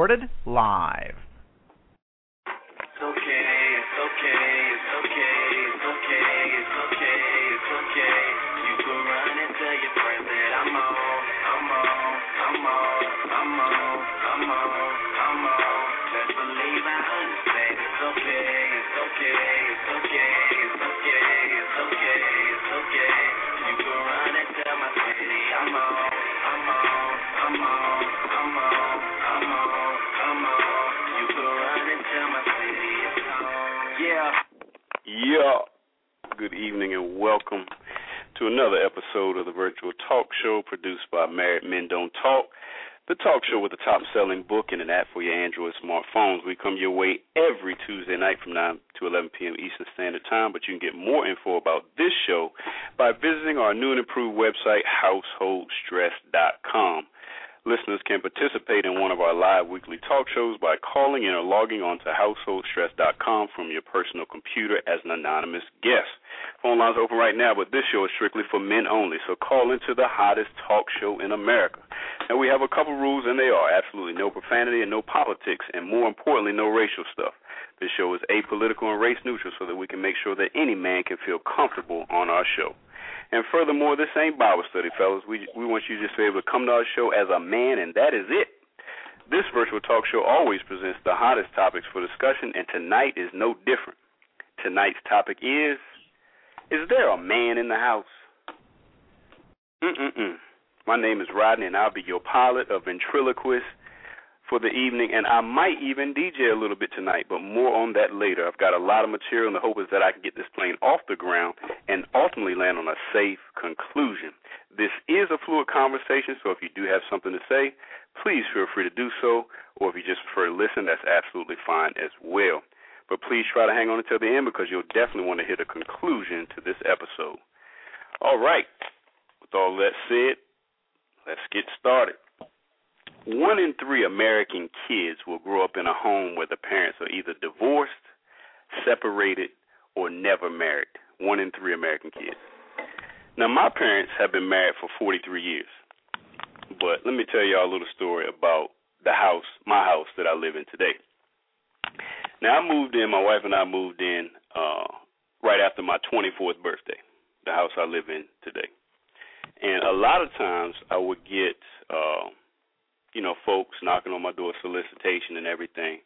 recorded live. Another episode of the Virtual Talk Show produced by Married Men Don't Talk. The talk show with the top selling book and an app for your Android smartphones. We come your way every Tuesday night from 9 to 11 p.m. Eastern Standard Time, but you can get more info about this show by visiting our new and improved website, householdstress.com. Listeners can participate in one of our live weekly talk shows by calling in or logging on to householdstress.com from your personal computer as an anonymous guest. Phone lines open right now, but this show is strictly for men only, so call into the hottest talk show in America. And we have a couple rules, and they are absolutely no profanity and no politics, and more importantly, no racial stuff. This show is apolitical and race neutral so that we can make sure that any man can feel comfortable on our show. And furthermore, this ain't Bible study, fellas. We we want you to just be able to come to our show as a man, and that is it. This virtual talk show always presents the hottest topics for discussion, and tonight is no different. Tonight's topic is: Is there a man in the house? Mm-mm-mm. My name is Rodney, and I'll be your pilot of ventriloquist for the evening, and I might even DJ a little bit tonight, but more on that later. I've got a lot of material, and the hope is that I can get this plane off the ground and ultimately land on a safe conclusion. This is a fluid conversation, so if you do have something to say, please feel free to do so, or if you just prefer to listen, that's absolutely fine as well. But please try to hang on until the end because you'll definitely want to hit a conclusion to this episode. All right, with all that said, let's get started. One in three American kids will grow up in a home where the parents are either divorced, separated, or never married. One in three American kids. Now, my parents have been married for 43 years. But let me tell y'all a little story about the house, my house that I live in today. Now, I moved in, my wife and I moved in uh, right after my 24th birthday, the house I live in today. And a lot of times I would get. Uh, you know, folks knocking on my door, solicitation and everything.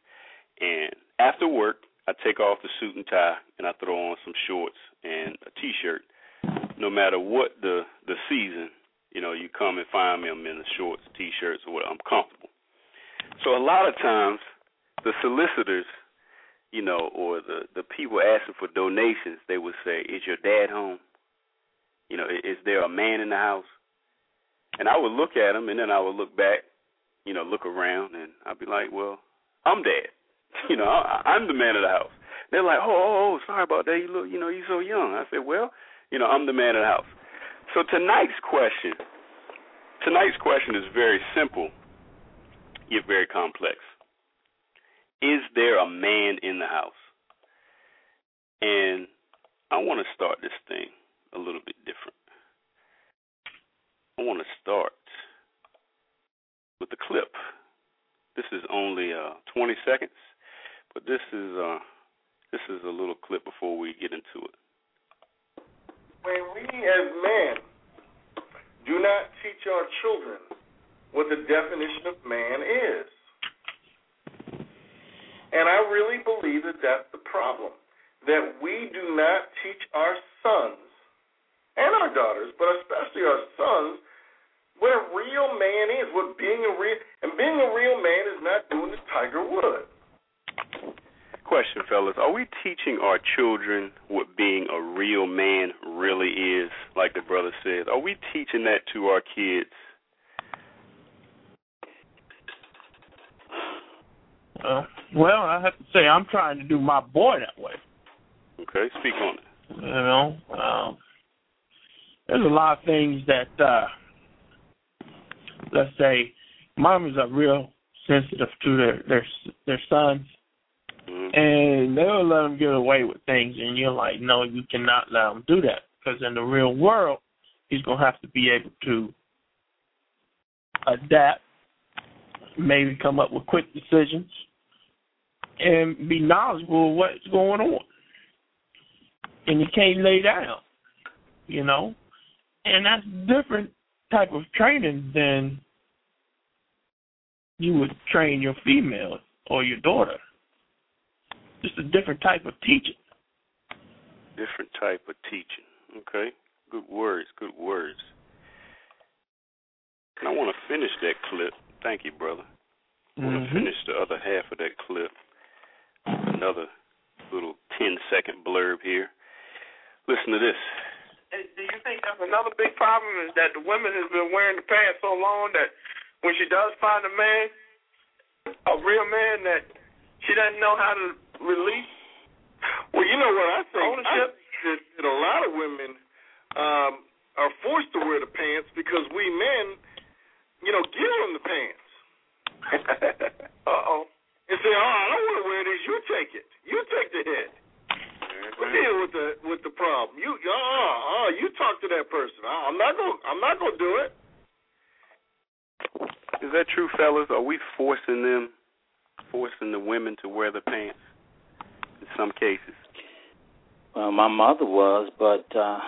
And after work, I take off the suit and tie and I throw on some shorts and a t-shirt. No matter what the the season, you know, you come and find me. I'm in the shorts, t-shirts, or what. I'm comfortable. So a lot of times, the solicitors, you know, or the the people asking for donations, they would say, "Is your dad home? You know, is there a man in the house?" And I would look at them, and then I would look back, you know, look around, and I'd be like, "Well, I'm dad. You know, I, I'm the man of the house." They're like, "Oh, oh, oh, sorry about that. You look, you know, you're so young." I said, "Well, you know, I'm the man of the house." So tonight's question, tonight's question is very simple, yet very complex. Is there a man in the house? And I want to start this thing a little bit different. I want to start with the clip. This is only uh, 20 seconds, but this is uh, this is a little clip before we get into it. When we as men do not teach our children what the definition of man is, and I really believe that that's the problem, that we do not teach our sons and our daughters, but especially our sons, what a real man is, what being a real and being a real man is not doing the Tiger Woods. Question, fellas: Are we teaching our children what being a real man really is? Like the brother says, are we teaching that to our kids? Uh, well, I have to say I'm trying to do my boy that way. Okay, speak on it. You know, um, there's a lot of things that, uh, let's say, moms are real sensitive to their their their sons, Mhm. and they'll let them get away with things, and you're like, no, you cannot let them do that because in the real world, he's gonna have to be able to adapt maybe come up with quick decisions, and be knowledgeable of what's going on. And you can't lay down, you know, and that's different type of training than you would train your female or your daughter. Just a different type of teaching. Different type of teaching. Okay. Good words. Good words. And I want to finish that clip. Thank you, brother. I want to Mhm. finish the other half of that clip. Another little 10 second blurb here. Listen to this. Do you think that's another big problem is that the woman has been wearing the pants so long that when she does find a man, a real man, that she doesn't know how to release Well, you know what I think? Ownership. I think that, that a lot of women um, are forced to wear the pants because we men, you know, give them the pants. uh oh. And say, "Oh, I don't want to wear this. You take it. You take the hit. We deal with the with the problem. You, oh, oh, you talk to that person. I- I'm not gonna, I'm not gonna do it. Is that true, fellas? Are we forcing them, forcing the women to wear the pants in some cases? Well, my mother was, but uh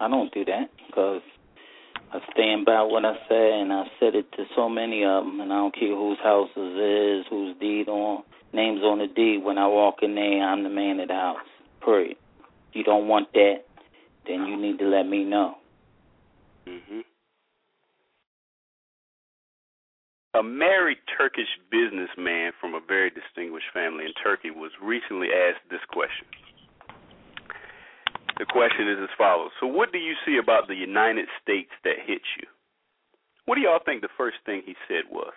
I don't do that because I stand by what I say, and I said it to so many of them, and I don't care whose house it is, whose deed on names on the deed. When I walk in there, I'm the man of the house. Period. You don't want that, then you need to let me know. hmm A married Turkish businessman from a very distinguished family in Turkey was recently asked this question. The question is as follows So, what do you see about the United States that hits you? What do y'all think the first thing he said was?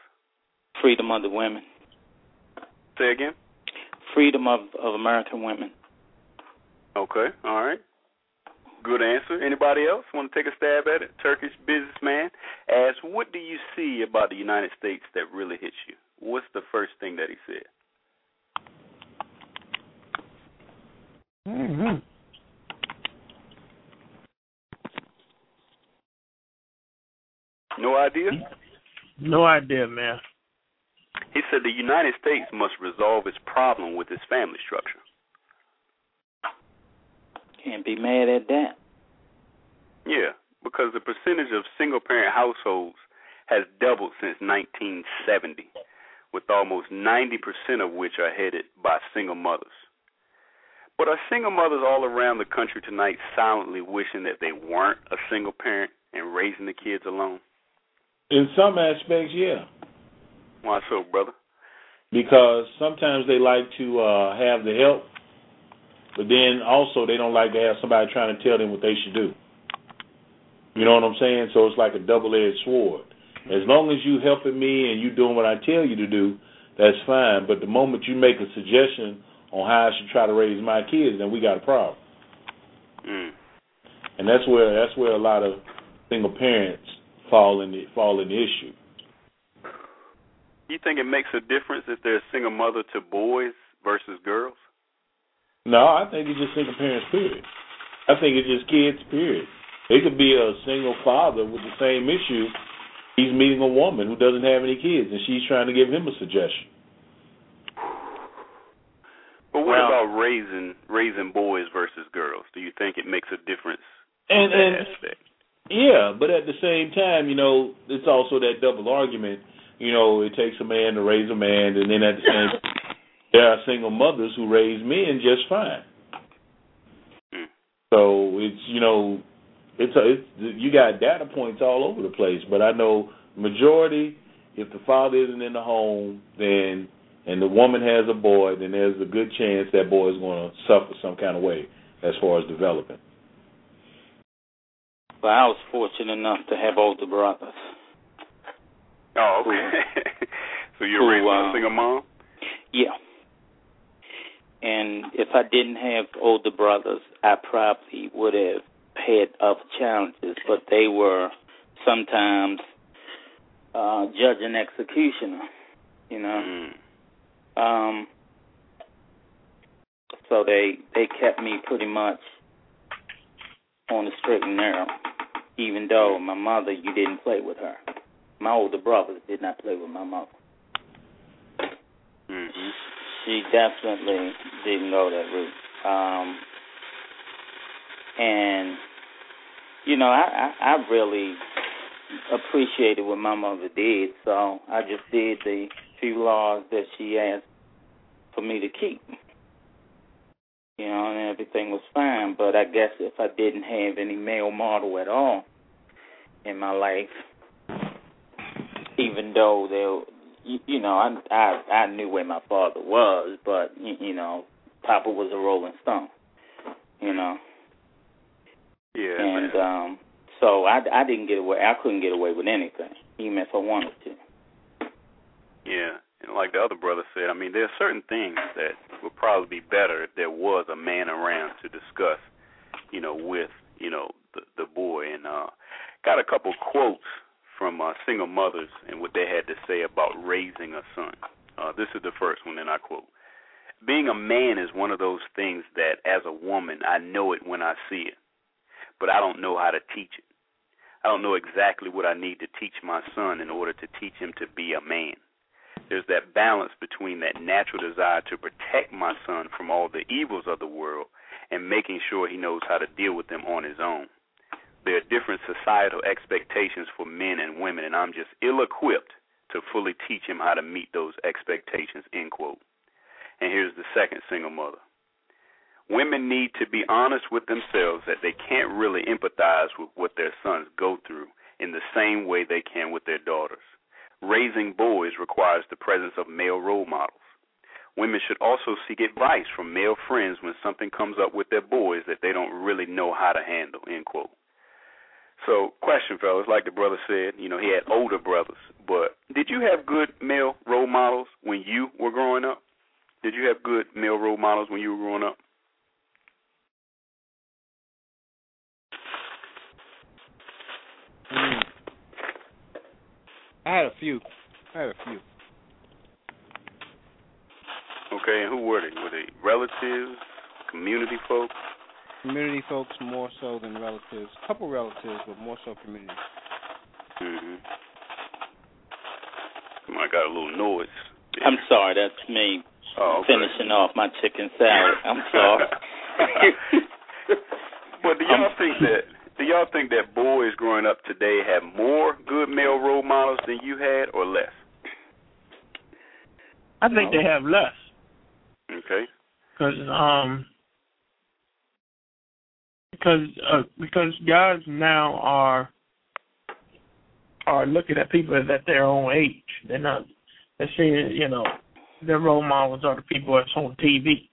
Freedom of the women. Say again? Freedom of of American women. Okay, all right. Good answer. Anybody else want to take a stab at it? Turkish businessman asked, "What do you see about the United States that really hits you?" What's the first thing that he said? hmm No idea. No idea, man. He said the United States must resolve its problem with its family structure. Can't be mad at that. Yeah, because the percentage of single parent households has doubled since 1970, with almost 90% of which are headed by single mothers. But are single mothers all around the country tonight silently wishing that they weren't a single parent and raising the kids alone? In some aspects, yeah, Why so, brother? because sometimes they like to uh have the help, but then also they don't like to have somebody trying to tell them what they should do. You know what I'm saying? So it's like a double-edged sword. As long as you helping me and you doing what I tell you to do, that's fine. But the moment you make a suggestion on how I should try to raise my kids, then we got a problem. Mm. And that's where that's where a lot of single parents fall in the fall in the issue. You think it makes a difference if they're a single mother to boys versus girls? No, I think it's just single parents, period. I think it's just kids, period. It could be a single father with the same issue. He's meeting a woman who doesn't have any kids, and she's trying to give him a suggestion. But what Well- about raising raising boys versus girls? Do you think it makes a difference And in that and aspect? Yeah, but at the same time, you know, it's also that double argument. You know, it takes a man to raise a man, and then at the same, time, there are single mothers who raise men just fine. Hmm. So it's you know, it's a, it's you got data points all over the place, but I know majority, if the father isn't in the home, then and the woman has a boy, then there's a good chance that boy is going to suffer some kind of way as far as developing. But I was fortunate enough to have older brothers. Oh, okay. so you're Who, raising uh, a single mom? Yeah. And if I didn't have older brothers, I probably would have had other challenges, but they were sometimes uh judge and executioner, you know. Mm. Um so they they kept me pretty much on the straight and narrow. Even though my mother you didn't play with her. My older brothers did not play with my mother. Mhm. She definitely didn't go that route. Um, and you know, I, I I really appreciated what my mother did, so I just did the few laws that she asked for me to keep. You know, and everything was fine. But I guess if I didn't have any male model at all in my life, even though there, you, you know, I, I I knew where my father was, but you, you know, Papa was a Rolling Stone. You know, Yeah. and man. um so I I didn't get away. I couldn't get away with anything, even if I wanted to. Yeah, like the other brother said, I mean, there are certain things that would probably be better if there was a man around to discuss, you know, with you know the the boy. And uh, got a couple quotes from uh, single mothers and what they had to say about raising a son. Uh, this is the first one, and I quote: "Being a man is one of those things that, as a woman, I know it when I see it, but I don't know how to teach it. I don't know exactly what I need to teach my son in order to teach him to be a man." There's that balance between that natural desire to protect my son from all the evils of the world and making sure he knows how to deal with them on his own. There are different societal expectations for men and women, and I'm just ill equipped to fully teach him how to meet those expectations. End quote. And here's the second single mother. Women need to be honest with themselves that they can't really empathize with what their sons go through in the same way they can with their daughters. Raising boys requires the presence of male role models. Women should also seek advice from male friends when something comes up with their boys that they don't really know how to handle. End quote. So, question, fellas, like the brother said, you know, he had older brothers, but did you have good male role models when you were growing up? Did you have good male role models when you were growing up? Mm. I had a few. I had a few. Okay, and who were they? Were they relatives, community folks? Community folks more so than relatives. A couple relatives, but more so community. Mm-hmm. I got a little noise. I'm sorry, that's me Oh, okay. finishing off my chicken salad. I'm sorry. But do y'all think that do y'all think that boys growing up today have more good male role models than you had or less? I think they have less Okay. because um because uh, because guys now are are looking at people at their own age. They're not they're seeing you know their role models are the people that's on TV.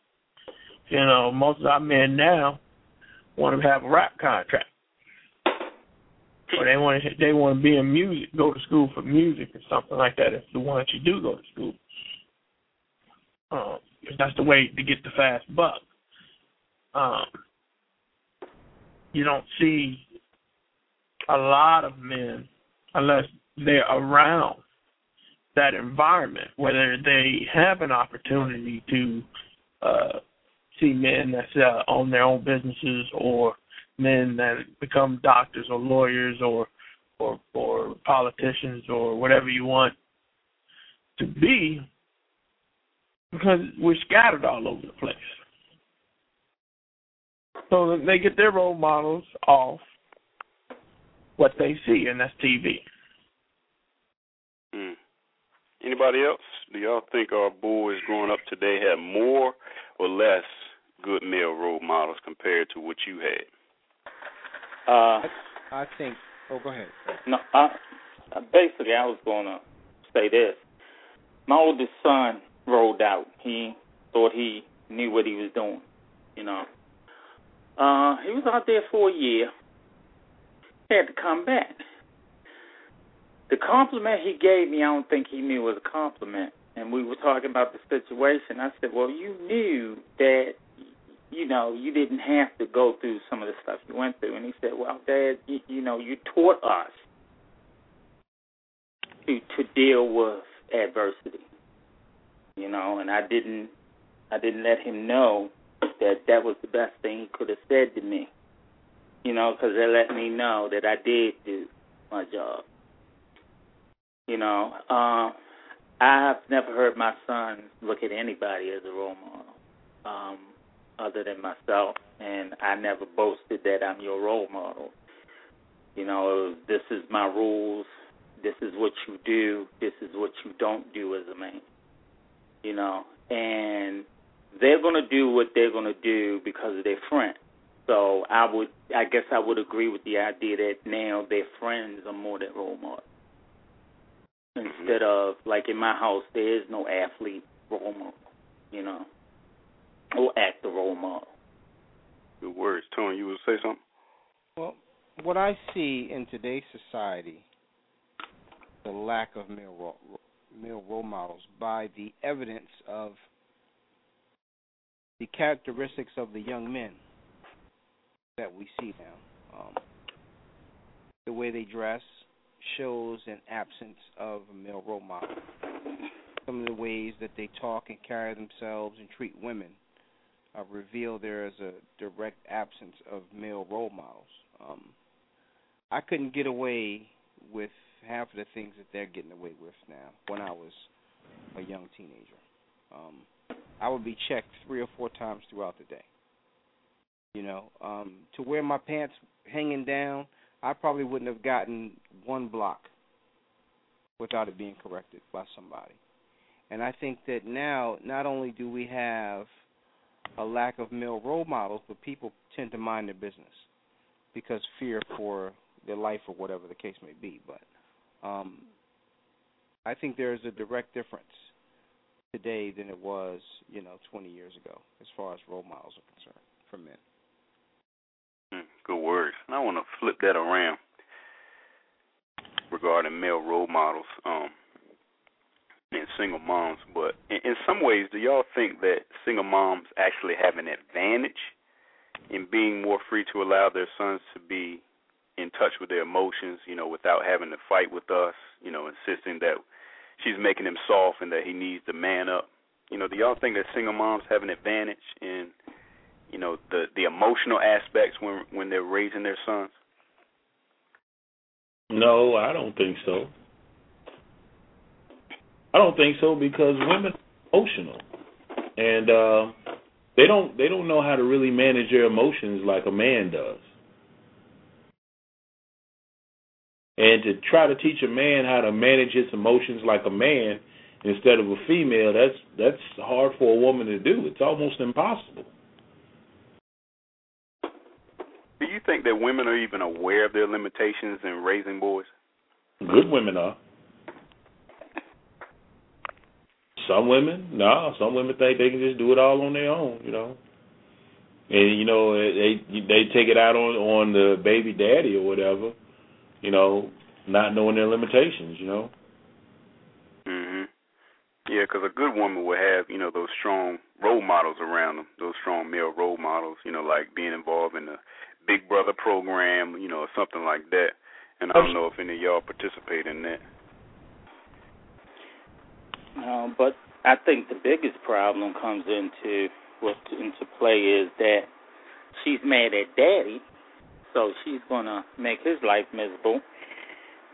You know, most of our men now want to have a rap contract. Or they want to they want to be in music, go to school for music or something like that. If the one that you do go to school, um, that's the way to get the fast buck. Um, you don't see a lot of men unless they're around that environment, whether they have an opportunity to uh, see men that's uh, own their own businesses or men that become doctors or lawyers or or or politicians or whatever you want to be because we're scattered all over the place. So they get their role models off what they see, and that's TV. Mm. Anybody else? Do y'all think our boys growing up today have more or less good male role models compared to what you had? Uh, I think. Oh, go ahead. no, I, basically, I was going to say this. My oldest son rolled out. He thought he knew what he was doing. You know, uh, he was out there for a year. He had to come back. The compliment he gave me, I don't think he knew was a compliment. And we were talking about the situation. I said, "Well, you knew that you know, you didn't have to go through some of the stuff you went through. And he said, Well, Dad, you, you know, you taught us to to deal with adversity. You know, and I didn't I didn't let him know that that was the best thing he could have said to me. You know, because it let me know that I did do my job. You know, uh, I've never heard my son look at anybody as a role model, um, other than myself, and I never boasted that I'm your role model. You know, this is my rules. This is what you do. This is what you don't do as a man. You know, and they're going to do what they're going to do because of their friend. So I would, I guess, I would agree with the idea that now their friends are more than role models. Mm-hmm. Instead of like in my house, there is no athlete role model, you know, or actor role model. Good words, Tony. You would say something? Well, what I see in today's society, the lack of male role, male role models by the evidence of the characteristics of the young men that we see now. Um, the way they dress shows an absence of a male role model. Some of the ways that they talk and carry themselves and treat women uh, reveal there is a direct absence of male role models. Um, I couldn't get away with half of the things that they're getting away with now when I was a young teenager. Um, I would be checked three or four times throughout the day. You know, um, to wear my pants hanging down, I probably wouldn't have gotten one block without it being corrected by somebody. And I think that now, not only do we have a lack of male role models, but people tend to mind their business because fear for their life or whatever the case may be. But um, I think there is a direct difference today than it was, you know, 20 years ago as far as role models are concerned for men. Mm, good words. And I want to flip that around regarding male role models um, and single moms. But in, in some ways, do y'all think that single moms actually have an advantage in being more free to allow their sons to be in touch with their emotions, you know, without having to fight with us, you know, insisting that she's making him soft and that he needs to man up. You know, do y'all think that single moms have an advantage in, you know, the the emotional aspects when when they're raising their sons? No, I don't think so. I don't think so because women are emotional, and uh, they don't they don't know how to really manage their emotions like a man does. And to try to teach a man how to manage his emotions like a man instead of a female, that's that's hard for a woman to do. It's almost impossible. Do you think that women are even aware of their limitations in raising boys? Good women are. Some women, no. Some women think they can just do it all on their own, you know. And you know they they take it out on on the baby daddy or whatever, you know, not knowing their limitations, you know. Mhm. Yeah, because a good woman will have you know those strong role models around them, those strong male role models, you know, like being involved in the Big Brother program, you know, or something like that. And I don't know if any of y'all participate in that. Um, but I think the biggest problem comes into what into play is that she's mad at daddy, so she's gonna make his life miserable,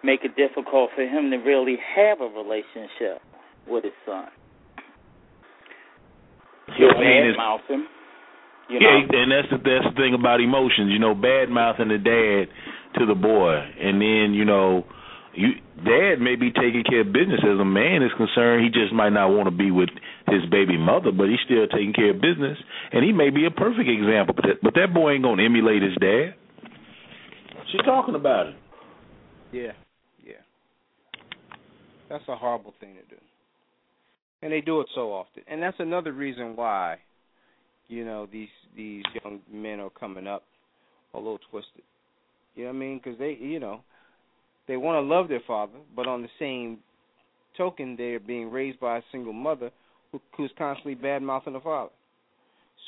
make it difficult for him to really have a relationship with his son. Yeah, I mean, it's- mouth him. You yeah, and that's the that's the thing about emotions. You know, bad mouthing the dad to the boy, and then you know, you dad may be taking care of business as a man is concerned. He just might not want to be with his baby mother, but he's still taking care of business, and he may be a perfect example. But that, but that boy ain't gonna emulate his dad. She's talking about it. Yeah, yeah. That's a horrible thing to do. And they do it so often. And that's another reason why, you know, these these young men are coming up a little twisted. You know what I mean? Because they, you know, they want to love their father, but on the same token, they're being raised by a single mother who, who's constantly bad mouthing the father.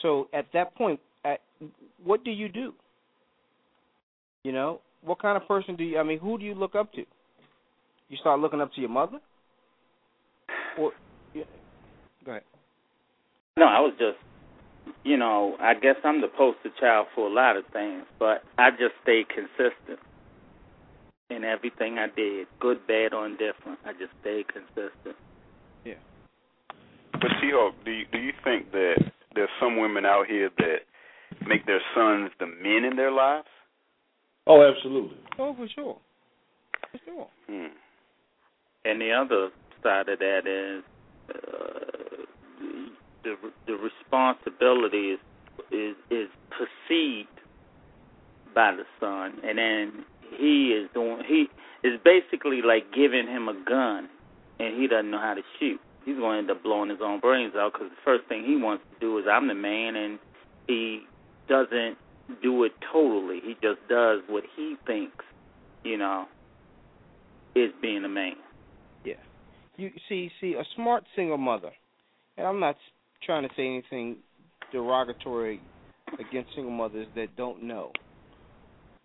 So at that point, at, what do you do? You know, what kind of person do you? I mean, who do you look up to? You start looking up to your mother, or yeah. go ahead. No, I was just, you know, I guess I'm the poster child for a lot of things, but I just stayed consistent in everything I did, good, bad, or indifferent. I just stayed consistent. Yeah. But T-Hawk, do you do you think that there's some women out here that make their sons the men in their lives? Oh, absolutely. Oh, for sure. For sure. Hmm. And the other side of that is uh, the the responsibility is is is perceived by the son, and then he is doing he is basically like giving him a gun, and he doesn't know how to shoot. He's going to end up blowing his own brains out because the first thing he wants to do is I'm the man, and he doesn't do it totally. He just does what he thinks, you know, is being a man. Yeah. You see, see, a smart single mother, and I'm not trying to say anything derogatory against single mothers that don't know,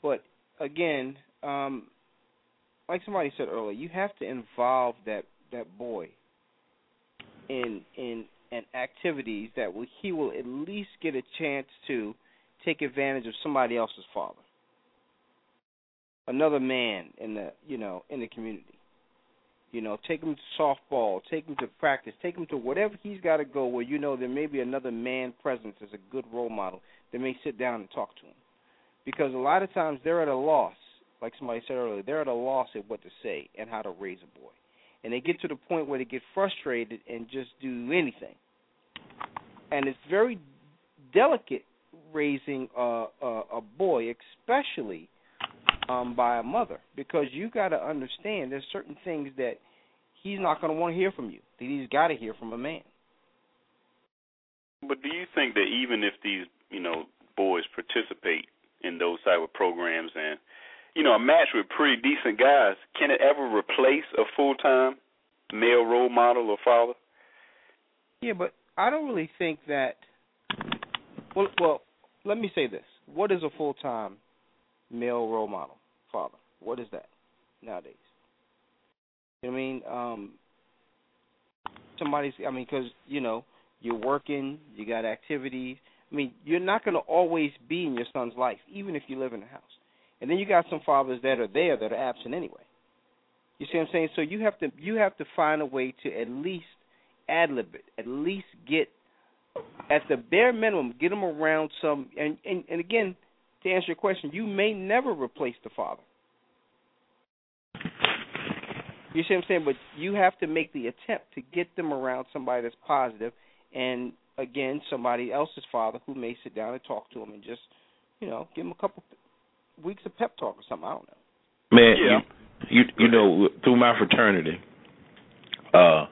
but again, um, like somebody said earlier, you have to involve that that boy in in and activities that will, he will at least get a chance to take advantage of somebody else's father, another man in the you know in the community. You know, take him to softball, take him to practice, take him to whatever he's got to go where you know there may be another man present as a good role model that may sit down and talk to him. Because a lot of times they're at a loss, like somebody said earlier, they're at a loss at what to say and how to raise a boy. And they get to the point where they get frustrated and just do anything. And it's very delicate raising a a, a boy, especially um by a mother because you got to understand there's certain things that he's not going to want to hear from you that he's got to hear from a man But do you think that even if these, you know, boys participate in those type of programs. And, you know, a match with pretty decent guys, can it ever replace a full time male role model or father? yeah but i don't really think that well well let me say this. What is a full-time male role model father? What is that nowadays? You know i mean? Um somebody's i mean because you know you're working you got activities i mean you're not going to always be in your son's life even if you live in the house. And then you got some fathers that are there that are absent anyway. You see what i'm saying? So you have to you have to find a way to at least ad lib it at least get at the bare minimum get them around some and and, and again to answer your question you may never replace the father. You see what I'm saying? But you have to make the attempt to get them around somebody that's positive, and again, somebody else's father who may sit down and talk to him and just, you know, give him a couple weeks of pep talk or something. I don't know. Man, Yeah. you, you you know through my fraternity, uh,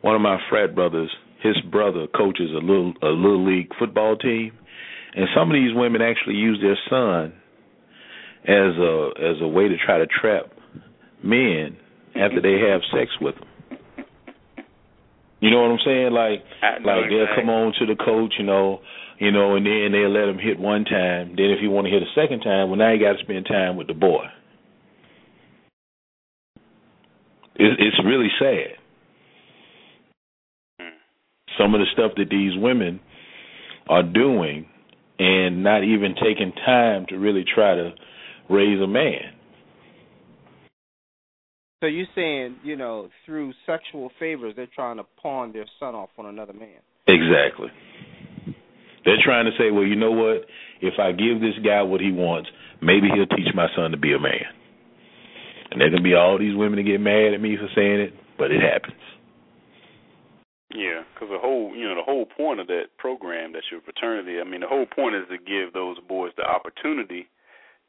one of my frat brothers, his brother coaches a little a little league football team, and some of these women actually use their son as a as a way to try to trap men after they have sex with them. You know what I'm saying? Like like they'll exactly. come on to the coach, you know, you know, and then they'll let him hit one time. Then if he want to hit a second time, well now he got to spend time with the boy. It, it's really sad. Hmm. Some of the stuff that these women are doing, and not even taking time to really try to raise a man. So you're saying, you know, through sexual favors, they're trying to pawn their son off on another man. Exactly. They're trying to say, well, you know what? If I give this guy what he wants, maybe he'll teach my son to be a man. And there can be all these women that get mad at me for saying it, but it happens. Yeah, because the whole, you know, the whole point of that program, that's your fraternity. I mean, the whole point is to give those boys the opportunity,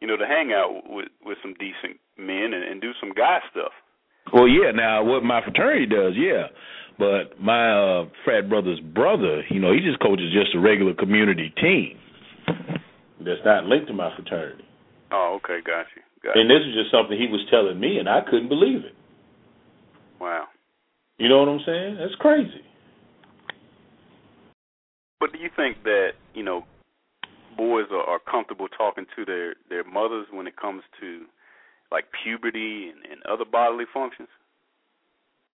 you know, to hang out with with some decent men and, and do some guy stuff. Well, yeah. Now, what my fraternity does, yeah, but my uh, frat brother's brother, you know, he just coaches just a regular community team that's not linked to my fraternity. Oh, okay, got you. Got And you. this is just something he was telling me, and I couldn't believe it. Wow. You know what I'm saying? That's crazy. But do you think that you know boys are, are comfortable talking to their their mothers when it comes to like puberty and, and other bodily functions?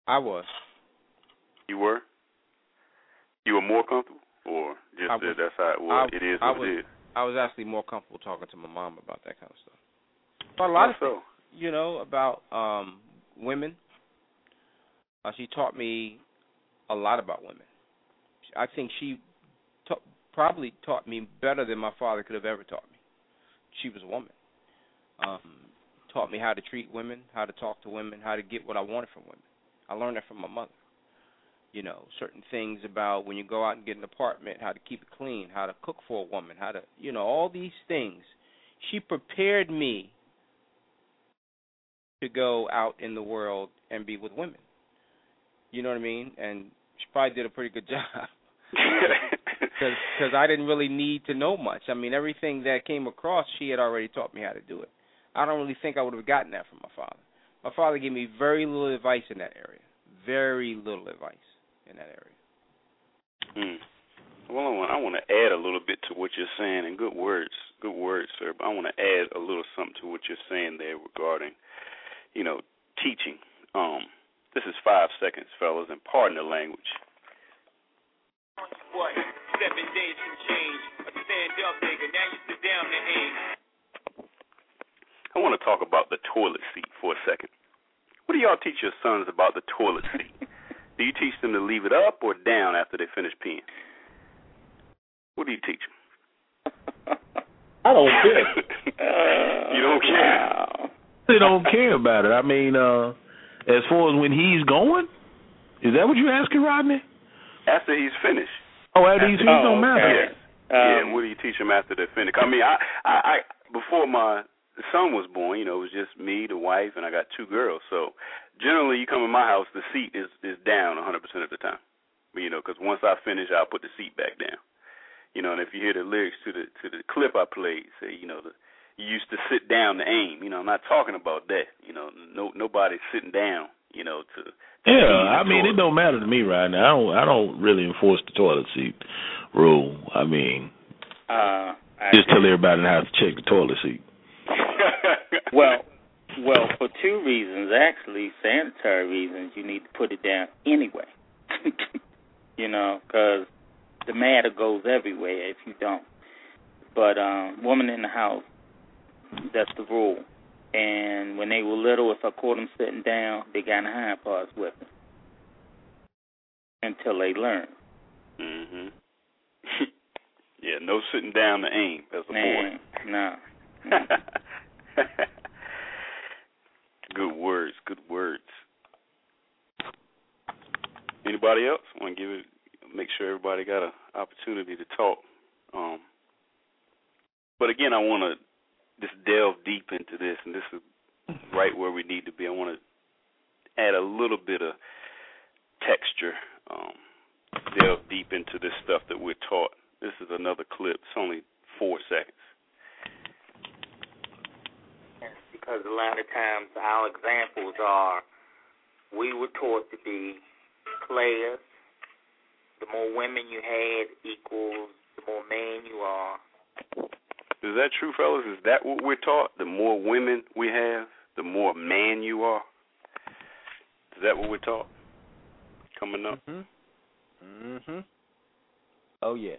I was. You were. You were more comfortable, or just I that that's how it was. I- it is I was- it is. I was actually more comfortable talking to my mom about that kind of stuff. But a lot of so. you know about um women. Uh, she taught me a lot about women. I think she ta- probably taught me better than my father could have ever taught me. She was a woman. Um, taught me how to treat women, how to talk to women, how to get what I wanted from women. I learned that from my mother. You know, certain things about when you go out and get an apartment, how to keep it clean, how to cook for a woman, how to, you know, all these things. She prepared me to go out in the world and be with women. You know what I mean? And she probably did a pretty good job because I didn't really need to know much. I mean, everything that came across, she had already taught me how to do it. I don't really think I would have gotten that from my father. My father gave me very little advice in that area. Very little advice in that area. Hmm. Well, I want, I want to add a little bit to what you're saying, and good words, good words, sir. But I want to add a little something to what you're saying there regarding, you know, teaching. Um, this is five seconds, fellas, and pardon the language. What? Seven days can change. A stand up nigga, now you sit down and aim. I want to talk about the toilet seat for a second. What do y'all teach your sons about the toilet seat? do you teach them to leave it up or down after they finish peeing? What do you teach them? I don't care. you don't care. They don't care about it. I mean, uh as far as when he's going, is that what you're asking, Rodney? After he's finished. Oh, after he's finished, don't matter. Yeah. yeah. What do you teach them after they're finished? I mean, I, I, I before my son was born, you know, it was just me, the wife, and I got two girls. So generally, you come in my house, the seat is is down 100% of the time. You know, because once I finish, I'll put the seat back down. You know, and if you hear the lyrics to the to the clip I played, say, you know, the you used to sit down to aim. You know, I'm not talking about that. You know, no nobody's sitting down. You know, to, to Yeah, I mean, it don't matter to me right now. I don't. I don't really enforce the toilet seat rule. I mean, Uh, I just tell everybody how to check the toilet seat. Well, well, for two reasons actually, sanitary reasons. You need to put it down anyway. you know, because the matter goes everywhere if you don't. But um, woman in the house, that's the rule. And when they were little, if I caught them sitting down, they got in the hind parts with them until they learn. Mhm. yeah, no sitting down to aim as a Man, no. boy. good words, good words. Anybody else want to give it? Make sure everybody got an opportunity to talk. Um, but again, I want to just delve deep into this, and this is right where we need to be. I want to add a little bit of texture, um, delve deep into this stuff that we're taught. This is another clip. It's only four seconds. Because a lot of times our examples are we were taught to be players. The more women you had equals the more man you are. Is that true, fellas? Is that what we're taught? The more women we have, the more man you are. Is that what we're taught? Coming up. Mhm. Mhm. Oh yeah.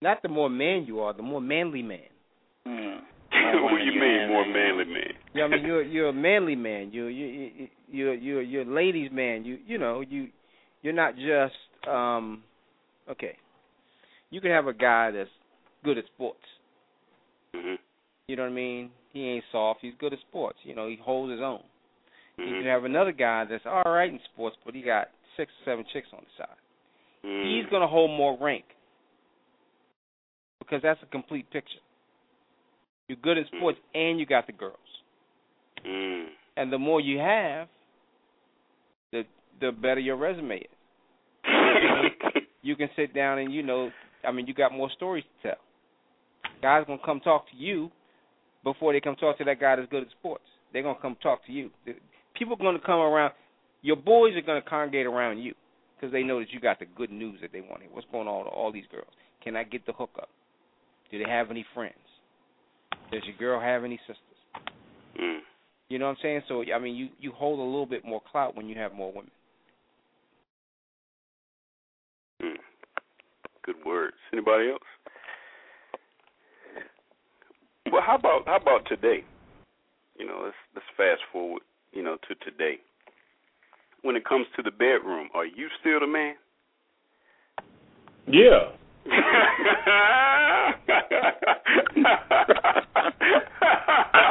Not the more man you are, the more manly man. Hmm. What do you mean, more manly man? Yeah, I mean you're you're a manly man. You you you you're you're you're a ladies man. You you know you you're not just um okay. You can have a guy that's good at sports. Mhm. You know what I mean? He ain't soft. He's good at sports. You know he holds his own. You Mhm. can have another guy that's all right in sports, but he got six or seven chicks on the side. Mm. He's gonna hold more rank because that's a complete picture. You're good in sports and you got the girls. Mm. And the more you have, the the better your resume is. You can sit down and you know, I mean, you got more stories to tell. Guys gonna come talk to you before they come talk to that guy that's good at sports. They're gonna come talk to you. People are gonna come around. Your boys are gonna congregate around you because they know that you got the good news that they want. What's going on with all these girls? Can I get the hookup? Do they have any friends? Does your girl have any sisters? mm. You know what I'm saying? So I mean, you you hold a little bit more clout when you have more women. Mm. Good words. Anybody else? Well, how about how about today? You know, let's let's fast forward. You know, to today. when it comes to the bedroom, are you still the man? Yeah. I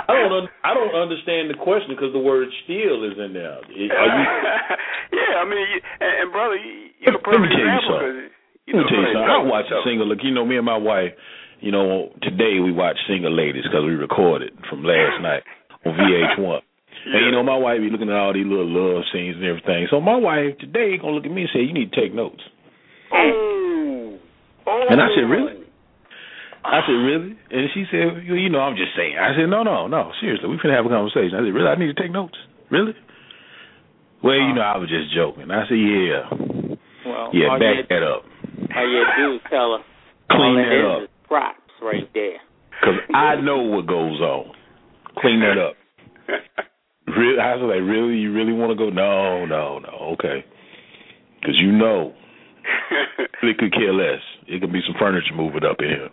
don't. Un- I don't understand the question because the word "still" is in there. You? yeah, I mean, you, and, and brother, you, you're a Let me tell you something. you Let me know, tell you something. I watch a single. Look, you know, me and my wife. You know, today we watch Single Ladies because we recorded from last night on VH1. Yeah. And you know, my wife be looking at all these little love scenes and everything. So my wife today gonna look at me and say, "You need to take notes." Oh. Oh. And I said, "Really?" I said, "Really?" And she said, "You know, I'm just saying." I said, "No, no, no. Seriously, we finna have a conversation." I said, "Really? I need to take notes. Really?" Well, you know, I was just joking. I said, "Yeah, Well, yeah, back that up, all you do is tell her clean it up, props right there. because I know what goes on. Clean that up." Really, I was like, "Really? You really want to go?" No, no, no. Okay, because you know, it could care less. It could be some furniture moving up in here.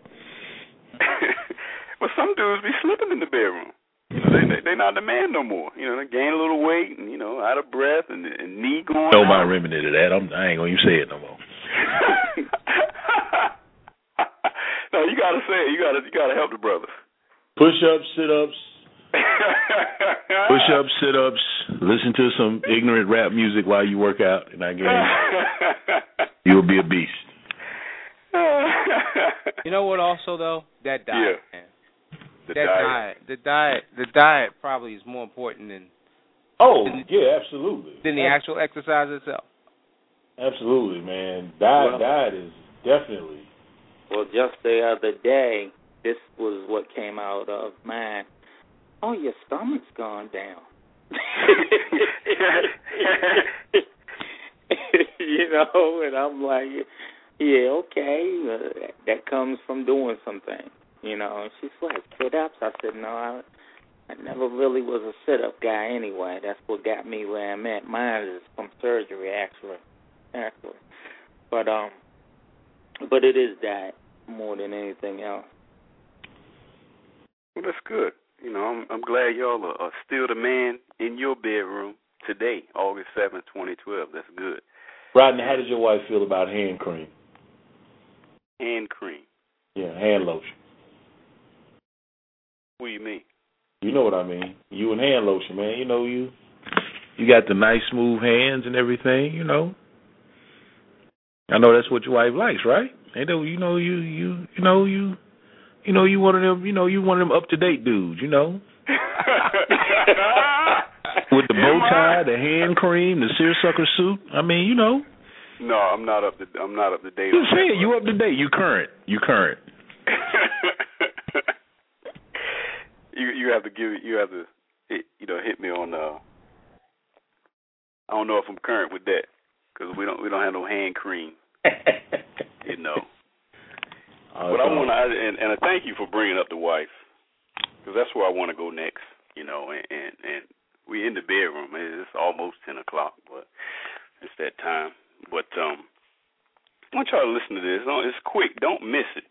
well, some dudes be slipping in the bedroom. You know, they they they not the man no more. You know, they gain a little weight and you know, out of breath and, and knee going. No out. mind remedy to that. I'm, I ain't gonna even say it no more. no, you gotta say it. You gotta you gotta help the brothers. Push ups, sit ups. Push ups, sit ups, listen to some ignorant rap music while you work out, and I guarantee you'll be a beast. You know what? Also, though, that diet, Yeah. man. The that diet. the diet, the diet probably is more important than Oh yeah, absolutely. than the actual exercise itself. Absolutely, man. Diet, Well- diet is definitely. Well, just the other day, this was what came out of mine. Oh, your stomach's gone down. you know, and I'm like, yeah, okay, uh, that comes from doing something. You know, and she's like, sit ups. I said, no, I, I never really was a sit up guy anyway. That's what got me where I'm at. Mine is from surgery, actually, actually. But um, but it is that more than anything else. Well, that's good. You know, I'm I'm glad y'all are, are still the man in your bedroom today, August seventh, 2012. That's good. Rodney, how does your wife feel about hand cream? Hand cream. Yeah, hand lotion. What do you mean? You know what I mean. You and hand lotion, man. You know you. You got the nice smooth hands and everything, you know. I know that's what your wife likes, right? Ain't that you know you you you know you you know you one of them you know you one of them up to date dudes, you know. With the bow tie, the hand cream, the seersucker suit. I mean, you know. No, I'm not up to I'm not up to date. You it, you up to date, you current. You current. you you have to give you have to hit, you know hit me on uh I don't know if I'm current with that because we don't we don't have no hand cream you know Uh, but I want to and and I thank you for bringing up the wife because that's where I want to go next you know and and, and we in the bedroom it's almost ten o'clock but it's that time but um I want y'all to listen to this it's quick don't miss it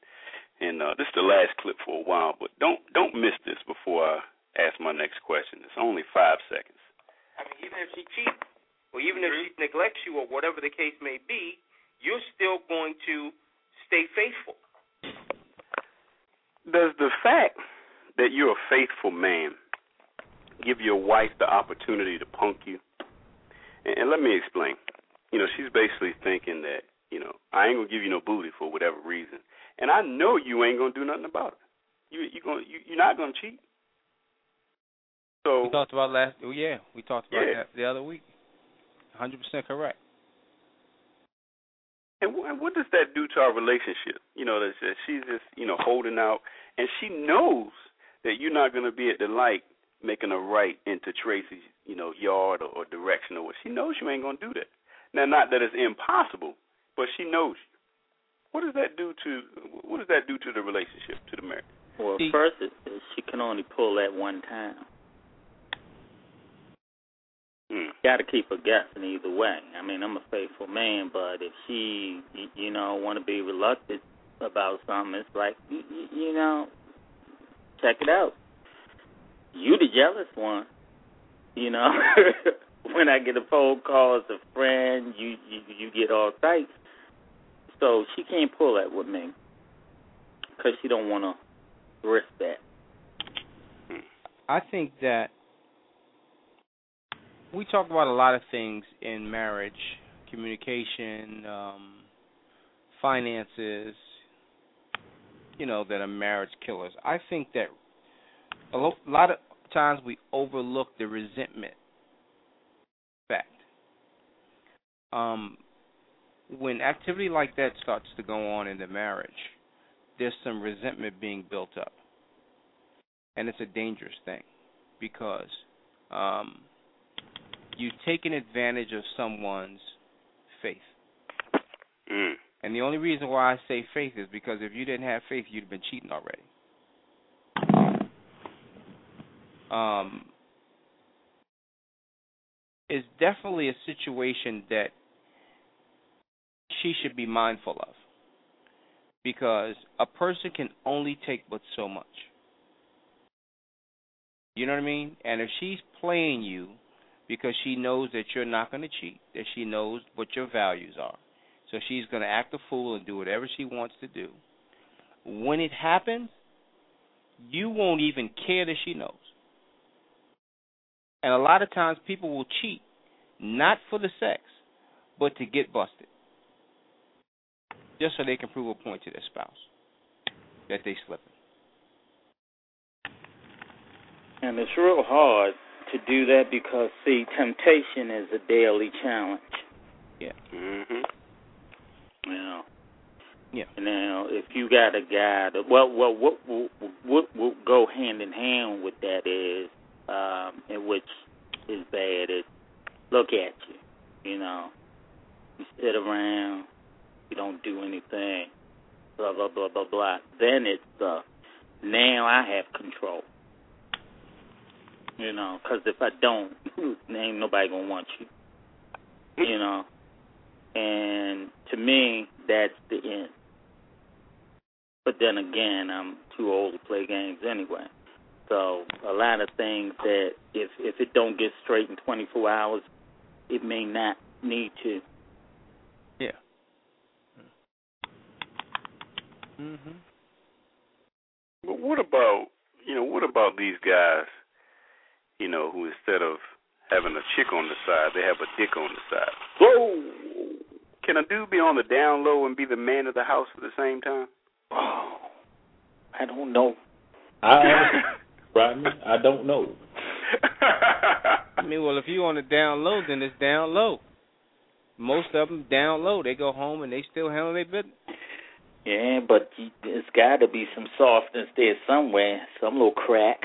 and uh, this is the last clip for a while, but don't don't miss this before I ask my next question. It's only five seconds. I mean, even if she cheats, or even if she neglects you, or whatever the case may be, you're still going to stay faithful. Does the fact that you're a faithful man give your wife the opportunity to punk you? And, and let me explain. You know, she's basically thinking that you know I ain't gonna give you no booty for whatever reason, and I know you ain't gonna do nothing about it. You you going you, you're not gonna cheat. So We talked about last. Oh yeah, we talked about Yeah. that the other week. 100% correct. And, wh- and what does that do to our relationship? You know, that, that she's just, you know, holding out, and she knows that you're not going to be at the light making a right into Tracy's, you know, yard or, or direction or what. She knows you ain't going to do that. Now, not that it's impossible, but she knows you. What does that do to what does that do to the relationship, to the marriage? Well, first, it, it- she can only pull at one time. Mm. Got to keep her guessing either way. I mean, I'm a faithful man, but if she, you know, want to be reluctant about something, it's like, y- y- you know, check it out. You the jealous one, you know. when I get a phone call as a friend, you you, you get all types. So she can't pull that with me because she don't want to risk that. I think that we talk about a lot of things in marriage, communication, um, finances, you know, that are marriage killers. I think that a lo- lot of times we overlook the resentment fact. Um, when activity like that starts to go on in the marriage, there's some resentment being built up. And it's a dangerous thing because um, you've taken advantage of someone's faith. Mm. And the only reason why I say faith is because if you didn't have faith, you'd have been cheating already. Um, is definitely a situation that she should be mindful of because a person can only take but so much. You know what I mean? And if she's playing you because she knows that you're not going to cheat, that she knows what your values are, so she's going to act a fool and do whatever she wants to do. When it happens, you won't even care that she knows. And a lot of times people will cheat not for the sex, but to get busted. Just so they can prove a point to their spouse that they slipping. And it's real hard to do that because see, temptation is a daily challenge. Yeah. Mhm. You know. Yeah. You know, if you got a guy that well, well, what what what will go hand in hand with that is, um, and which is bad is look at you. You know, you sit around, you don't do anything, blah blah blah blah blah. Then it's uh, now I have control. You know, because if I don't, ain't nobody gonna want you. You know, and to me, that's the end. But then again, I'm too old to play games anyway. So a lot of things that if if it don't get straight in 24 hours, it may not need to. Yeah. Mhm. But what about you know what about these guys? You know who instead of having a chick on the side, they have a dick on the side. Whoa! Can a dude be on the down low and be the man of the house at the same time? Oh, I don't know. I Rodney, I don't know. I mean, well, if you on the down low, then it's down low. Most of them down low. They go home and they still handle their business. Yeah, but you- there's got to be some softness there somewhere, some little crack.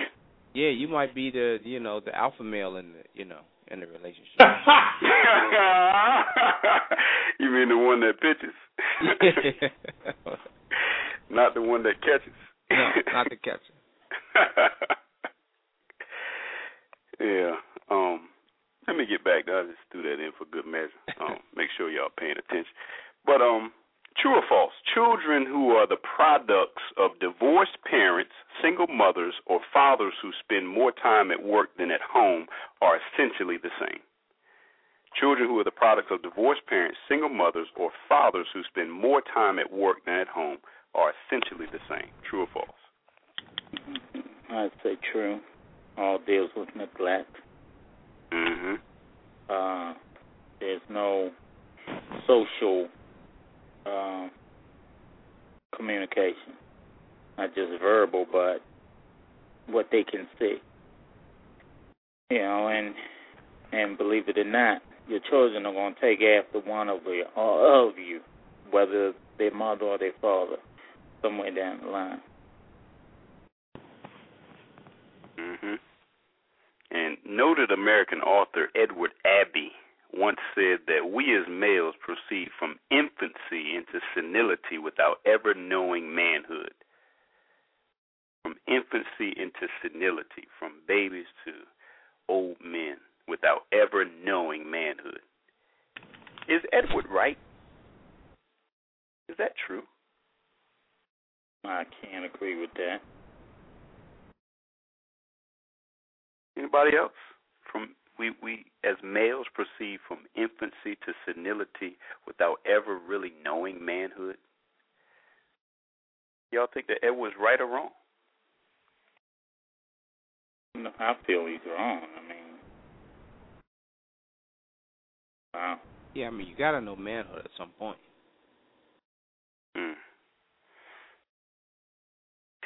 Yeah, you might be the you know the alpha male in the you know in the relationship. you mean the one that pitches? Not the one that catches. no, not the catcher. yeah. Um let me get back. I'll just threw that in for good measure. Um, make sure y'all paying attention. But um true or false, children who are the products of divorced parents, single mothers, or fathers who spend more time at work than at home are essentially the same. Children who are the products of divorced parents, single mothers, or fathers who spend more time at work than at home are essentially the same. True or false? I'd say true. All deals with neglect. Mm-hmm. Uh, there's no social uh, communication, not just verbal, but what they can see. You know, and and believe it or not, your children are going to take after one of you, or of you, whether their mother or their father, somewhere down the line. hmm And noted American author Edward Abbey once said that we as males proceed from infancy into senility without ever knowing manhood. From infancy into senility, from babies to old men, without ever knowing manhood. Is Edward right? Is that true? I can't agree with that. Anybody else? From we we as males proceed from infancy to senility without ever really knowing manhood? Y'all think that Ed was right or wrong? No, I feel he's wrong. I mean, wow. Yeah, I mean, you gotta know manhood at some point. Hmm.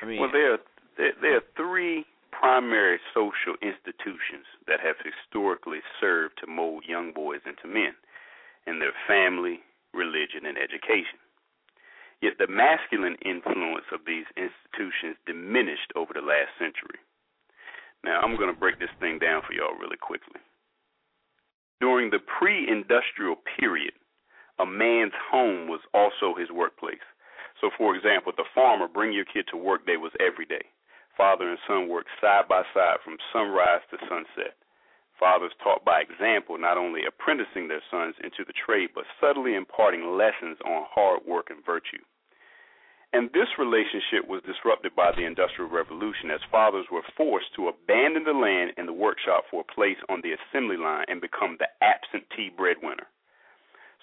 I mean, Well, there are, there, there are three primary social institutions that have historically served to mold young boys into men, and their family, religion, and education. Yet the masculine influence of these institutions diminished over the last century. Now, I'm going to break this thing down for y'all really quickly. During the pre industrial period, a man's home was also his workplace. So, for example, the farmer bring your kid to work day was every day. Father and son worked side by side from sunrise to sunset. Fathers taught by example, not only apprenticing their sons into the trade, but subtly imparting lessons on hard work and virtue. And this relationship was disrupted by the Industrial Revolution as fathers were forced to abandon the land and the workshop for a place on the assembly line and become the absentee breadwinner.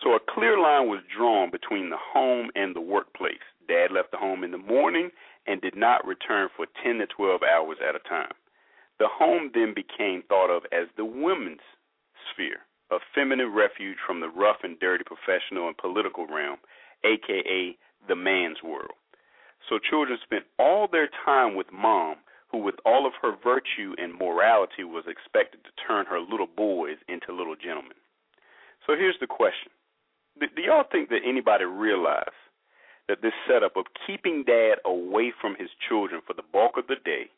So a clear line was drawn between the home and the workplace. Dad left the home in the morning and did not return for 10 to 12 hours at a time. The home then became thought of as the women's sphere, a feminine refuge from the rough and dirty professional and political realm, aka the man's world. So children spent all their time with mom, who, with all of her virtue and morality, was expected to turn her little boys into little gentlemen. So here's the question Do, do y'all think that anybody realized that this setup of keeping dad away from his children for the bulk of the day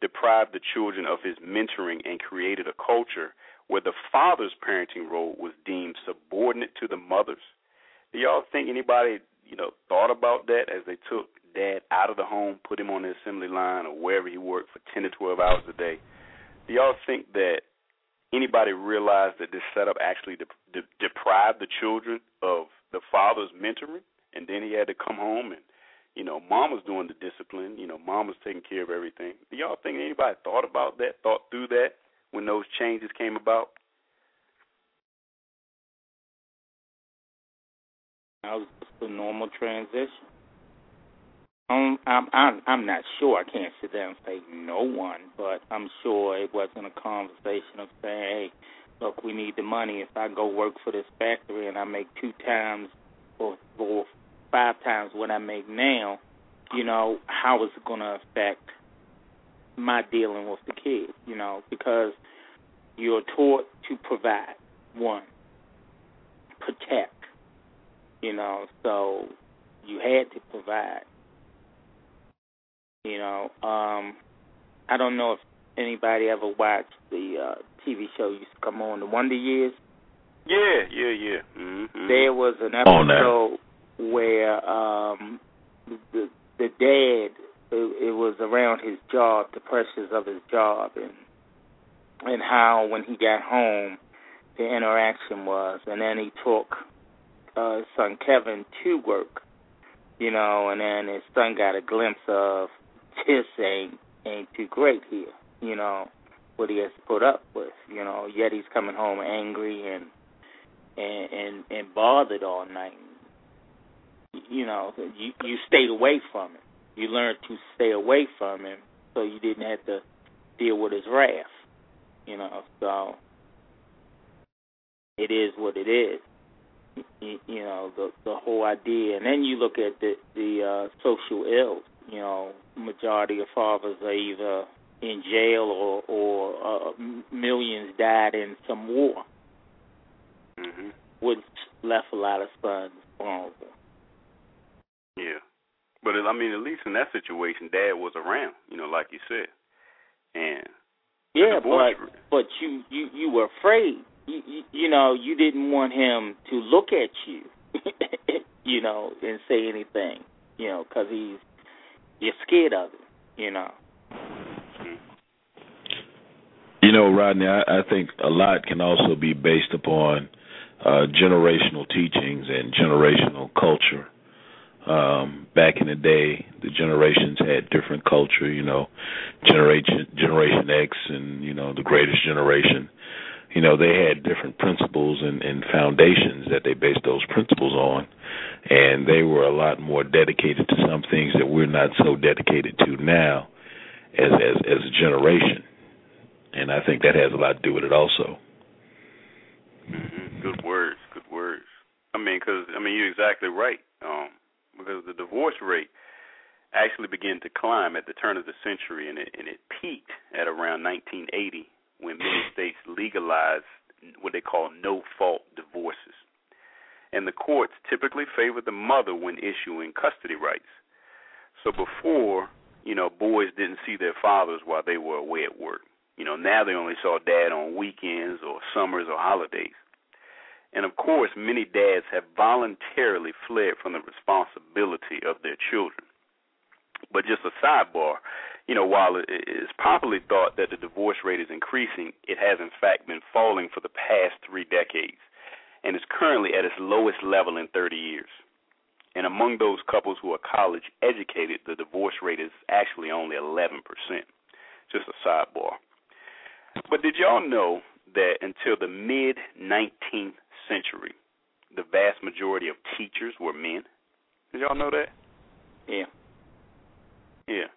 deprived the children of his mentoring and created a culture where the father's parenting role was deemed subordinate to the mother's? Do y'all think anybody, you know, thought about that as they took dad out of the home, put him on the assembly line or wherever he worked for 10 to 12 hours a day? Do y'all think that anybody realized that this setup actually de- de- deprived the children of the father's mentoring? And then he had to come home and, you know, mom was doing the discipline. You know, mom was taking care of everything. Do y'all think anybody thought about that, thought through that when those changes came about? That was just a normal transition. Um, I'm I'm I'm not sure. I can't sit there and say no one, but I'm sure it wasn't a conversation of saying, "Hey, look, we need the money. If I go work for this factory and I make two times or or five times what I make now, you know, how is it going to affect my dealing with the kids? You know, because you're taught to provide one, protect. You know, so you had to provide. You know, um, I don't know if anybody ever watched the uh, TV show used to come on, The Wonder Years. Yeah, yeah, yeah. Mm-hmm. There was an On that. episode where um, the the dad it, it was around his job, the pressures of his job, and and how when he got home the interaction was, and then he took uh, son Kevin to work, you know, and then his son got a glimpse of this ain't ain't too great here, you know, what he has put up with, you know. Yet he's coming home angry and and and, and bothered all night. You know, you you stayed away from him. You learned to stay away from him, so you didn't have to deal with his wrath. You know, so it is what it is. You, you know, the the whole idea, and then you look at the the uh, social ills. You know, majority of fathers are either in jail or or uh, millions died in some war, hmm which left a lot of sons vulnerable. Yeah, but I mean, at least in that situation, Dad was around. You know, like you said, and Yeah, but but you you you were afraid. You, you you know you didn't want him to look at you, you know, and say anything, you know, because he's you're scared of it, you know. You know, Rodney, I, I think a lot can also be based upon uh, generational teachings and generational culture. Um, back in the day, the generations had different culture. You know, generation Generation X and you know the Greatest Generation. you know, they had different principles and, and foundations that they based those principles on, and they were a lot more dedicated to some things that we're not so dedicated to now as as as a generation. And I think that has a lot to do with it also. Mm-hmm. Good words. Good words. I mean, because I mean, you're exactly right. Um, because the divorce rate actually began to climb at the turn of the century, and it and it peaked at around 1980 when many states legalized what they call no-fault divorces. And the courts typically favor the mother when issuing custody rights. So before, you know, boys didn't see their fathers while they were away at work. You know, now they only saw dad on weekends or summers or holidays. And of course, many dads have voluntarily fled from the responsibility of their children. But just a sidebar, you know, while it is popularly thought that the divorce rate is increasing, it has in fact been falling for the past three decades and is currently at its lowest level in 30 years. And among those couples who are college educated, the divorce rate is actually only 11%. Just a sidebar. But did y'all know that until the mid 19th century, the vast majority of teachers were men? Did y'all know that? Yeah. Yeah.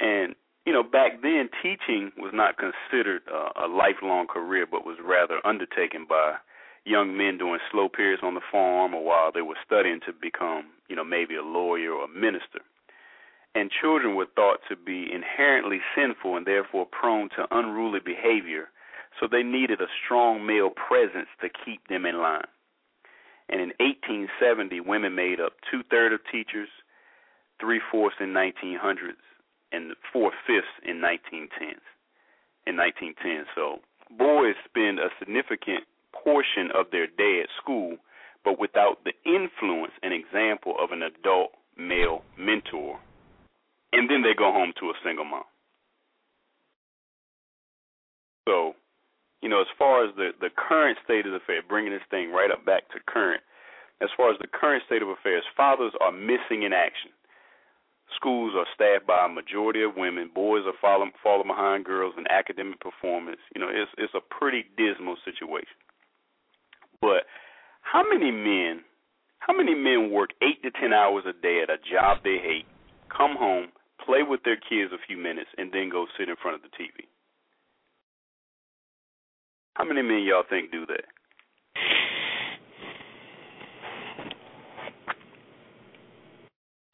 And you know, back then teaching was not considered uh, a lifelong career, but was rather undertaken by young men during slow periods on the farm or while they were studying to become, you know, maybe a lawyer or a minister. And children were thought to be inherently sinful and therefore prone to unruly behavior, so they needed a strong male presence to keep them in line. And in 1870, women made up two thirds of teachers, three fourths in 1900s, and four fifths in 1910s. In 1910, so boys spend a significant portion of their day at school, but without the influence and example of an adult male mentor, and then they go home to a single mom. So, you know, as far as the the current state of affairs, bringing this thing right up back to current, as far as the current state of affairs, fathers are missing in action. Schools are staffed by a majority of women. Boys are falling falling behind girls in academic performance. You know, it's it's a pretty dismal situation. But how many men how many men work eight to ten hours a day at a job they hate, come home, play with their kids a few minutes, and then go sit in front of the TV? How many men y'all think do that?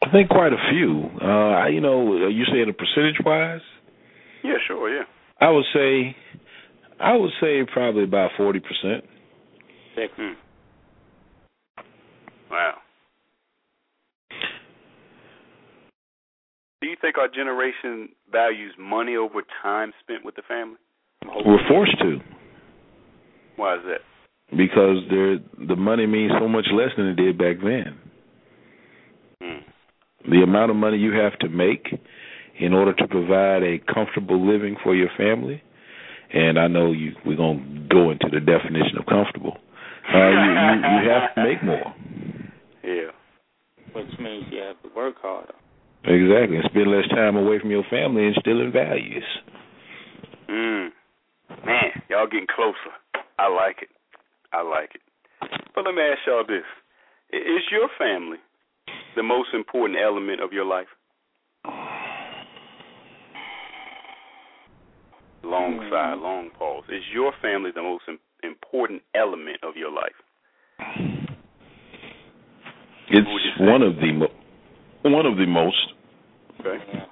I think quite a few. Uh, you know, you saying the percentage wise? Yeah, sure, yeah. I would say, I would say probably about forty percent. Hmm. Wow. Do you think our generation values money over time spent with the family? We're forced to Why is that? because there the money means so much less than it did back then. Hmm. The amount of money you have to make in order to provide a comfortable living for your family, and I know you we're gonna go into the definition of comfortable. Uh, you, you you have to make more. Yeah. Which means you have to work harder. Exactly, and spend less time away from your family, instilling values. Mm. Man, y'all getting closer. I like it. I like it. But let me ask y'all this: Is your family the most important element of your life? Long Hmm. sigh, long pause. Is your family the most important element of your life? It's would you one of the mo- one of the most. Okay. Yeah.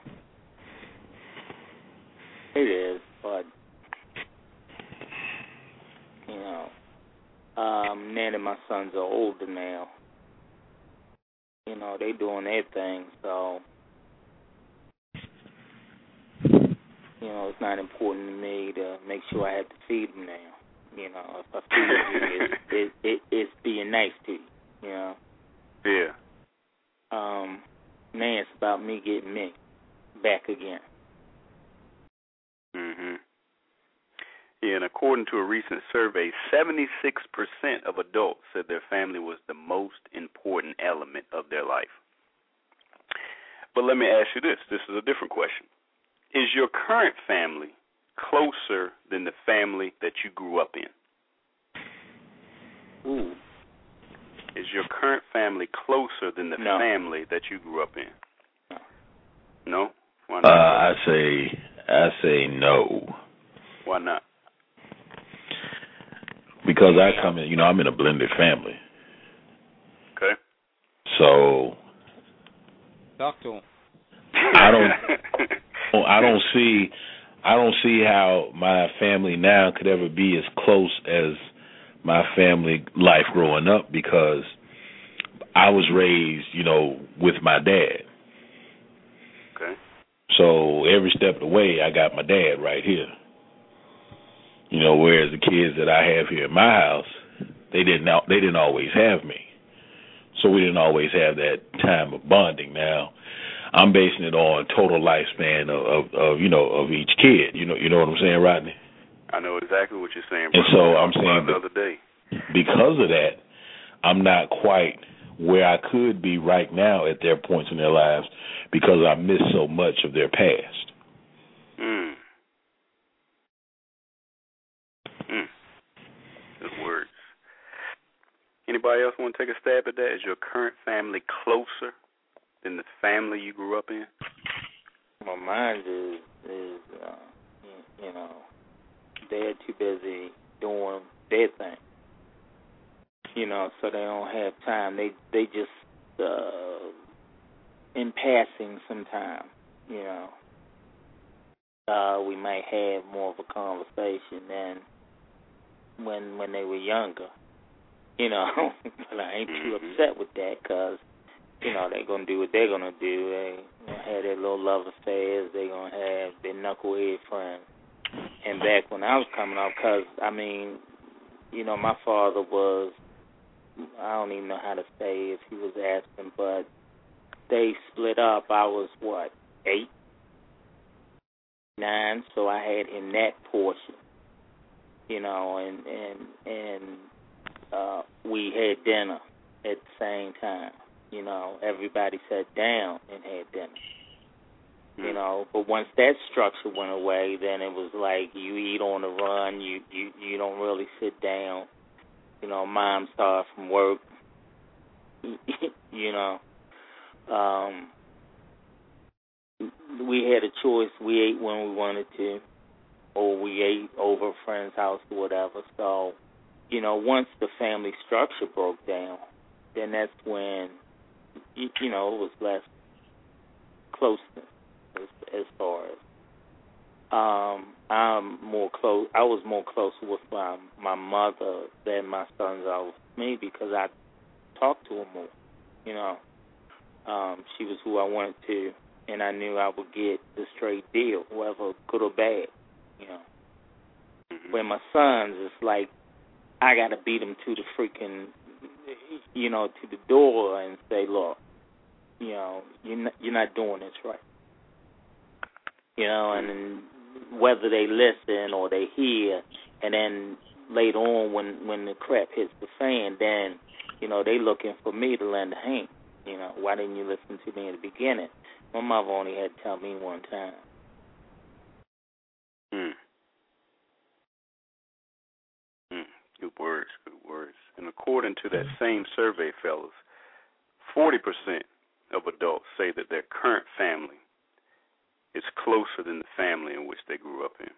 It is, but you know, um, Ned and my sons are older now. You know, they doing their thing, so you know, it's not important to me to make sure I have to feed them now. You know, if I feed you, it's it, it, it's being nice to you. You know, Yeah. um, now it's about me getting me back again. Mhm. Yeah, and according to a recent survey, 76% of adults said their family was the most important element of their life. But let me ask you this. This is a different question. Is your current family closer than the family that you grew up in? Ooh. Is your current family closer than the No. family that you grew up in? No. No? Why Uh, not? I say I say no Why not? Because I come in. You know, I'm in a blended family, Okay. so Talk to him. I don't- I don't see I don't see how my family now could ever be as close as my family life growing up because I was raised, you know, with my dad. okay. So every step of the way I got my dad right here. You know, whereas the kids that I have here in my house, they didn't they didn't always have me. So we didn't always have that time of bonding. Now, I'm basing it on total lifespan of, of, of you know of each kid. You know you know what I'm saying, Rodney? I know exactly what you're saying. And brother. so I'm saying the other day. Because of that, I'm not quite where I could be right now at their points in their lives because I miss so much of their past. Mm. Good words. Anybody else want to take a stab at that? Is your current family closer than the family you grew up in? My mind is is uh, you, know they're too busy doing their thing. You know, so they don't have time. They they just uh in passing sometime, you know. Uh we might have more of a conversation than when when they were younger. You know, but I ain't too Mhm. upset with that cuz you know, they're gonna do what they're gonna do. They gonna have their little love affairs. They're gonna have their knucklehead friends. And back when I was coming up, cause I mean, you know, my father was, I don't even know how to say if he was asking, but they split up. I was what eight, nine, so I had him that portion. You know, and and and uh we had dinner at the same time you know, everybody sat down and had dinner. You know, but once that structure went away, then it was like you eat on the run. You you you don't really sit down. You know, mom started from work. you know, um, we had a choice. We ate when we wanted to, or we ate over a friend's house or whatever. So, you know, once the family structure broke down, then that's when you, know, it was less closeness as, as far as um I'm more close I was more close with my my mother than my sons are with me because I talked to her more. You know. Um, she was who I wanted to and I knew I would get the straight deal, whether good or bad, you know. Mhm. Where my sons it's like I gotta beat them to the freaking you know, to the door and say, look, you know, you're not, you're not doing this right. You know, and then whether they listen or they hear, and then later on when when the crap hits the fan, then you know they looking for me to lend a hand. You know, why didn't you listen to me in the beginning? My mother only had to tell me one time. Mm. Good words, good words. And according to that mm-hmm. same survey, fellas, 40% of adults say that their current family is closer than the family in which they grew up in.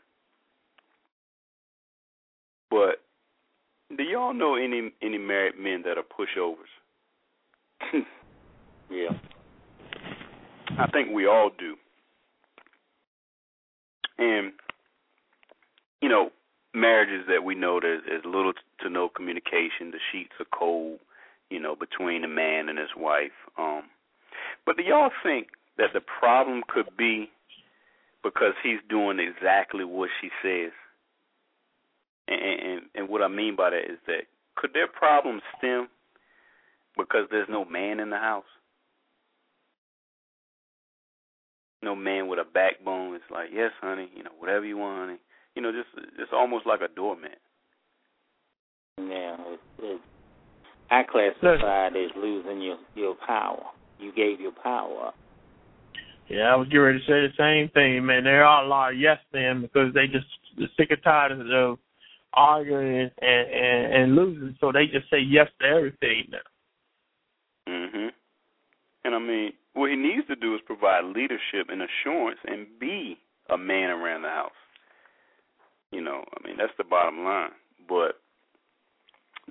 But do y'all know any any married men that are pushovers? yeah. I think we all do. And you know, marriages that we know there's, there's little to no communication. The sheets are cold, you know, between the man and his wife. Um, but do y'all think that the problem could be because he's doing exactly what she says? And, and and what I mean by that is that could their problem stem because there's no man in the house? No man with a backbone. It's like, yes, honey, you know, whatever you want, honey you know, just it's almost like a doormat. Yeah, it, it, I classify it as losing your your power. You gave your power up. Yeah, I was getting ready to say the same thing, man. There are a lot of yes men because they just sick and tired of arguing and, and and losing, so they just say yes to everything now. Mhm. And I mean, what he needs to do is provide leadership and assurance and be a man around the house. You know, I mean, that's the bottom line. But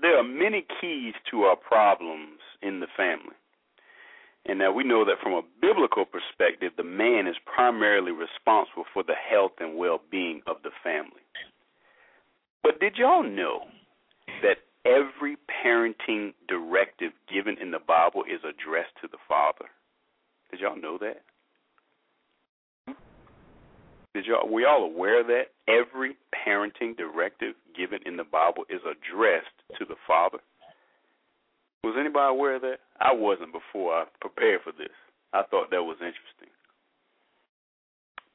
there are many keys to our problems in the family. And now we know that from a biblical perspective, the man is primarily responsible for the health and well being of the family. But did y'all know that every parenting directive given in the Bible is addressed to the father? Did y'all know that? Did y'all were y'all aware that every parenting directive given in the Bible is addressed to the father? Was anybody aware of that? I wasn't before I prepared for this. I thought that was interesting.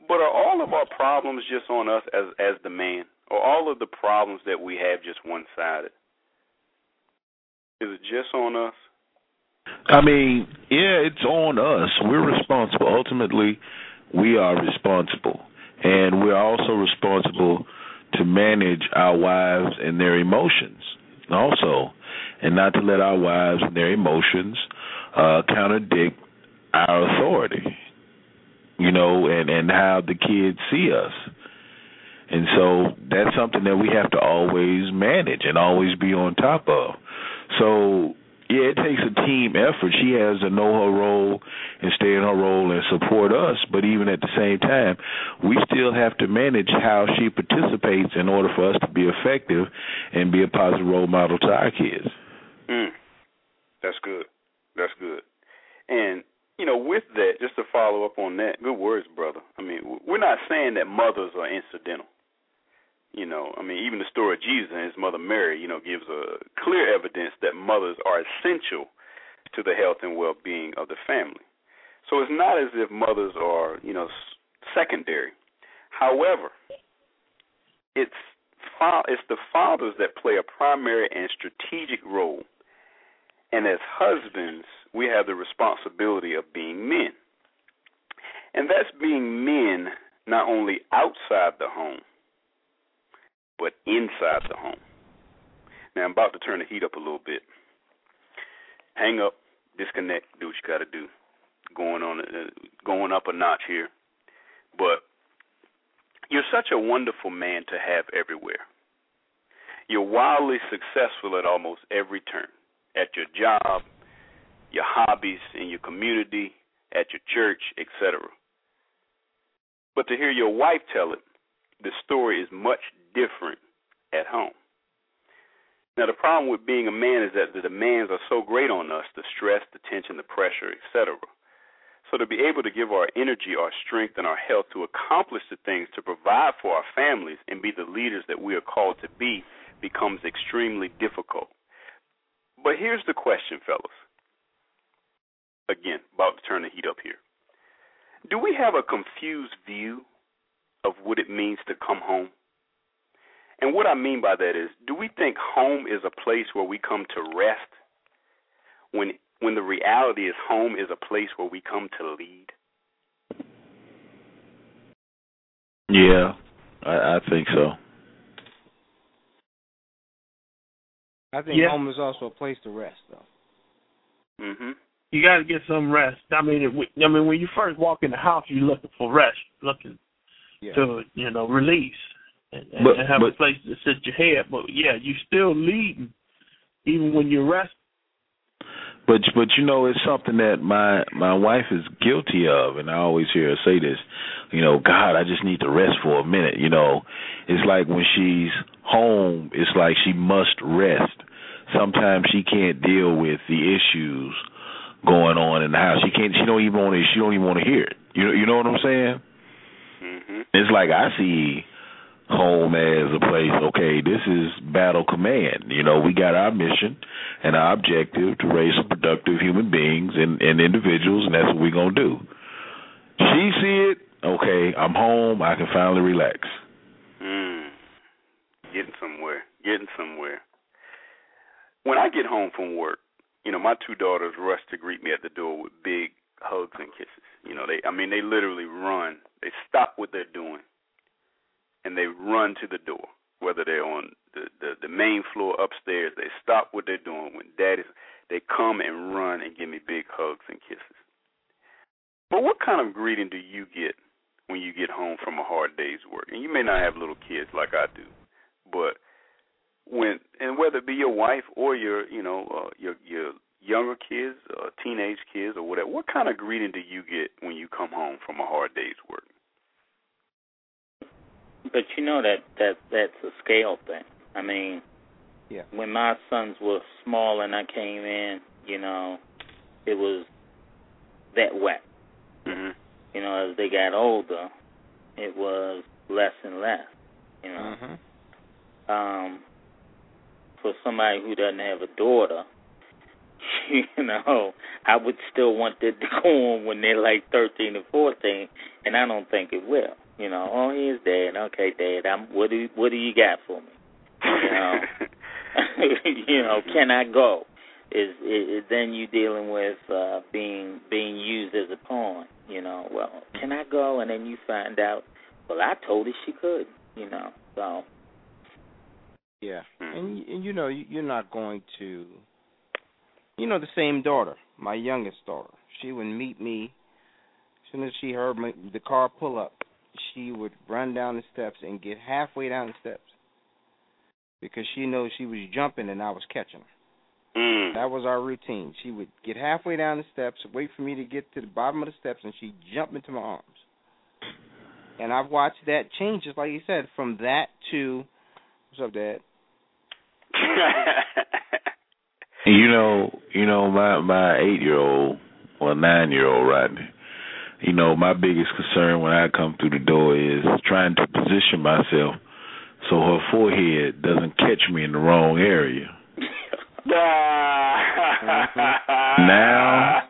But are all of our problems just on us as as the man? Or all of the problems that we have just one sided? Is it just on us? I mean, yeah, it's on us. We're responsible. Ultimately, we are responsible. And we're also responsible to manage our wives and their emotions also, and not to let our wives and their emotions uh contradict our authority. You know, and and how the kids see us. And so that's something that we have to always manage and always be on top of. So yeah, it takes a team effort. She has to know her role and stay in her role and support us, but even at the same time, we still have to manage how she participates in order for us to be effective and be a positive role model to our kids. Mm. That's good. That's good. And you know, with that, just to follow up on that, good words, brother. I mean, we're not saying that mothers are incidental. You know, I mean, even the story of Jesus and his mother Mary, you know, gives a clear evidence that mothers are essential to the health and well-being of the family. So it's not as if mothers are, you know, secondary. However, it's fa- it's the fathers that play a primary and strategic role. And as husbands, we have the responsibility of being men. And that's being men not only outside the home, but inside the home. Now I'm about to turn the heat up a little bit. Hang up, disconnect, do what you got to do. Going on, uh, going up a notch here, but you're such a wonderful man to have everywhere. You're wildly successful at almost every turn. At your job, your hobbies, in your community, at your church, etc. But to hear your wife tell it, the story is much different at home. Now, the problem with being a man is that the demands are so great on us the stress, the tension, the pressure, etc. So, to be able to give our energy, our strength, and our health to accomplish the things to provide for our families and be the leaders that we are called to be becomes extremely difficult. But here's the question, fellas. Again, about to turn the heat up here. Do we have a confused view of what it means to come home? And what I mean by that is, do we think home is a place where we come to rest when when the reality is home is a place where we come to lead? Yeah, I, I think so. I think Yeah. home is also a place to rest, though. Mhm. You got to get some rest. I mean, it, I mean, when you first walk in the house, you're looking for rest, looking Yeah. to you know release and, and But- and have a place to sit your head. But yeah, you still leading even when you rest. But but you know it's something that my my wife is guilty of, and I always hear her say this. You know, God, I just need to rest for a minute. You know, it's like when she's home, it's like she must rest. Sometimes she can't deal with the issues going on in the house. She can't. She don't even want to. She don't even want to hear it. You know. You know what I'm saying? Mhm. It's like I see home as a place, okay, this is battle command. You know, we got our mission and our objective to raise some productive human beings and, and individuals, and that's what we're going to do. She see it, okay, I'm home, I can finally relax. Mm. Getting somewhere. Getting somewhere. When I get home from work, you know, my two daughters rush to greet me at the door with big hugs and kisses. You know, they I mean they literally run. They stop what they're doing and they run to the door. Whether they're on the, the, the main floor upstairs, they stop what they're doing when daddy's they come and run and give me big hugs and kisses. But what kind of greeting do you get when you get home from a hard day's work? And you may not have little kids like I do, but when and whether it be your wife or your you know uh, your your younger kids, uh, teenage kids, or whatever, what kind of greeting do you get when you come home from a hard day's work? But you know that that that's a scale thing. I mean, yeah. When my sons were small and I came in, you know, it was that wet. Mm-hmm. You know, as they got older, it was less and less. You know. Mm-hmm. Um, for somebody who doesn't have a daughter, you know, I would still want that to go on when they're like thirteen or fourteen, and I don't think it will. You know, oh here's dad. Okay, dad, I'm what do what do you got for me? You know, you know, can I go? Is, is then you dealing with uh being being used as a pawn, you know. Well, can I go? And then you find out, well, I told her she could, you know. So yeah, Hmm. and and you know you're not going to, you know, the same daughter, my youngest daughter. She would meet me as soon as she heard my, the car pull up. She would run down the steps and get halfway down the steps because she knows she was jumping and I was catching her. Mm. That was our routine. She would get halfway down the steps, wait for me to get to the bottom of the steps, and she'd jump into my arms. And I've watched that change, just like you said, from that to what's up, Dad? You know, you know, my my eight year old or nine year old Rodney, you know, my biggest concern when I come through the door is trying to position myself so her forehead doesn't catch me in the wrong area. Now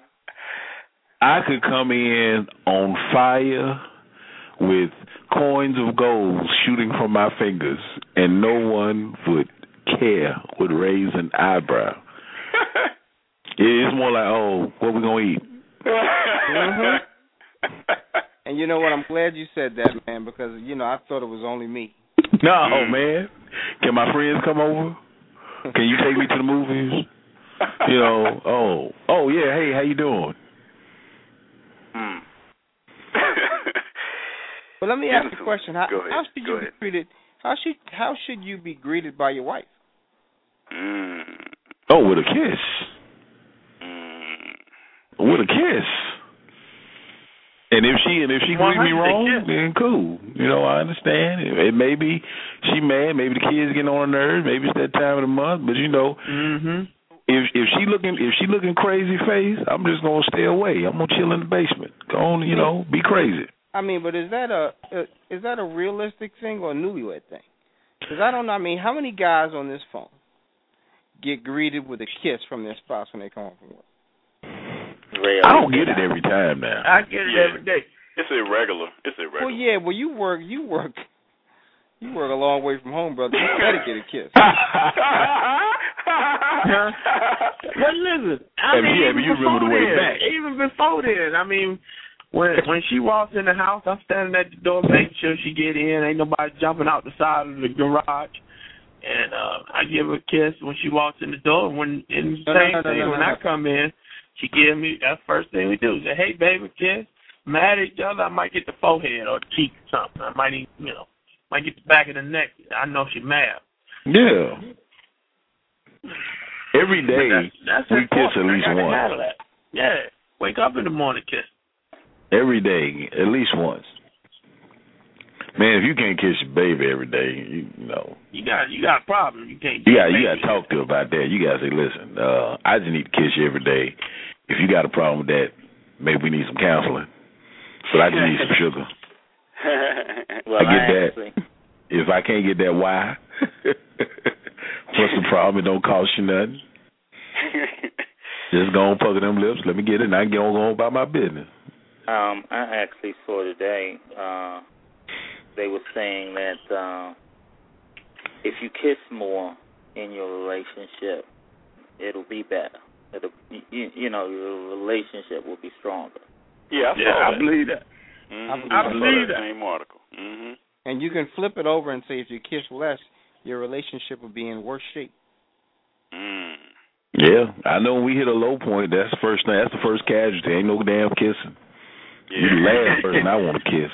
I could come in on fire with coins of gold shooting from my fingers and no one would care, would raise an eyebrow. It's more like, oh, what we gonna eat? Mhm. And you know what? I'm glad you said that, man, because you know I thought it was only me. No, oh man. Can my friends come over? Can you take me to the movies? You know, oh, oh yeah. Hey, how you doing? Hmm. But let me ask you a question: How, how should you be treated? How should how should you be greeted by your wife? Mm. Oh, with a kiss. Mm. With a kiss. And if she and if she greet me wrong, then cool. You know, I understand. It, it may be she mad, maybe the kids getting on her nerves, maybe it's that time of the month. But you know, Mm-hmm. if if she looking if she looking crazy face, I'm just gonna stay away. I'm gonna chill in the basement. Go on, you know, be crazy. I mean, but is that a uh, is that a realistic thing or a newlywed thing? Because I don't know. I mean, how many guys on this phone get greeted with a kiss from their spouse when they come home from work? Rarely. I don't get it every time now. I get it Yeah. every day. It's irregular. It's irregular. Well, yeah. Well, you work you work you work a long way from home, brother. You better get a kiss. But listen, I Hey, mean, yeah, even but you remember the way then, back. Even before then, I mean, when when she walks in the house, I'm standing at the door making sure she get in. Ain't nobody jumping out the side of the garage. And uh I give her a kiss when she walks in the door. When and the No, no, same no, no, thing no, when no, I come in, she give me that's the first thing we do. Say, hey baby, kiss. Mad at each other, I might get the forehead or the cheek or something. I might even you know, might get the back of the neck. I know she mad. Yeah. Every day that's, that's we kiss at least once. Yeah. Wake up in the morning, kiss. Every day, at least once. Man, if you can't kiss your baby every day, you, you know, You got you got a problem. You can't. you got you got to talk to her about that. You got to say, listen, uh, I just need to kiss you every day. If you got a problem with that, maybe we need some counseling. But I just need some sugar. well, I get that. actually, If I can't get that, why? What's the problem? It don't cost you nothing. Just go on, pucker them lips. Let me get it, and I can go on about my business. um, I actually saw today. Uh, they were saying that uh, if you kiss more in your relationship, it'll be better. It'll, you, you know, your relationship will be stronger. Yeah, I, Yeah, I believe that. Mm-hmm. I believe that. Same article. hmm And you can flip it over and say if you kiss less, your relationship will be in worse shape. Mm. Yeah, I know when we hit a low point, that's the first thing. That's the first casualty. Ain't no damn kissing. You the last person I want to kiss.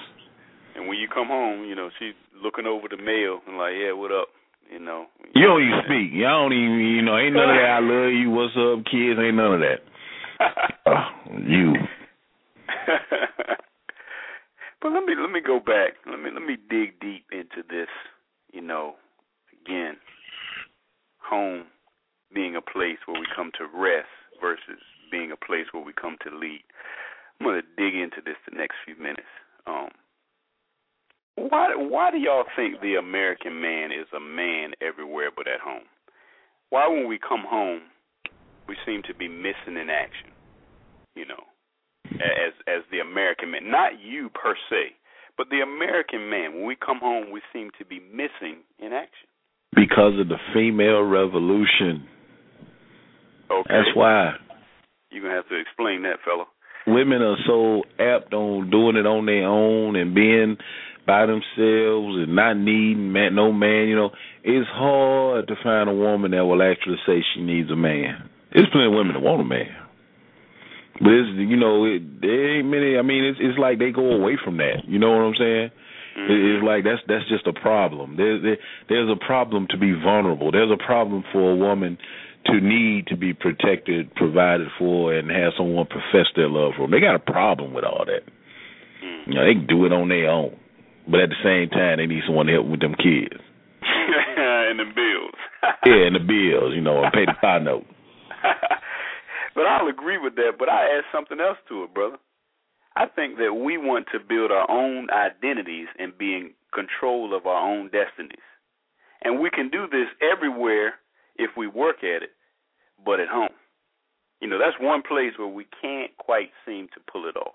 And when you come home, you know she's looking over the mail and like, yeah, what up? You know. You don't even speak. You don't even. You know, ain't none of that. I love you. What's up, kids? Ain't none of that. Uh, you. but let me let me go back. Let me let me dig deep into this. You know, again, home being a place where we come to rest versus being a place where we come to lead. I'm going to dig into this the next few minutes. Um, why why do y'all think the American man is a man everywhere but at home? Why when we come home we seem to be missing in action? You know, as as the American man, not you per se, but the American man. When we come home, we seem to be missing in action. Because of the female revolution. Okay, That's why. you're gonna have to explain that, fella. women are so apt on doing it on their own and being by themselves and not needing man, no man. You know, it's hard to find a woman that will actually say she needs a man. There's plenty of women that want a man, but it's you know it, there ain't many. I mean, it's it's like they go away from that. You know what I'm saying? Mm-hmm. It- It's like that's that's just a problem. There's there, there's a problem to be vulnerable. There's a problem for a woman to need to be protected, provided for, and have someone profess their love for them. They got a problem with all that. Mm. You know, they can do it on their own, but at the same time, they need someone to help with them kids. and the bills. Yeah, and the bills, you know, and pay the car note. but I'll agree with that. But I add something else to it, brother. I think that we want to build our own identities and be in control of our own destinies. And we can do this everywhere if we work at it, but at home. You know, that's one place where we can't quite seem to pull it off.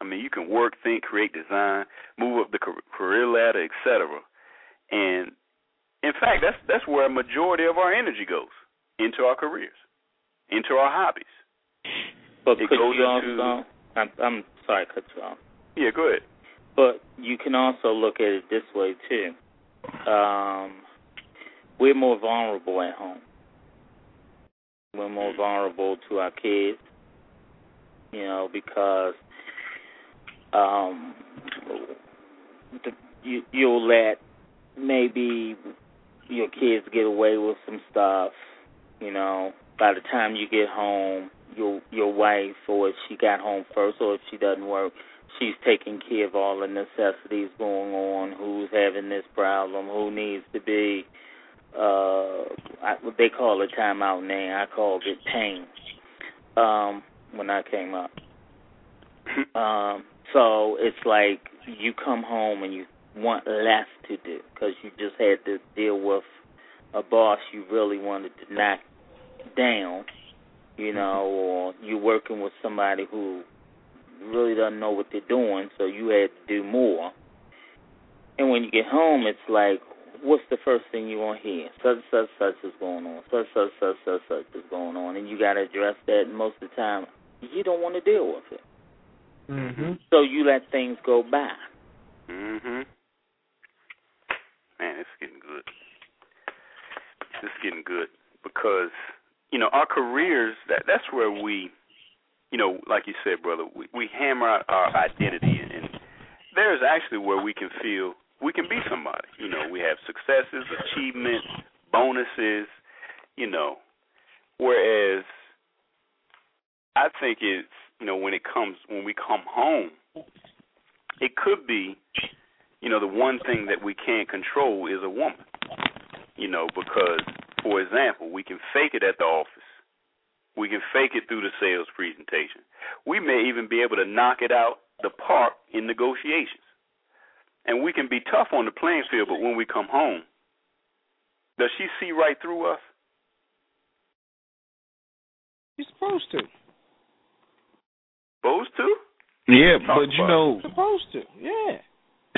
I mean, you can work, think, create, design, move up the career ladder, etc. And in fact, that's that's where a majority of our energy goes into our careers, into our hobbies. But It could goes you into- also? I'm, I'm sorry, cut you off. Yeah, go ahead. But you can also look at it this way too. Um, we're more vulnerable at home. We're more vulnerable to our kids, you know, because um, the, you you'll let maybe your kids get away with some stuff, you know. By the time you get home, your your wife, or if she got home first, or if she doesn't work, she's taking care of all the necessities going on, who's having this problem, who needs to be uh I, what they call it timeout now. I called it pain. Um when I came up. Um so it's like you come home and you want less to do because you just had to deal with a boss you really wanted to knock down, you know, mm-hmm. or you're working with somebody who really doesn't know what they're doing, so you had to do more. And when you get home, it's like, what's the first thing you want to hear? Such, such, such is going on. Such, such, such, such, such is going on. And you got to address that. And most of the time, you don't want to deal with it. Mhm. So you let things go by. Mhm. Man, it's getting good. It's getting good because you know our careers. That that's where we, you know, like you said, brother, we, we hammer out our identity, and, and there's actually where we can feel we can be somebody. You know, we have successes, achievements, bonuses. You know, whereas I think it's you know when it comes when we come home, it could be you know, the one thing that we can't control is a woman. You know, because, for example, we can fake it at the office. We can fake it through the sales presentation. We may even be able to knock it out the park in negotiations. And we can be tough on the playing field, but when we come home, does she see right through us? You're supposed to. Supposed to? Yeah, but you know, Supposed to. Yeah.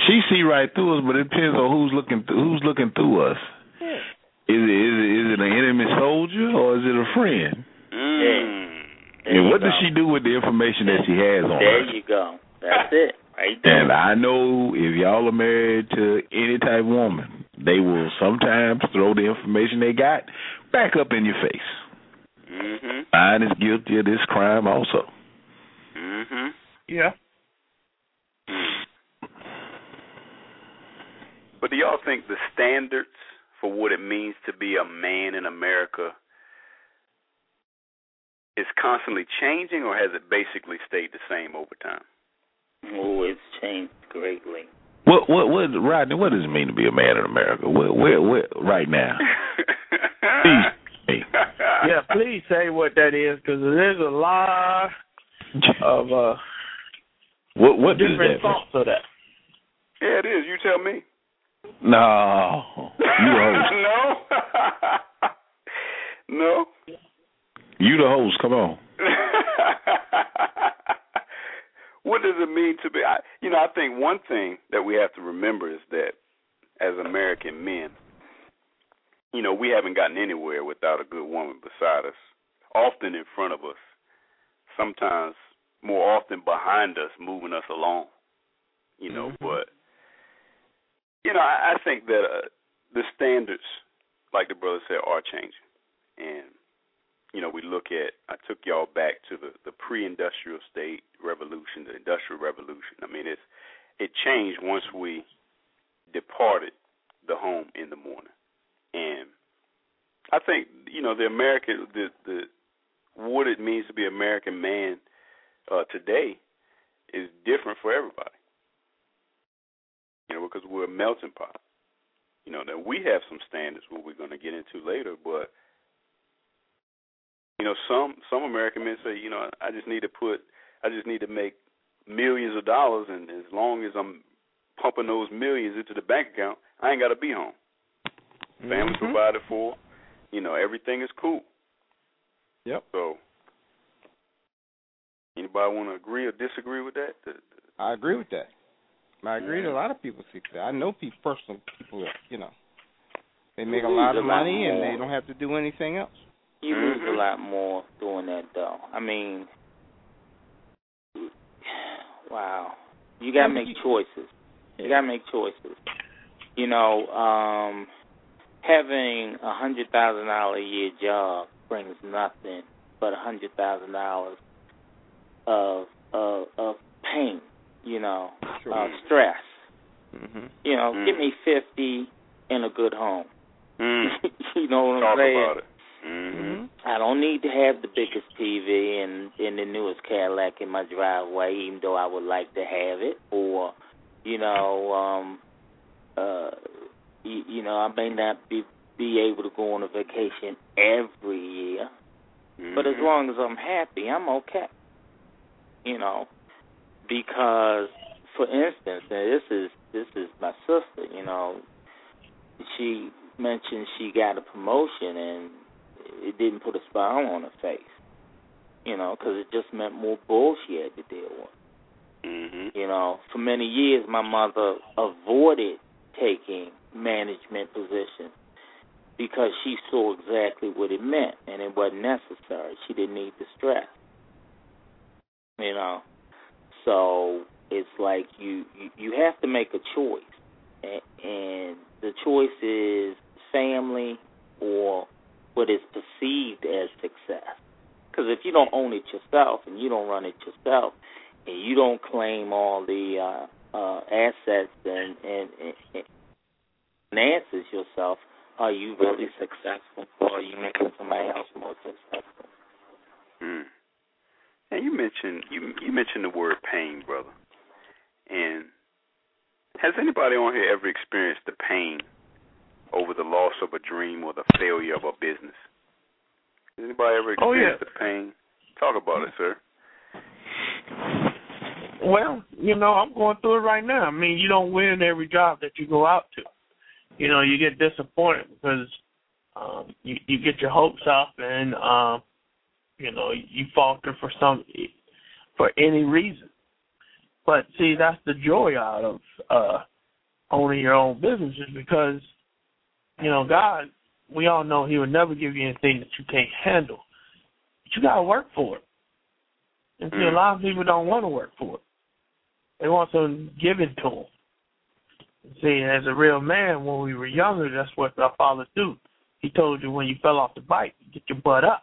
she see right through us, but it depends on who's looking th- who's looking through us. Yeah. Is it is it is it an enemy soldier or is it a friend? Mm. There and what go. does she do with the information that she has on There her? you go. That's it. Right there. And I know if y'all are married to any type of woman, they will sometimes throw the information they got back up in your face. Mm-hmm. Mine is guilty of this crime also. Mhm. Yeah. But do y'all think the standards for what it means to be a man in America is constantly changing, or has it basically stayed the same over time? Oh, it's changed greatly. What what what Rodney, what does it mean to be a man in America? Where where, where right now? Please. Yeah, please say what that is because there's a lot of uh What what does different that mean? thoughts of that. Yeah, it is. You tell me. No. You the host. no. no. You the host, come on. what does it mean to be? I, you know, I think one thing that we have to remember is that as American men, you know, we haven't gotten anywhere without a good woman beside us, often in front of us, sometimes more often behind us, moving us along. You know, Mm-hmm. but you know, I, I think that uh, the standards, like the brother said, are changing, and you know, we look at. I took y'all back to the the pre-industrial state revolution, the industrial revolution. I mean, it's it changed once we departed the home in the morning, and I think you know the American the the what it means to be an American man uh, today is different for everybody. You know, because we're a melting pot. You know, that we have some standards what we're going to get into later, but you know, some some American men say, you know, I just need to put, I just need to make millions of dollars, and as long as I'm pumping those millions into the bank account, I ain't got to be home. Family Mhm. provided for, you know, everything is cool. Yep. So, anybody want to agree or disagree with that? The- I agree with that. I agree that a lot of people see that. I know people, personal people that you know, they make a lose lot a of lot money and they don't have to do anything else. You lose a lot more doing that, though. I mean, wow. You gotta make choices. You gotta make choices. You know, um, having a hundred thousand dollar a year job brings nothing but a hundred thousand dollars of of of pain. You know, Sure. uh, stress. Mm-hmm. You know, Mm. give me fifty in a good home. Mm. you know what I'm saying? about it. hmm I don't need to have the biggest TV and and the newest Cadillac in my driveway, even though I would like to have it. Or, you know, um, uh, you, you know, I may not be be able to go on a vacation every year, but as Mhm. long as I'm happy, I'm okay. You know, because for instance, and this is this is my sister. You know, she mentioned she got a promotion and it didn't put a smile on her face. You know, because it just meant more bull she had to deal with. Mhm. You know, for many years, my mother avoided taking management positions because she saw exactly what it meant, and it wasn't necessary. She didn't need the stress. You know, so it's like you you, you have to make a choice, and, the choice is family or what is perceived as success. Because if you don't own it yourself and you don't run it yourself, and you don't claim all the uh, uh, assets and, and, and finances yourself, are you really successful, or are you making somebody else more successful? Mm. And you mentioned you you mentioned the word pain, brother. And has anybody on here ever experienced the pain over the loss of a dream or the failure of a business? Has anybody ever Oh, yeah. experienced the pain? Talk about it, sir. Well, you know, I'm going through it right now. I mean, you don't win every job that you go out to. You know, you get disappointed because um you you get your hopes up and um you know, you falter for some for any reason. But see, that's the joy out of uh owning your own business is because you know, God, we all know he would never give you anything that you can't handle. But you gotta work for it. And see, a lot of people don't want to work for it. They want something given to them. See, as a real man, when we were younger, that's what our fathers do. He told you when you fell off the bike, get your butt up.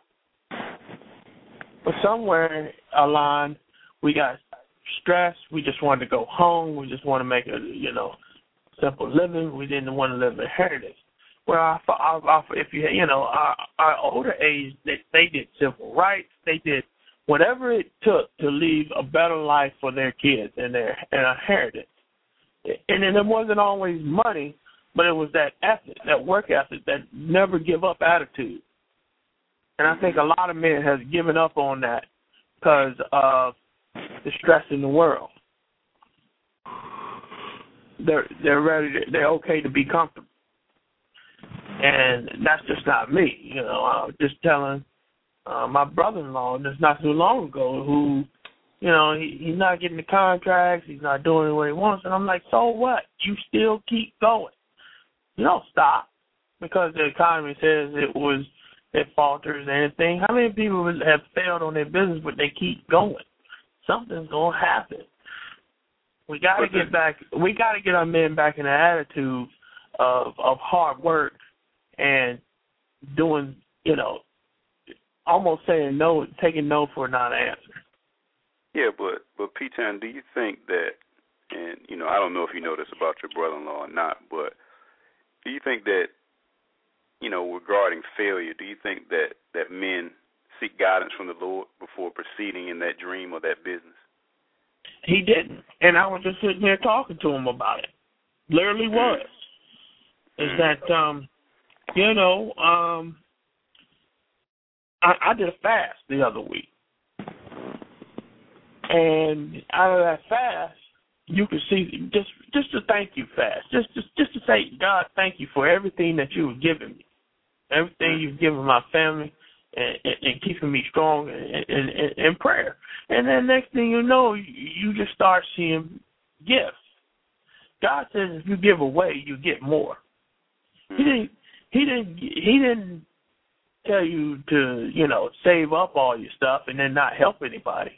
But somewhere along, we got stressed. We just wanted to go home. We just want to make a, you know, simple living. We didn't want to live in heritage. Well, our, our, our, if you, you know, our, our older age, they, they did civil rights. They did whatever it took to leave a better life for their kids and their and a heritage. And then it wasn't always money, but it was that ethic, that work ethic, that never give up attitude. And I think a lot of men has given up on that because of the stress in the world. They're they're ready. To, they're okay to be comfortable, and that's just not me. You know, I was just telling uh, my brother-in-law just not too long ago who, you know, he, he's not getting the contracts. He's not doing what he wants, and I'm like, so what? You still keep going. You don't stop because the economy says it was it falters or anything. How many people have failed on their business, but they keep going? Something's gonna happen. We got to get back. We got to get our men back in the attitude of of hard work and doing, you know, almost saying no, taking no for a non-answer. Yeah, but but P Town, do you think that? And you know, I don't know if you know this about your brother-in-law or not, but do you think that, you know, regarding failure, do you think that that men seek guidance from the Lord before proceeding in that dream or that business? He didn't, and I was just sitting there talking to him about it. Literally was. Is that um, you know, um, I, I did a fast the other week, and out of that fast, you can see just just to thank you fast, just just just to say God, thank you for everything that you have given me, everything you've given my family, and, and, and keeping me strong in, in, in, prayer. And then next thing you know, you, you just start seeing gifts. God says if you give away, you get more. He didn't. He didn't. He didn't tell you to, you know, save up all your stuff and then not help anybody.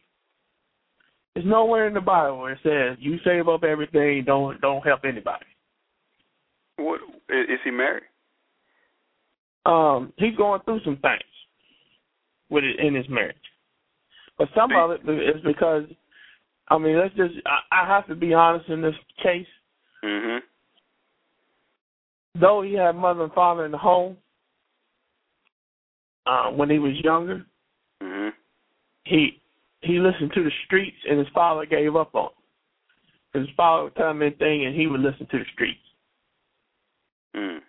There's nowhere in the Bible where it says you save up everything, don't don't help anybody. What is he married? Um, he's going through some things with it in his marriage, but some of it is because, I mean, let's just I, I have to be honest in this case. Mhm. Though he had mother and father in the home, uh, when he was younger, hmm he he listened to the streets, and his father gave up on him. His father would tell him anything, and he would listen to the streets. Mm.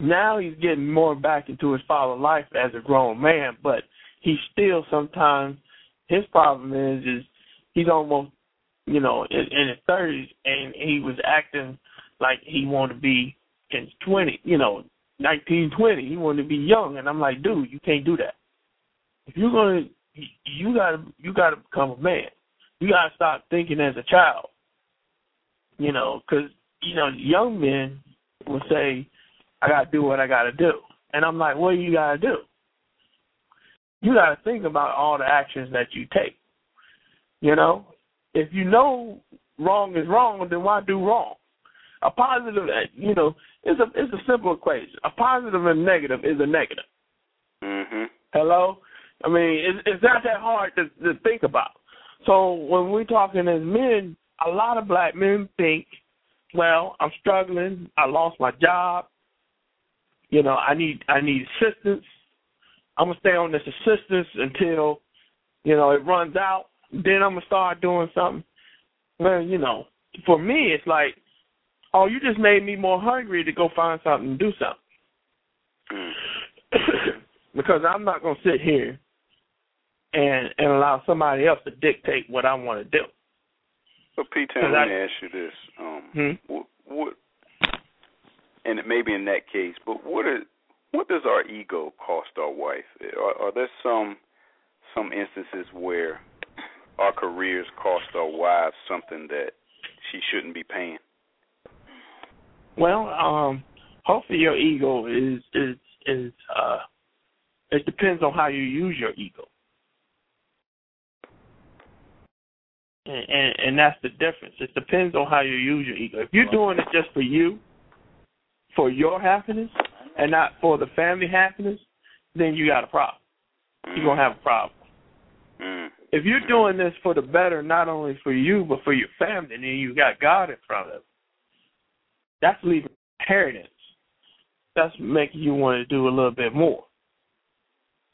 Now he's getting more back into his father's life as a grown man, but he still sometimes his problem is is he's almost you know in, in his thirties, and he was acting like he wanted to be in his twenty, you know, nineteen, twenty. He wanted to be young, and I'm like, dude, you can't do that. If you're gonna, you gotta, you gotta become a man. You gotta stop thinking as a child. You know, because you know, young men will say, I gotta do what I gotta do, and I'm like, what do you gotta do? You gotta think about all the actions that you take. You know, if you know wrong is wrong, then why do wrong? A positive, you know, it's a it's a simple equation. A positive and negative is a negative. Mhm. Hello, I mean it's it's not that hard to, to think about. So when we're talking as men, a lot of black men think, well, I'm struggling. I lost my job. You know, I need I need assistance. I'm gonna stay on this assistance until, you know, it runs out. Then I'm gonna start doing something. Well, you know, for me, it's like oh, you just made me more hungry to go find something and do something. Mm. because I'm not going to sit here and and allow somebody else to dictate what I want to do. So, Peter, let me ask you this: um, hmm? what, what, and it may be in that case, but what is what does our ego cost our wife? Are, are there some some instances where our careers cost our wives something that she shouldn't be paying? Well, um, hopefully your ego is is is uh it depends on how you use your ego. And, and and that's the difference. It depends on how you use your ego. If you're doing it just for you, for your happiness, and not for the family happiness, then you got a problem. You're gonna have a problem. Mm. If you're doing this for the better, not only for you but for your family, then you got God in front of it. That's leaving inheritance. That's making you want to do a little bit more.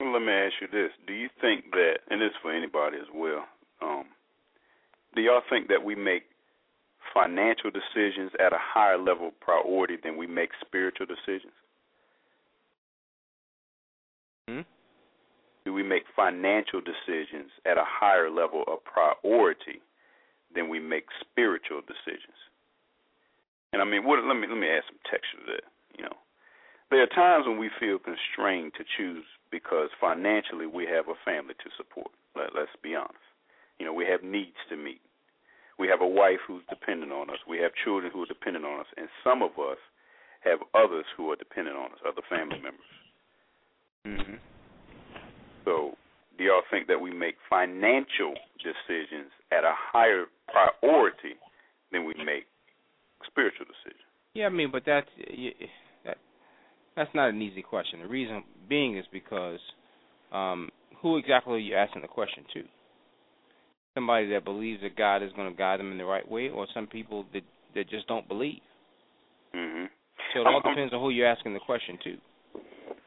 Well, let me ask you this: Do you think that, and this is for anybody as well, um, do y'all think that we make financial decisions at a higher level of priority than we make spiritual decisions? Hmm? Do we make financial decisions at a higher level of priority than we make spiritual decisions? And I mean, what, let me let me add some texture to that. You know, there are times when we feel constrained to choose because financially we have a family to support. Let, let's be honest. You know, we have needs to meet. We have a wife who's dependent on us. We have children who are dependent on us, and some of us have others who are dependent on us, other family members. Mm-hmm. So, do y'all think that we make financial decisions at a higher priority than we make spiritual decisions? Yeah, I mean, but that's that that's not an easy question. The reason being is because um, who exactly are you asking the question to? Somebody that believes that God is going to guide them in the right way, or some people that that just don't believe. Mm-hmm. So it all Um, depends on who you're asking the question to.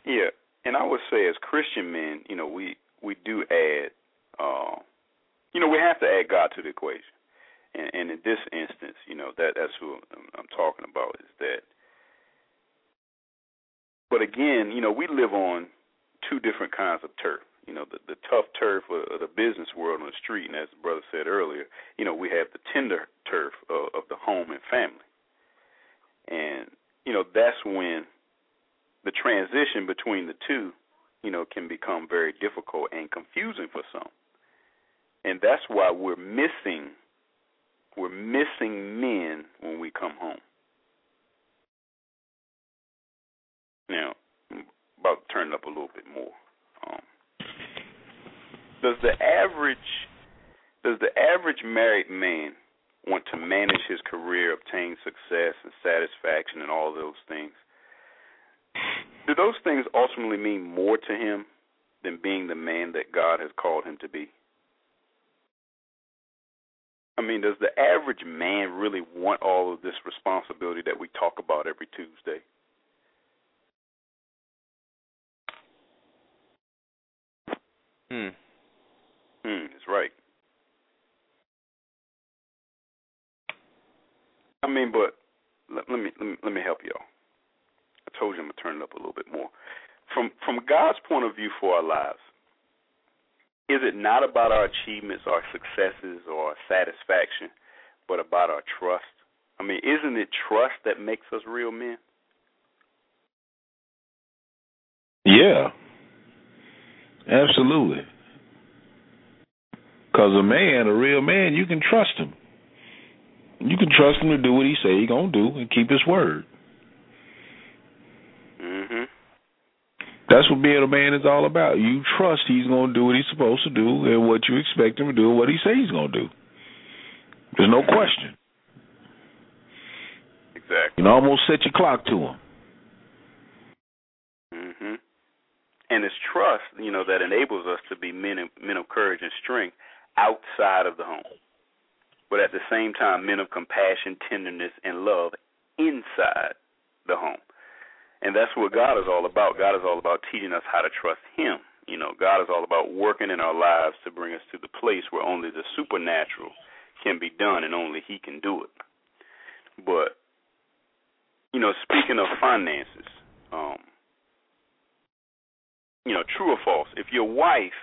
Yeah, and I would say as Christian men, you know, we we do add, uh, you know, we have to add God to the equation. And, and in this instance, you know, that that's who I'm, I'm talking about is that. But again, you know, we live on two different kinds of turf. You know, the the tough turf of, the business world on the street, and as the brother said earlier, you know, we have the tender turf of, of the home and family. And you know, that's when the transition between the two, you know, can become very difficult and confusing for some. And that's why we're missing we're missing men when we come home. Now, I'm about to turn it up a little bit more. Does the average does the average married man want to manage his career, obtain success and satisfaction and all those things? Do those things ultimately mean more to him than being the man that God has called him to be? I mean, does the average man really want all of this responsibility that we talk about every Tuesday? Hmm. Hmm, that's right. I mean, but let, let me let me let me help y'all. I told you I'm gonna turn it up a little bit more. From from God's point of view for our lives, is it not about our achievements, our successes, or our satisfaction, but about our trust? I mean, isn't it trust that makes us real men? Yeah. Absolutely. Because a man, a real man, you can trust him. You can trust him to do what he say he gonna do and keep his word. Mhm. That's what being a man is all about. You trust he's gonna do what he's supposed to do and what you expect him to do and what he say he's gonna do. There's no question. Exactly. You can almost set your clock to him. hmm And it's trust, you know, that enables us to be men men of courage and strength outside of the home, but at the same time, men of compassion, tenderness, and love inside the home. And that's what God is all about. God is all about teaching us how to trust Him. You know, God is all about working in our lives to bring us to the place where only the supernatural can be done and only He can do it. But, you know, speaking of finances, um, you know, true or false, if your wife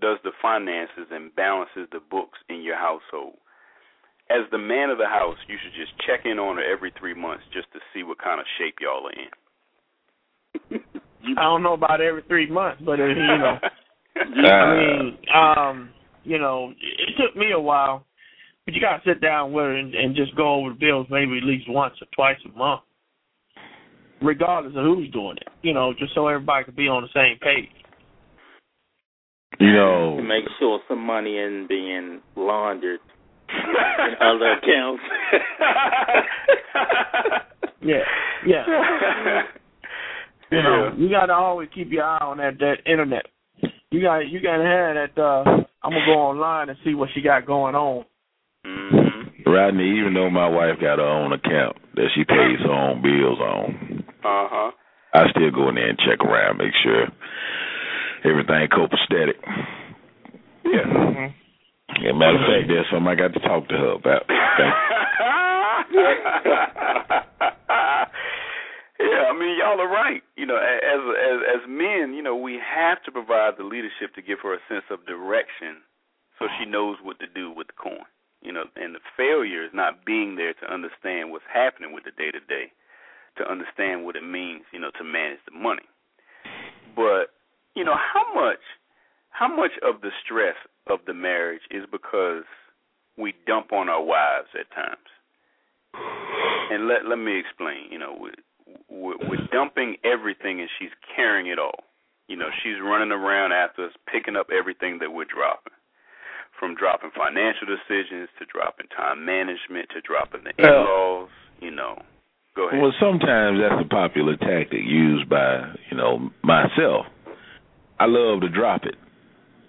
does the finances and balances the books in your household, as the man of the house, you should just check in on her every three months just to see what kind of shape y'all are in. I don't know about every three months, but you know, I mean, um, you know, it took me a while, but you gotta sit down with her and, and just go over the bills maybe at least once or twice a month, regardless of who's doing it. You know, just so everybody can be on the same page. You know, to make sure some money isn't being laundered in other accounts. yeah, yeah. You know, you gotta always keep your eye on that that internet. You got you gotta have that. uh I'm gonna go online and see what she got going on. Mm-hmm. Rodney, even though my wife got her own account that she pays her own bills on, Uh huh. I still go in there and check around, make sure everything copacetic. Yeah. Mm-hmm. Yeah, matter of fact, there's something I got to talk to her about. yeah, I mean, y'all are right. You know, as as as men, you know, we have to provide the leadership to give her a sense of direction, so she knows what to do with the coin. You know, and the failure is not being there to understand what's happening with the day to day, to understand what it means, you know, to manage the money. But you know, how much how much of the stress of the marriage is because we dump on our wives at times? And let let me explain. You know, we, we're, we're dumping everything, and she's carrying it all. You know, she's running around after us, picking up everything that we're dropping. From dropping financial decisions to dropping time management to dropping the in-laws. You know, go ahead. Well, sometimes that's a popular tactic used by, you know, myself. I love to drop it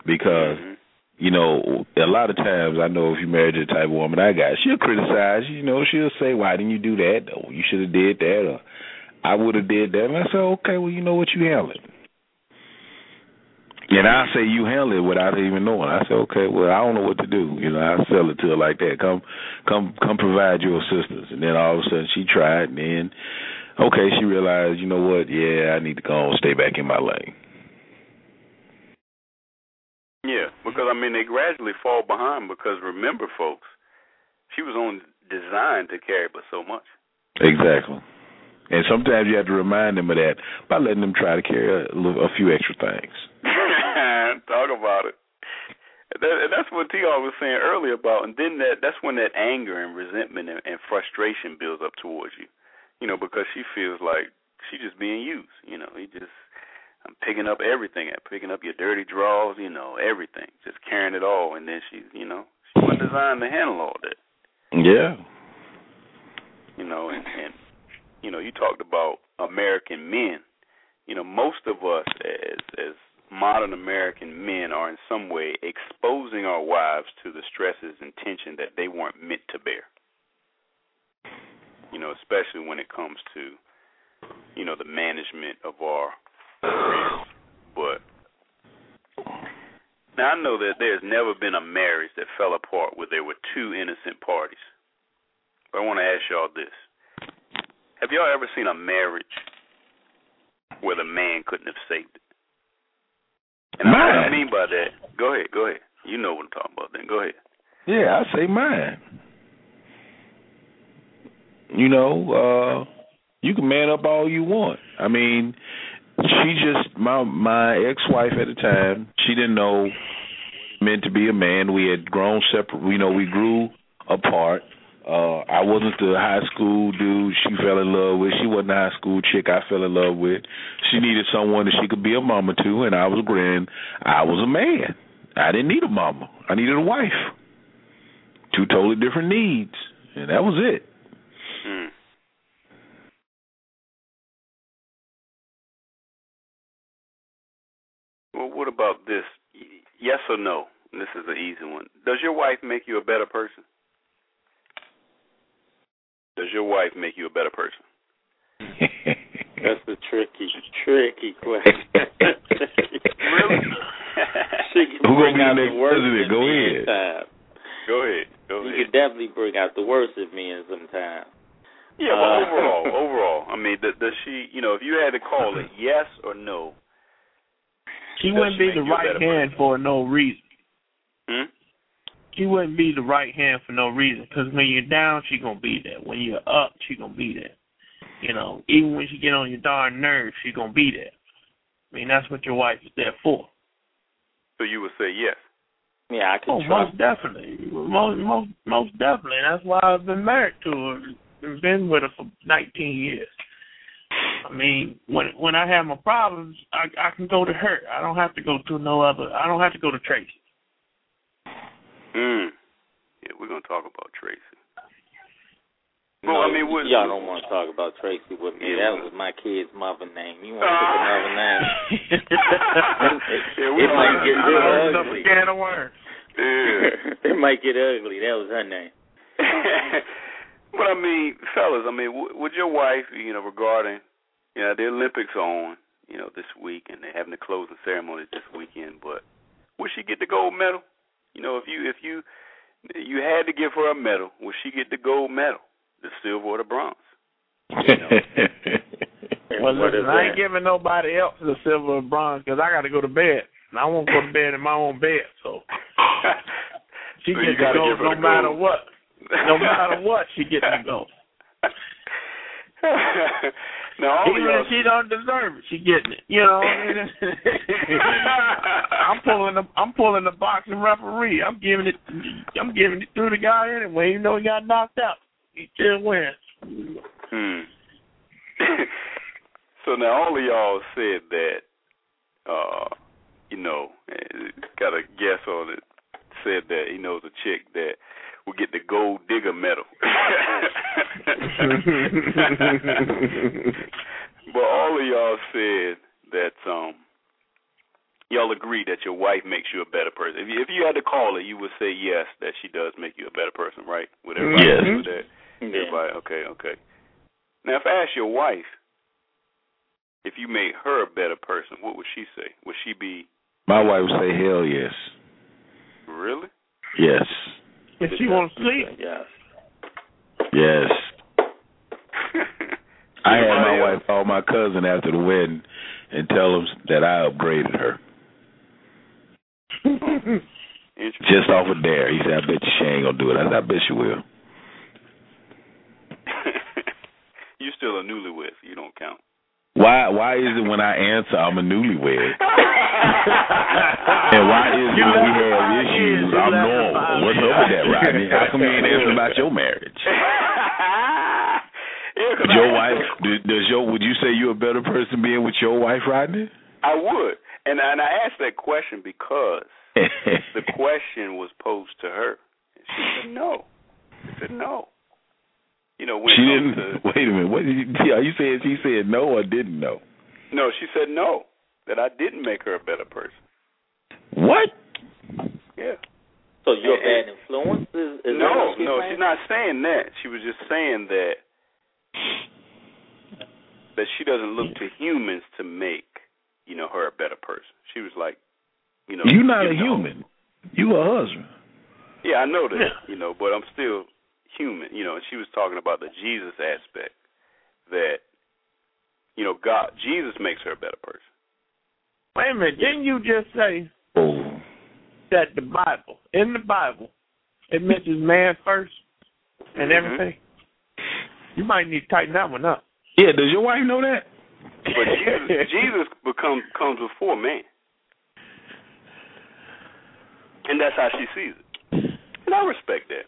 because, Mhm. you know, a lot of times I know if you married the type of woman I got, she'll criticize, you know, she'll say, "Why didn't you do that? Or you should have did that, or I would have did that." And I say, "Okay, well, you know what, you handle it." And I say you handle it without even knowing. I say, okay, well, I don't know what to do. You know, I sell it to her like that. Come, come, come, provide your assistance. And then all of a sudden she tried, and then, okay, she realized, you know what? Yeah, I need to go and stay back in my lane. Yeah, mm-hmm. because I mean they gradually fall behind because remember, folks, she was only designed to carry but so much. Exactly. And sometimes you have to remind them of that by letting them try to carry a, little, a few extra things. Talk about it. That, and that's what T. was saying earlier about, and then that that's when that anger and resentment and, and frustration builds up towards you, you know, because she feels like she's just being used. You know, he just I'm picking up everything, I'm picking up your dirty drawers, you know, everything, just carrying it all, and then she's, you know, she wasn't designed to handle all that. Yeah. you know, and, and you know, you talked about American men. You know, most of us as as modern American men are in some way exposing our wives to the stresses and tension that they weren't meant to bear. You know, especially when it comes to, you know, the management of our. But now I know that there's never been a marriage that fell apart where there were two innocent parties. But I want to ask y'all this. Have y'all ever seen a marriage where the man couldn't have saved it? And what I Mine. mean by that, go ahead, go ahead. You know what I'm talking about then. Go ahead. Yeah, I say mine. You know, uh you can man up all you want. I mean, she just my my ex-wife at the time, she didn't know meant to be a man. We had grown separate, you know, we grew apart. Uh I wasn't the high school dude she fell in love with. She wasn't the high school chick I fell in love with. She needed someone that she could be a mama to and I was a grand. I was a man. I didn't need a mama. I needed a wife. Two totally different needs. And that was it. Well, what about this? Yes or no? This is an easy one. Does your wife make you a better person? Does your wife make you a better person? That's a tricky, tricky question. Really? she can Who bring gonna be out the worst president? in Go me ahead. at. Go ahead. Go You ahead. can definitely bring out the worst in me in sometimes. Yeah, but Uh, overall, overall, I mean, does, does she? You know, if you had to call it yes or no, She wouldn't she be the right better hand for no reason. hmm? She wouldn't be the right hand for no reason. Because when you're down, she gonna be there. When you're up, she gonna be there. You know, even when she get on your darn nerves, she gonna be there. I mean, that's what your wife is there for. So you would say yes. Yeah, I can Oh, trust. most definitely, most most most definitely. That's why I've been married to her, and been with her for 19 years. I mean, when when I have my problems, I I can go to her. I don't have to go to no other. I don't have to go to Tracy. Mm. Yeah, we're gonna talk about Tracy. No, Well, I mean, what, y'all don't want to talk about Tracy with me. Yeah. That was my kid's mother name. You want to pick another name? Yeah, we it might get real Opened up a ugly. can of worms. Yeah. it might get ugly. That was her name. but I mean, fellas, I mean, w- would your wife, you know, regarding, you know, the Olympics are on, you know, this week, and they're having the closing ceremony this weekend, but would she get the gold medal? You know, if you if you you had to give her a medal, would she get the gold medal, the silver or the bronze? Well, listen, I ain't that? giving nobody else the silver or bronze because I got to go to bed. And I won't go to bed in my own bed, so she So gets to gotta go give her no the matter gold. what. No matter what, she gets to go. Of Even if she don't deserve it, she getting it. You know, I'm pulling the I'm pulling the boxing referee. I'm giving it I'm giving it to the guy anyway, even though he got knocked out. He still wins. Hmm. so now all of y'all said that, uh, you know, eh, got a guess on it. Said that he knows a chick that will get the gold digger medal. but all of y'all said that um y'all agree that your wife makes you a better person. If you, if you had to call her, you would say yes that she does make you a better person, right? Would everybody Yes. agree with that? Yeah. Everybody, okay, okay. Now, if I ask your wife if you made her a better person, what would she say? Would she be My wife would say, "Hell yes, really? yes, If she wants to sleep, Yes. yes." I had my wife call my cousin after the wedding and tell him that I upgraded her just off of dare. He said, "I bet you she ain't gonna do it." I said, "I bet she will." You're still a newlywed, so you don't count. Why? Why is it when I answer I'm a newlywed? And why is it when we have issues I'm normal? What's up with that, Rodney? How come you ain't answering about your marriage? Your wife? Does your? Would you say you're a better person being with your wife, Rodney? I would, and and I asked that question because the question was posed to her, she said no. She said no. You know when she didn't. to Wait a minute. What did you? Are you saying she said no or didn't know? no, she said no that I didn't make her a better person. What? Yeah. So you're a And- bad influence? Is, is no, what she's no, saying? she's not saying that. She was just saying that that she doesn't look to humans to make, you know, her a better person. She was like, you know, You're not a giving the whole- human. You a husband. Yeah, I know that, you know, but I'm still human, you know. And she was talking about the Jesus aspect that, you know, God, Jesus makes her a better person. wait a minute, didn't you just say Oh. that the Bible, in the Bible, it mentions man first and Mhm. everything? You might need to tighten that one up. Yeah. Does your wife know that? But Jesus, Jesus become comes before man, and that's how she sees it. And I respect that.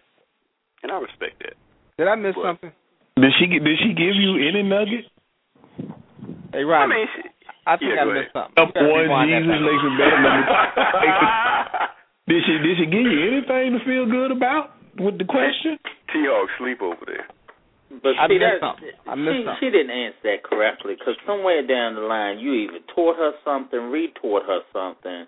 And I respect that. Did I miss What? something? Did she? Did she give you any nugget? Hey, I mean, she, I think yeah, I missed something. Up one, Jesus makes it better. Did she? Did she give you anything to feel good about with the question? T Hawk sleep over there. But I see, missed that, something. I missed she, something. she didn't answer that correctly because somewhere down the line you either taught her something, retaught her something,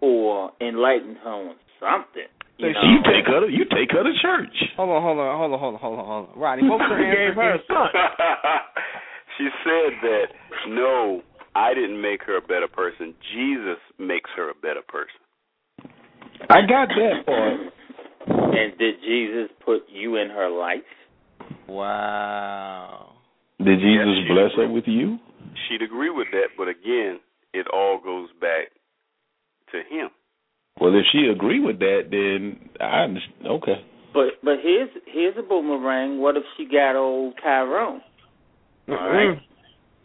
or enlightened her on something. You know? You take her. To, you take her to church. Hold on, hold on, hold on, hold on, hold on, hold on. Rodney, what was her answer? gave her a son. she said that no, I didn't make her a better person. Jesus makes her a better person. I got that part. And did Jesus put you in her life? Wow. Did Jesus Yes, she bless her with you? She'd agree with that, but again, it all goes back to him. Well, if she agree with that, then I understand. Okay. But but here's here's a boomerang. What if she got old Tyrone? All right. Mm-hmm.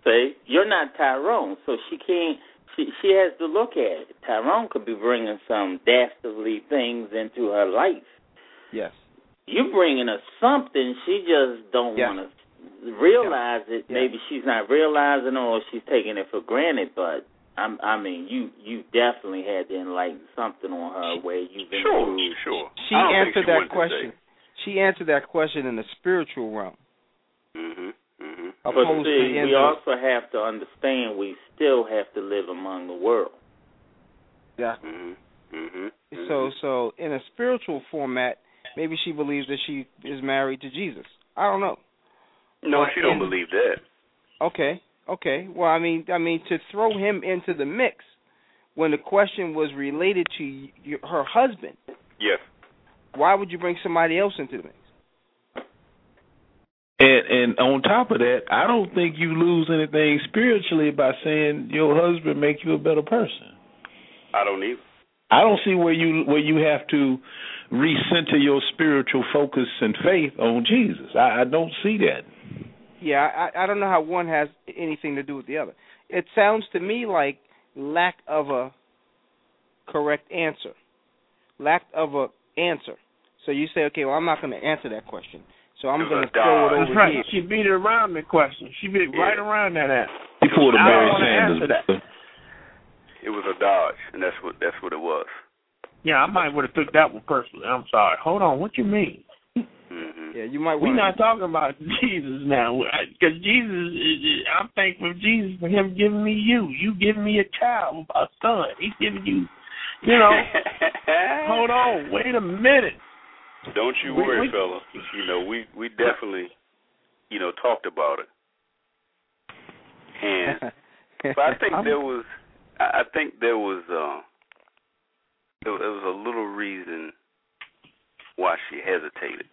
Say you're not Tyrone, so she can't. She she has to look at it. Tyrone could be bringing some dastardly things into her life. Yes. You bringing her something, she just don't want to realize it. Maybe she's not realizing, or she's taking it for granted. But I'm, I mean, you you definitely had to enlighten something on her where you've been Sure, through. sure. She I don't think answered she that question. She answered that question in the spiritual realm. Mhm. Mhm. But see, we the- also have to understand we still have to live among the world. Yeah. Mhm. Mhm. So so in a spiritual format, maybe she believes that she is married to Jesus. I don't know. No, But she don't in- believe that. Okay. Okay. Well, I mean, I mean to throw him into the mix when the question was related to y- her husband. Yes. Why would you bring somebody else into the mix? And and on top of that, I don't think you lose anything spiritually by saying your husband make you a better person. I don't either. I don't see where you where you have to recenter your spiritual focus and faith on Jesus. I, I don't see that. Yeah, I I don't know how one has anything to do with the other. It sounds to me like lack of a correct answer. Lack of a answer. So you say, okay, well, I'm not going to answer that question. So I'm going to throw it dodge. over That's right. here. She beat it around the question. She beat Yeah. right around that answer. You pulled a I don't Barry Sanders. answer that. It was a dodge, and that's what that's what it was. Yeah, I might would have took that one personally. I'm sorry. Hold on. What you mean? Mhm. Yeah, you might We're want. not talking about Jesus now, because Jesus. I'm thankful for Jesus for Him giving me you. You giving me a child, a son. He's giving you. You know. hold on. Wait a minute. Don't you We- worry, we- fella. You know, we we definitely, you know, talked about it, and but I think there was, I I think there was, uh, there, there was a little reason why she hesitated.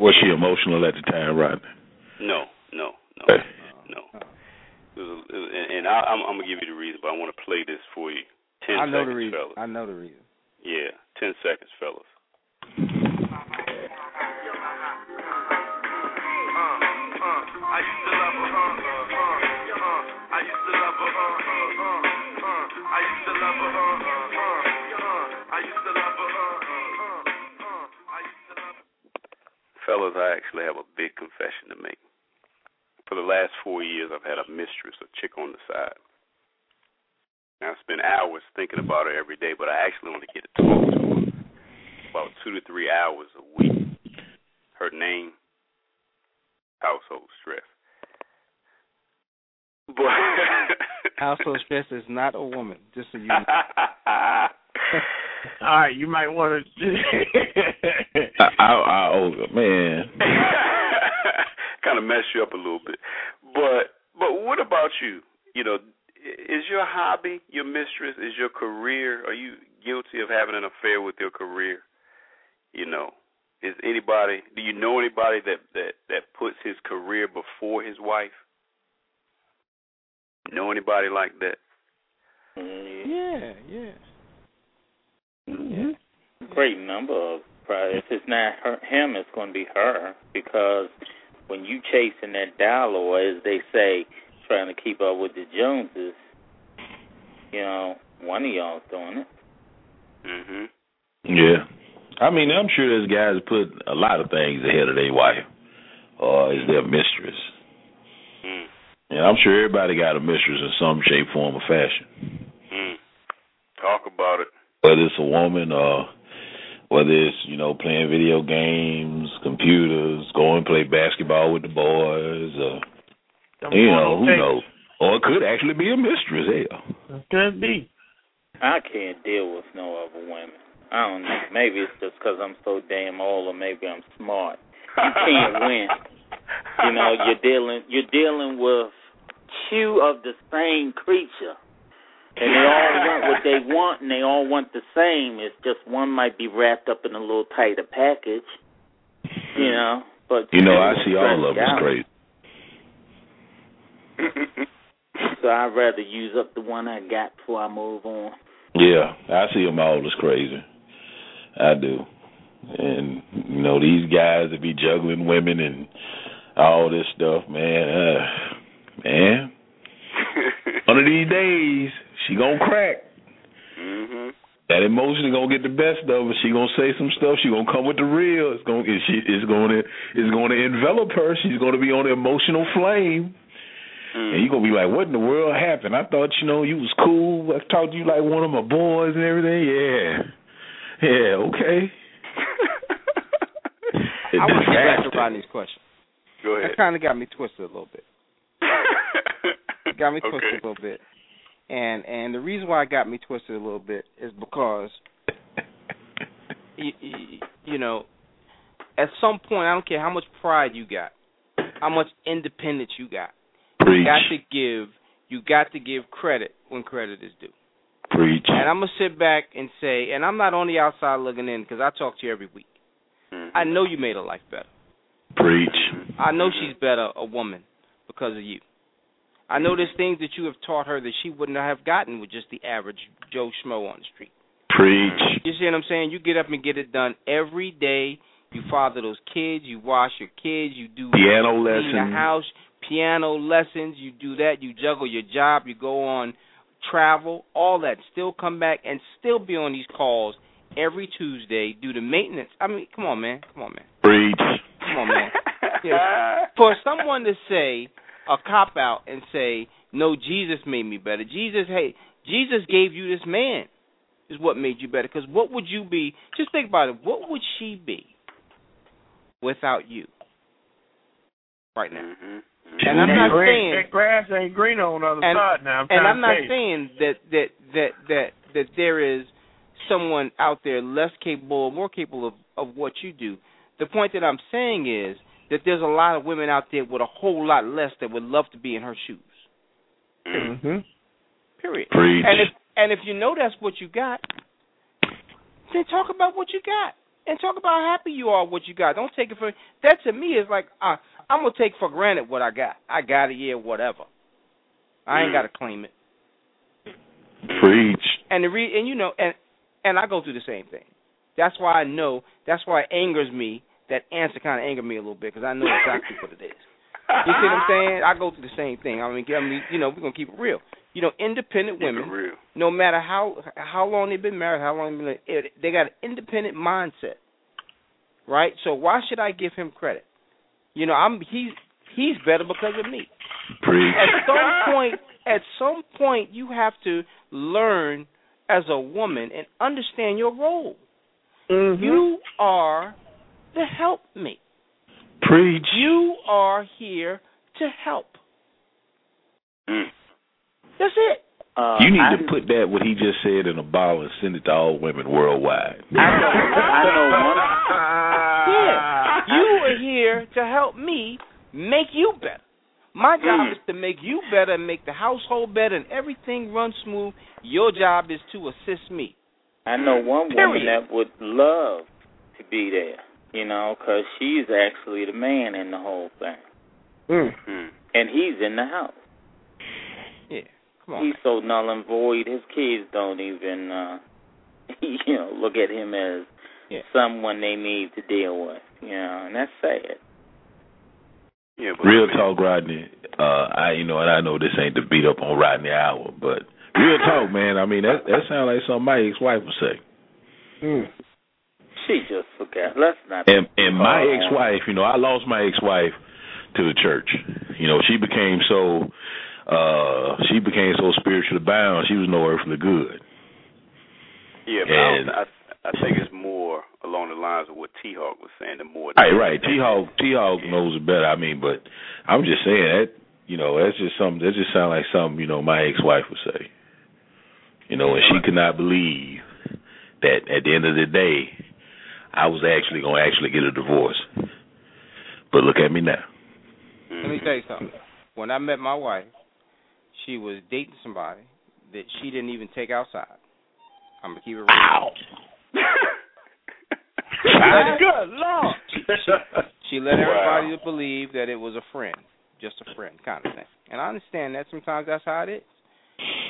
Was she emotional at the time, Rodney? No, no, no, Okay. no. It was, it was, and and I, I'm, I'm gonna give you the reason, but I want to play this for you. Ten I know seconds, the reason. fellas. I know the reason. Yeah, ten seconds, fellas. I used to love her, uh, uh, uh, I used to love her, uh, uh, uh, uh, I used to love her, Fellas, I actually have a big confession to make. For the last four years, I've had a mistress, a chick on the side. Now, I spend hours thinking about her every day, but I actually only get to talk to her about two to three hours a week. Her name, household stress. But Household stress is not a woman. Just so you know. All right, you might want to. I, I, I, oh man, kind of mess you up a little bit. But but what about you? You know, is your hobby your mistress? Is your career? Are you guilty of having an affair with your career? You know, is anybody? Do you know anybody that that that puts his career before his wife? Know anybody like that? Mm, Yeah, yeah. Great number of probably if it's not her, him it's going to be her because when you chasing that dollar or as they say trying to keep up with the joneses you know one of y'all's doing it Mhm. yeah. I mean, I'm sure there's guys put a lot of things ahead of their wife or is their mistress. Mm. And I'm sure everybody got a mistress in some shape, form, or fashion. Mm. Talk about it. Whether it's a woman or whether it's, you know, playing video games, computers, going play basketball with the boys, or Them you know, who things. knows? Or it could actually be a mistress, hell. Could be. i can't deal with no other women i don't know maybe it's just because i'm so damn old or maybe i'm smart you can't win you know you're dealing you're dealing with two of the same creature and they all want what they want and they all want the same it's just one might be wrapped up in a little tighter package you know but You know, I see all of us out. so i'd rather use up the one i got before i move on Yeah, I see them all as crazy. I do. And, you know, these guys that be juggling women and all this stuff, man, uh, man, one of these days, she gonna crack. mhm. That emotion gonna get the best of her. She gonna say some stuff. She gonna come with the real. It's gonna it, she it's gonna it's gonna envelop her. She's gonna be on the emotional flame. Mm. And you gonna be like, what in the world happened? I thought you know you was cool. I talked to you like one of my boys and everything. Yeah, yeah, okay. I want to get back to Rodney's question. Go ahead. That kind of got me twisted a little bit. Got me twisted Okay. a little bit. And and the reason why it got me twisted a little bit is because you, you know, at some point, I don't care how much pride you got, how much independence you got. Preach, You got to give. You got to give credit when credit is due. preach. And I'm gonna sit back and say, and I'm not on the outside looking in because I talk to you every week. Mhm. I know you made her life better. Preach. I know she's better a woman because of you. I know there's things that you have taught her that she wouldn't have gotten with just the average Joe Schmo on the street. Preach. You see what I'm saying? You get up and get it done every day. You father those kids. You wash your kids. You do Piano clean the lesson. house, piano lessons. You do that. You juggle your job. You go on travel. All that. Still come back and still be on these calls every Tuesday. Do the maintenance. I mean, come on, man. Come on, man. Preach. Come on, man. Yeah. For someone to say a cop out and say, "No, Jesus made me better." Jesus, hey, Jesus gave you this man, is what made you better. Because what would you be? Just think about it. What would she be without you? Right now. Mhm. And I'm not saying- that grass ain't green on the other And- side now. I'm and I'm not saying that that that that that there is someone out there less capable or more capable of of what you do. The point that I'm saying is that there's a lot of women out there with a whole lot less that would love to be in her shoes. Mm. hmm Period. Preach. And if and if you know that's what you got, then talk about what you got and talk about how happy you are with what you got. Don't take it for that. To me is like uh, I'm gonna take for granted what I got. I got it, yeah, whatever. I ain't Mm. got to claim it. Preach. And the re- and you know and and I go through the same thing. That's why I know. That's why it angers me. That answer kind of angered me a little bit because I know exactly what it is. You see what I'm saying? I go through the same thing. I mean, I mean, you know, we're gonna keep it real. You know, independent Keep women, no matter how how long they've been married, how long they've been, they got an independent mindset, right? So why should I give him credit? You know, I'm he's he's better because of me. Preach. At some point, at some point, you have to learn as a woman and understand your role. Mhm. You are the me. Preach. You are here to help. Mm. That's it. Uh, You need I, to put that what he just said in a bottle and send it to all women worldwide. I know. I know one. Yeah. You are here to help me make you better. My job Mm. is to make you better and make the household better and everything run smooth. Your job is to assist me. I know one woman that would love to be there. You know, because she's actually the man in the whole thing, Mm. Mm. and he's in the house. Yeah. Come on. He's so null and void. His kids don't even, uh you know, look at him as Yeah. someone they need to deal with. You know, and that's sad. Yeah, but Real talk, Rodney. Uh, I you know, and I know this ain't the beat up on Rodney Hour, but real talk, man. I mean, that that sounds like something my ex-wife would say. Mm. She just forgot. Let's not. And and my Oh. ex-wife, you know, I lost my ex-wife to the church. You know, she became so uh she became so spiritually bound. She was no earthly good. Yeah, but I, And- don't, I I think it's more along the lines of what T Hawk was saying. The more Right, right. T Hawk T Hawk knows it better. I mean, but I'm just saying that you know that's just something that just sounds like something you know my ex-wife would say. You know, and she could not believe that at the end of the day, I was actually going to actually get a divorce. But look at me now. Let me tell you something. When I met my wife, she was dating somebody that she didn't even take outside. I'm gonna keep it real. Wow. Good Lord. She let everybody to believe that it was a friend, just a friend kind of thing. And I understand that sometimes that's how it is.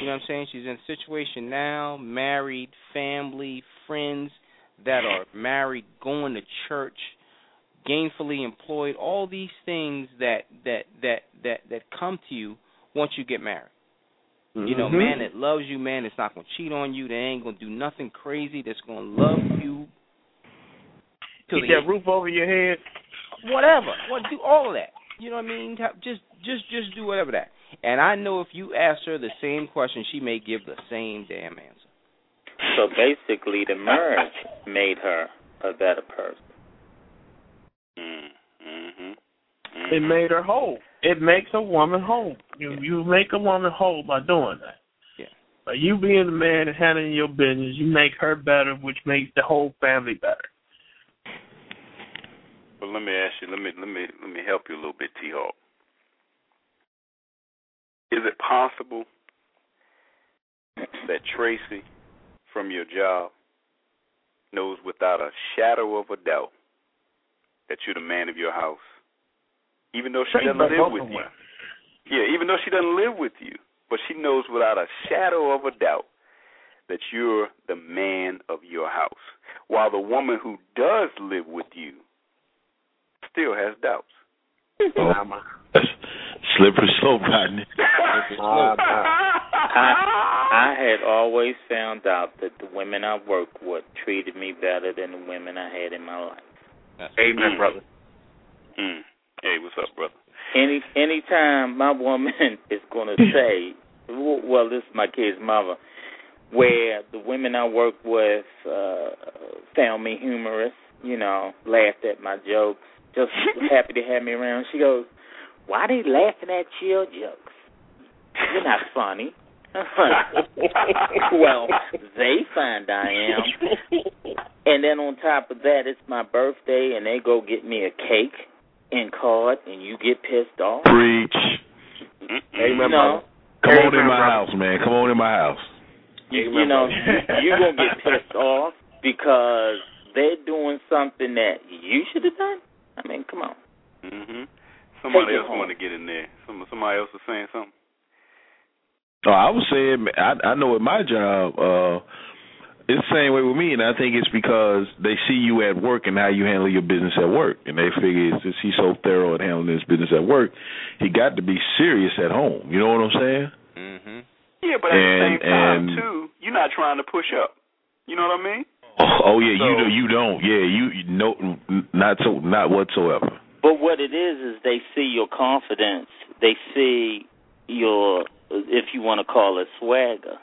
You know what I'm saying? She's in a situation now, married, family, friends that are married, going to church, gainfully employed, all these things that that that that that come to you once you get married. You know, Mhm. man that loves you, man that's not gonna cheat on you, they ain't gonna do nothing crazy, that's gonna love you Keep that roof over your head. whatever. What do all of that. You know what I mean? Just just just do whatever that. And I know if you ask her the same question, she may give the same damn answer. So basically, the marriage made her a better person. Mm-hmm. It made her whole. It makes a woman whole. You you make a woman whole by doing that. Yeah. By you being the man and handling your business, you make her better, which makes the whole family better. But let me ask you. Let me let me let me help you a little bit, T Hawk. Is it possible that Tracy, from your job, knows without a shadow of a doubt that you're the man of your house, even though she doesn't live with you? Yeah, even though she doesn't live with you, but she knows without a shadow of a doubt that you're the man of your house. While the woman who does live with you still has doubts. Oh, that's slippery slope, Rodney. I I had always found out that the women I worked with treated me better than the women I had in my life. Amen, Mm. brother. Mm. Hey, what's up, brother? Any anytime my woman is going to say, well, this is my kid's mother, where the women I work with uh found me humorous, you know, laughed at my jokes, just happy to have me around. She goes, "Why are they laughing at your jokes? You're not funny." well, they find I am. And then on top of that, it's my birthday, and they go get me a cake and card, and you get pissed off. Preach. you know, Come on in my house, man. Come on in my house. you, you know, you're gonna get pissed off because they're doing something that you should have done. I mean, come on. Mhm. Somebody Take else want to get in there. Some somebody else was saying something. Oh, I was saying, I, I know at my job, uh, it's the same way with me, and I think it's because they see you at work and how you handle your business at work, and they figure since he's so thorough at handling his business at work, he got to be serious at home. You know what I'm saying? Mm-hmm. Yeah, but at the same time and- too, you're not trying to push up. You know what I mean? Oh, oh yeah, you do. You don't. Yeah, you, you no, n- not so, not whatsoever. But what it is is they see your confidence. They see your, if you want to call it swagger.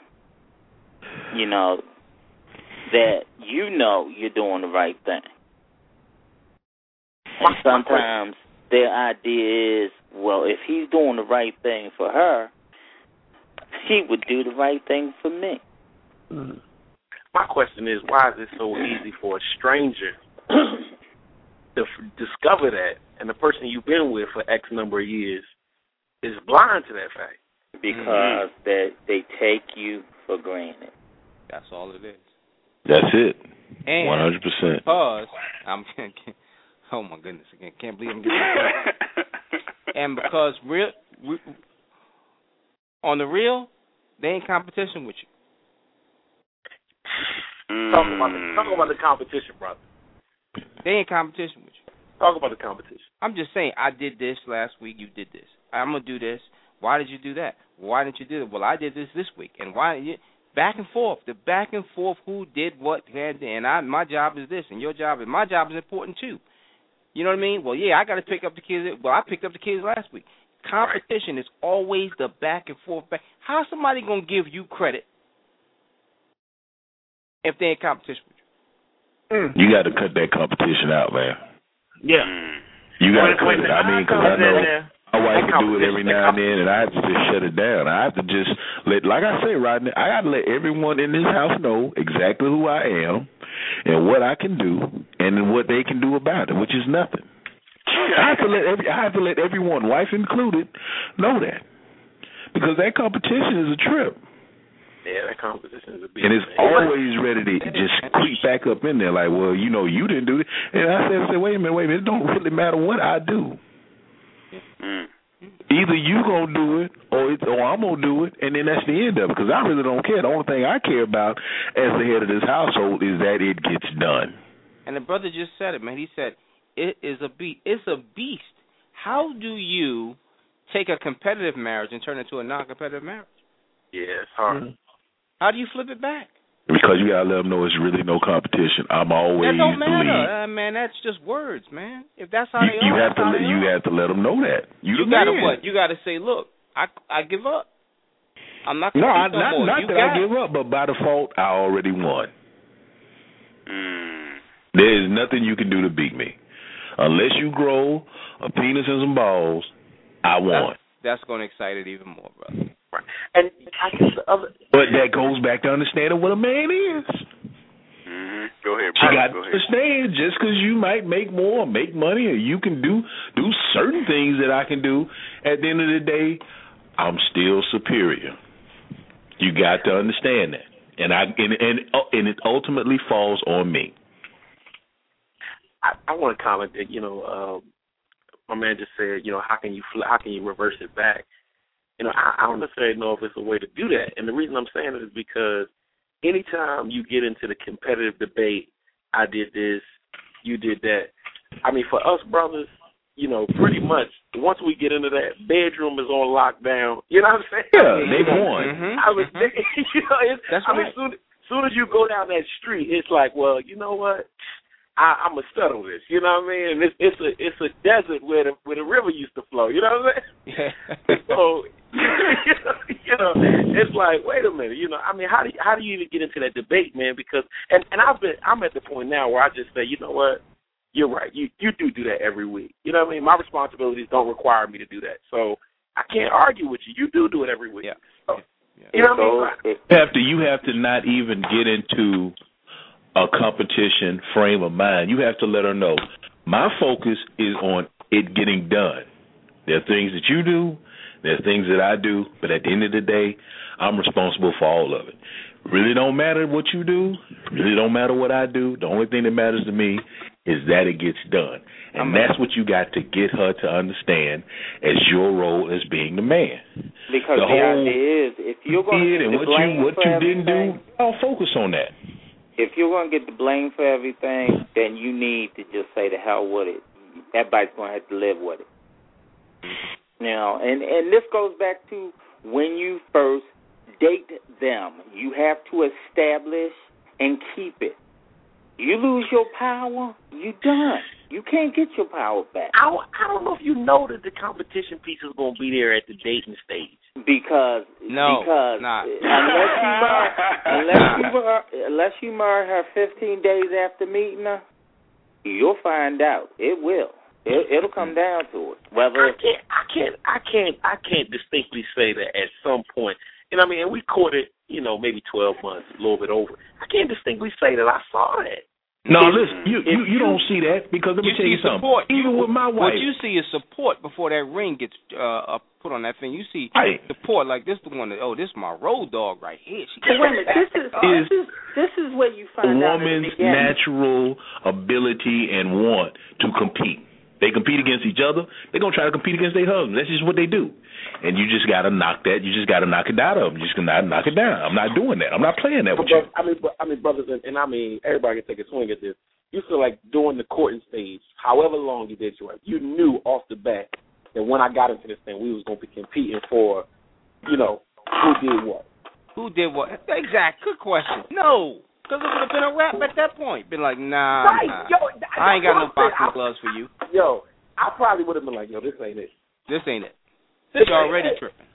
You know that you know you're doing the right thing. And sometimes their idea is, well, if he's doing the right thing for her, he would do the right thing for me. Mm. My question is, why is it so easy for a stranger to f- discover that, and the person you've been with for X number of years is blind to that fact? Because mm-hmm. that they take you for granted. That's all it is. That's it. One hundred percent. because I'm, oh my goodness, again, can't believe I'm getting this. and because real, we, on the real, they ain't competition with you. Talk about the, talk about the competition, brother. They ain't competition with you. Talk about the competition. I'm just saying, I did this last week. You did this. I'm gonna do this. Why did you do that? Why didn't you do it? Well, I did this this week, and why? You, back and forth, the back and forth. Who did what? And and I, my job is this, and your job is my job is important too. You know what I mean? Well, yeah, I got to pick up the kids. Well, I picked up the kids last week. Competition is always the back and forth. Back. How's somebody gonna give you credit if they in competition with You got to cut that competition out, man. Yeah. You got to When- cut it. I mean, because I know there- my wife can do it every now and then, and I have to just shut it down. I have to just let, like I say, Rodney, I got to let everyone in this house know exactly who I am and what I can do, and what they can do about it, which is nothing. I have to let every, I have to let everyone, wife included, know that because that competition is a trip. Yeah, that competition is a big. And it's always ready to just creep back up in there, like, well, you know, you didn't do it. And I said, I said, wait a minute, wait a minute. It don't really matter what I do. Mm. Either you gonna do it, or it's, or I'm gonna do it, and then that's the end of it. Because I really don't care. The only thing I care about as the head of this household is that it gets done. And the brother just said it, man. He said it is a beast. It's a beast. How do you take a competitive marriage and turn it into a non-competitive marriage? Yeah, it's hard. How do you flip it back? Because you gotta let them know it's really no competition. I'm always that don't matter, uh, man. That's just words, man. If that's how You, they you are, have to let you have to let them know that you, You gotta what? You gotta say, look, I I give up. I'm not No, gonna I, no not more. not you that I give up, but by default, I already won. Mm. There is nothing you can do to beat me, unless you grow a penis and some balls. I won. That's going to excite it even more, brother. And I guess the other But that goes back to understanding what a man is. hmm Go ahead, She brother. got Go to understand just because you might make more, make money, or you can do do certain things that I can do. At the end of the day, I'm still superior. You got to understand that, and I and and, and it ultimately falls on me. I, I want to comment that you know um, my man just said you know how can you fl- how can you reverse it back? You know I, I don't necessarily know if it's a way to do that, and the reason I'm saying it is because anytime you get into the competitive debate, I did this, you did that. I mean, for us brothers, you know, pretty much once we get into that bedroom is on lockdown. You know what I'm saying? Yeah, they've won. Mhm, I was, mhm. you know, it's, That's I mean, soon, soon as you go down that street, it's like, well, you know what? I, I'm gonna settle this. You know what I mean? And it's it's a it's a desert where the where the river used to flow. You know what I'm saying? Yeah. So you know, it's like, wait a minute. You know, I mean, how do you, how do you even get into that debate, man? Because and and I've been I'm at the point now where I just say, you know what? You're right. You you do do that every week. You know what I mean? My responsibilities don't require me to do that. So I can't argue with you. You do do it every week. Yeah. So, Yeah. You know what I mean? You have to you have to not even get into a competition frame of mind. You have to let her know my focus is on it getting done. There are things that you do, there are things that I do, but at the end of the day, I'm responsible for all of it. Really don't matter what you do, really don't matter what I do. The only thing that matters to me is that it gets done. And that's what you got to get her to understand as your role as being the man. Because The the, whole idea is, if you're going to and what you what you didn't do, I'll focus on that. If you're going to get the blame for everything, then you need to just say the hell with it. Everybody's going to have to live with it. Know, and and this goes back to when you first date them. You have to establish and keep it. You lose your power, you done. You can't get your power back I I don't know if you know that the competition piece is going to be there at the dating stage. Because No, because nah. unless you marry unless you mar- unless you marry her 15 days after meeting her, you'll find out. It will. It, it'll come down to it. Whether I Whether can't, I can't, I can't, I can't distinctly say that at some point. And I mean, and we courted, you know, maybe twelve months, a little bit over. I can't distinctly say that I saw that. No, If- listen, you, you you don't see that because let me You tell see you something. support. Even with my wife, What you see is support before that ring gets uh, uh put on that thing. You see Right. support like this. The one that oh, this is my road dog right here. She wait a minute, this is Is- this is this is where you find out in the woman's beginning. natural ability and want to compete. They compete against each other. They're gonna try to compete against their husband. That's just what they do. And you just gotta knock that. You just gotta knock it out of them. You just gotta knock it down. I'm not doing that. I'm not playing that with you. But, I mean, but, I mean, brothers, and, and I mean, everybody can take a swing at this. You feel like during the courting stage, however long you did your wife, you knew off the bat that when I got into this thing, we was going to be competing for, you know, who did what. Who did what? Exact. Good question. No, because it would have been a wrap at that point. Been like, nah, right, nah. yo, I ain't got no boxing gloves for you. Yo, I probably would have been like, yo, this ain't it. This ain't it. This She already it. tripping.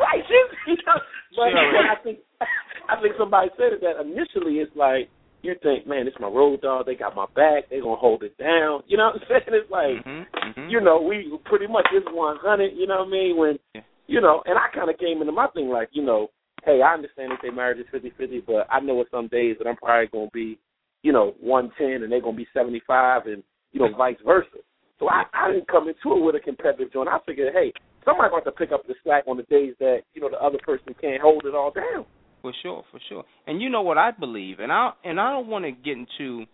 Right, she, you know, but, She already- but I think I think somebody said it that initially it's like you think, man, it's my road dog. They got my back. They gonna hold it down. You know what I'm saying? It's like, Mhm, mhm. you know, we pretty much is 100. You know what I mean? When, Yeah. you know, and I kind of came into my thing like, you know, hey, I understand that they marriage is 50-50, but I know it's some days that I'm probably gonna be, you know, 110 and they're gonna be 75, and you know, vice versa. So I, I didn't come into it with a competitive joint. I figured, hey, somebody's going to pick up the slack on the days that you know the other person can't hold it all down. For sure, for sure. And you know what I believe, and I and I don't want to get into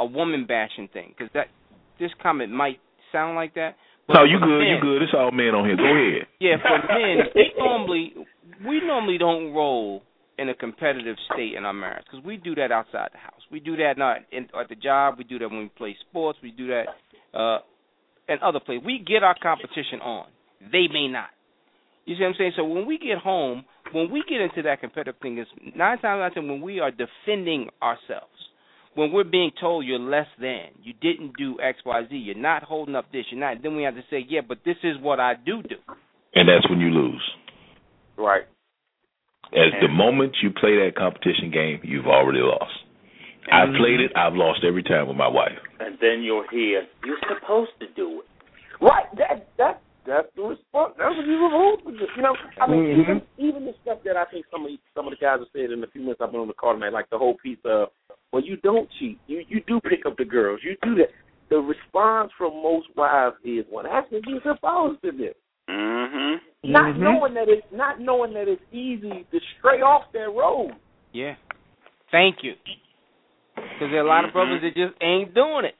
a woman bashing thing because that this comment might sound like that. No, you good. You good. It's all men on here. Go ahead. Yeah, for men, we normally we normally don't roll in a competitive state in our marriage because we do that outside the house. We do that not in, at the job. We do that when we play sports. We do that uh, in other places. We get our competition on. They may not. You see what I'm saying? So when we get home, when we get into that competitive thing, is nine times out of ten when we are defending ourselves. When we're being told you're less than, you didn't do X, Y, Z, you're not holding up this, you're not. Then we have to say, yeah, but this is what I do do. And that's when you lose. Right. As the moment you play that competition game, you've already lost. I've played it. I've lost every time with my wife. And then you'll hear, you're supposed to do it. Right. That that that's the response. That's what you're supposed to do. You know, I mean, Mhm. even even the stuff that I think some of the, some of the guys have said in the few minutes I've been on the call tonight, like the whole piece of, well, you don't cheat. You you do pick up the girls. You do that. The response from most wives is, well, that's what you're supposed to do. Mhm. Not Mhm. knowing that it's not knowing that it's easy to stray off that road. Yeah. Thank you. Because there are a lot of brothers that just ain't doing it.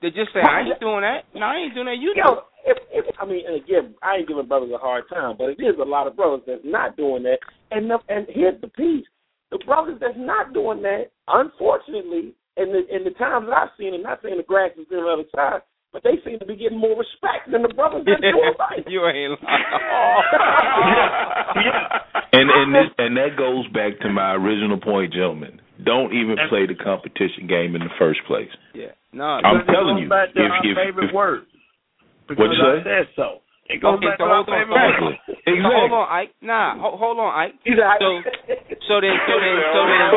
They just say, I ain't doing that. No, I ain't doing that. You do. Yo, if, if I mean, and again, I ain't giving brothers a hard time, but it is a lot of brothers that's not doing that. And the, and here's the piece: the brothers that's not doing that, unfortunately, in the in the times that I've seen, and not saying the grass is greener on the other side, but they seem to be getting more respect than the brothers that do it right. you ain't And and this and that goes back to my original point, gentlemen. Don't even play the competition game in the first place. Yeah. No. I'm telling you, Back to if- our if- favorite if- word. What'd Because you I say? said so. It goes Okay, back so to hold on, favorite. Exactly. So hold on, Ike. Nah, ho- hold on, Ike. You know, So, so then, so then, so then,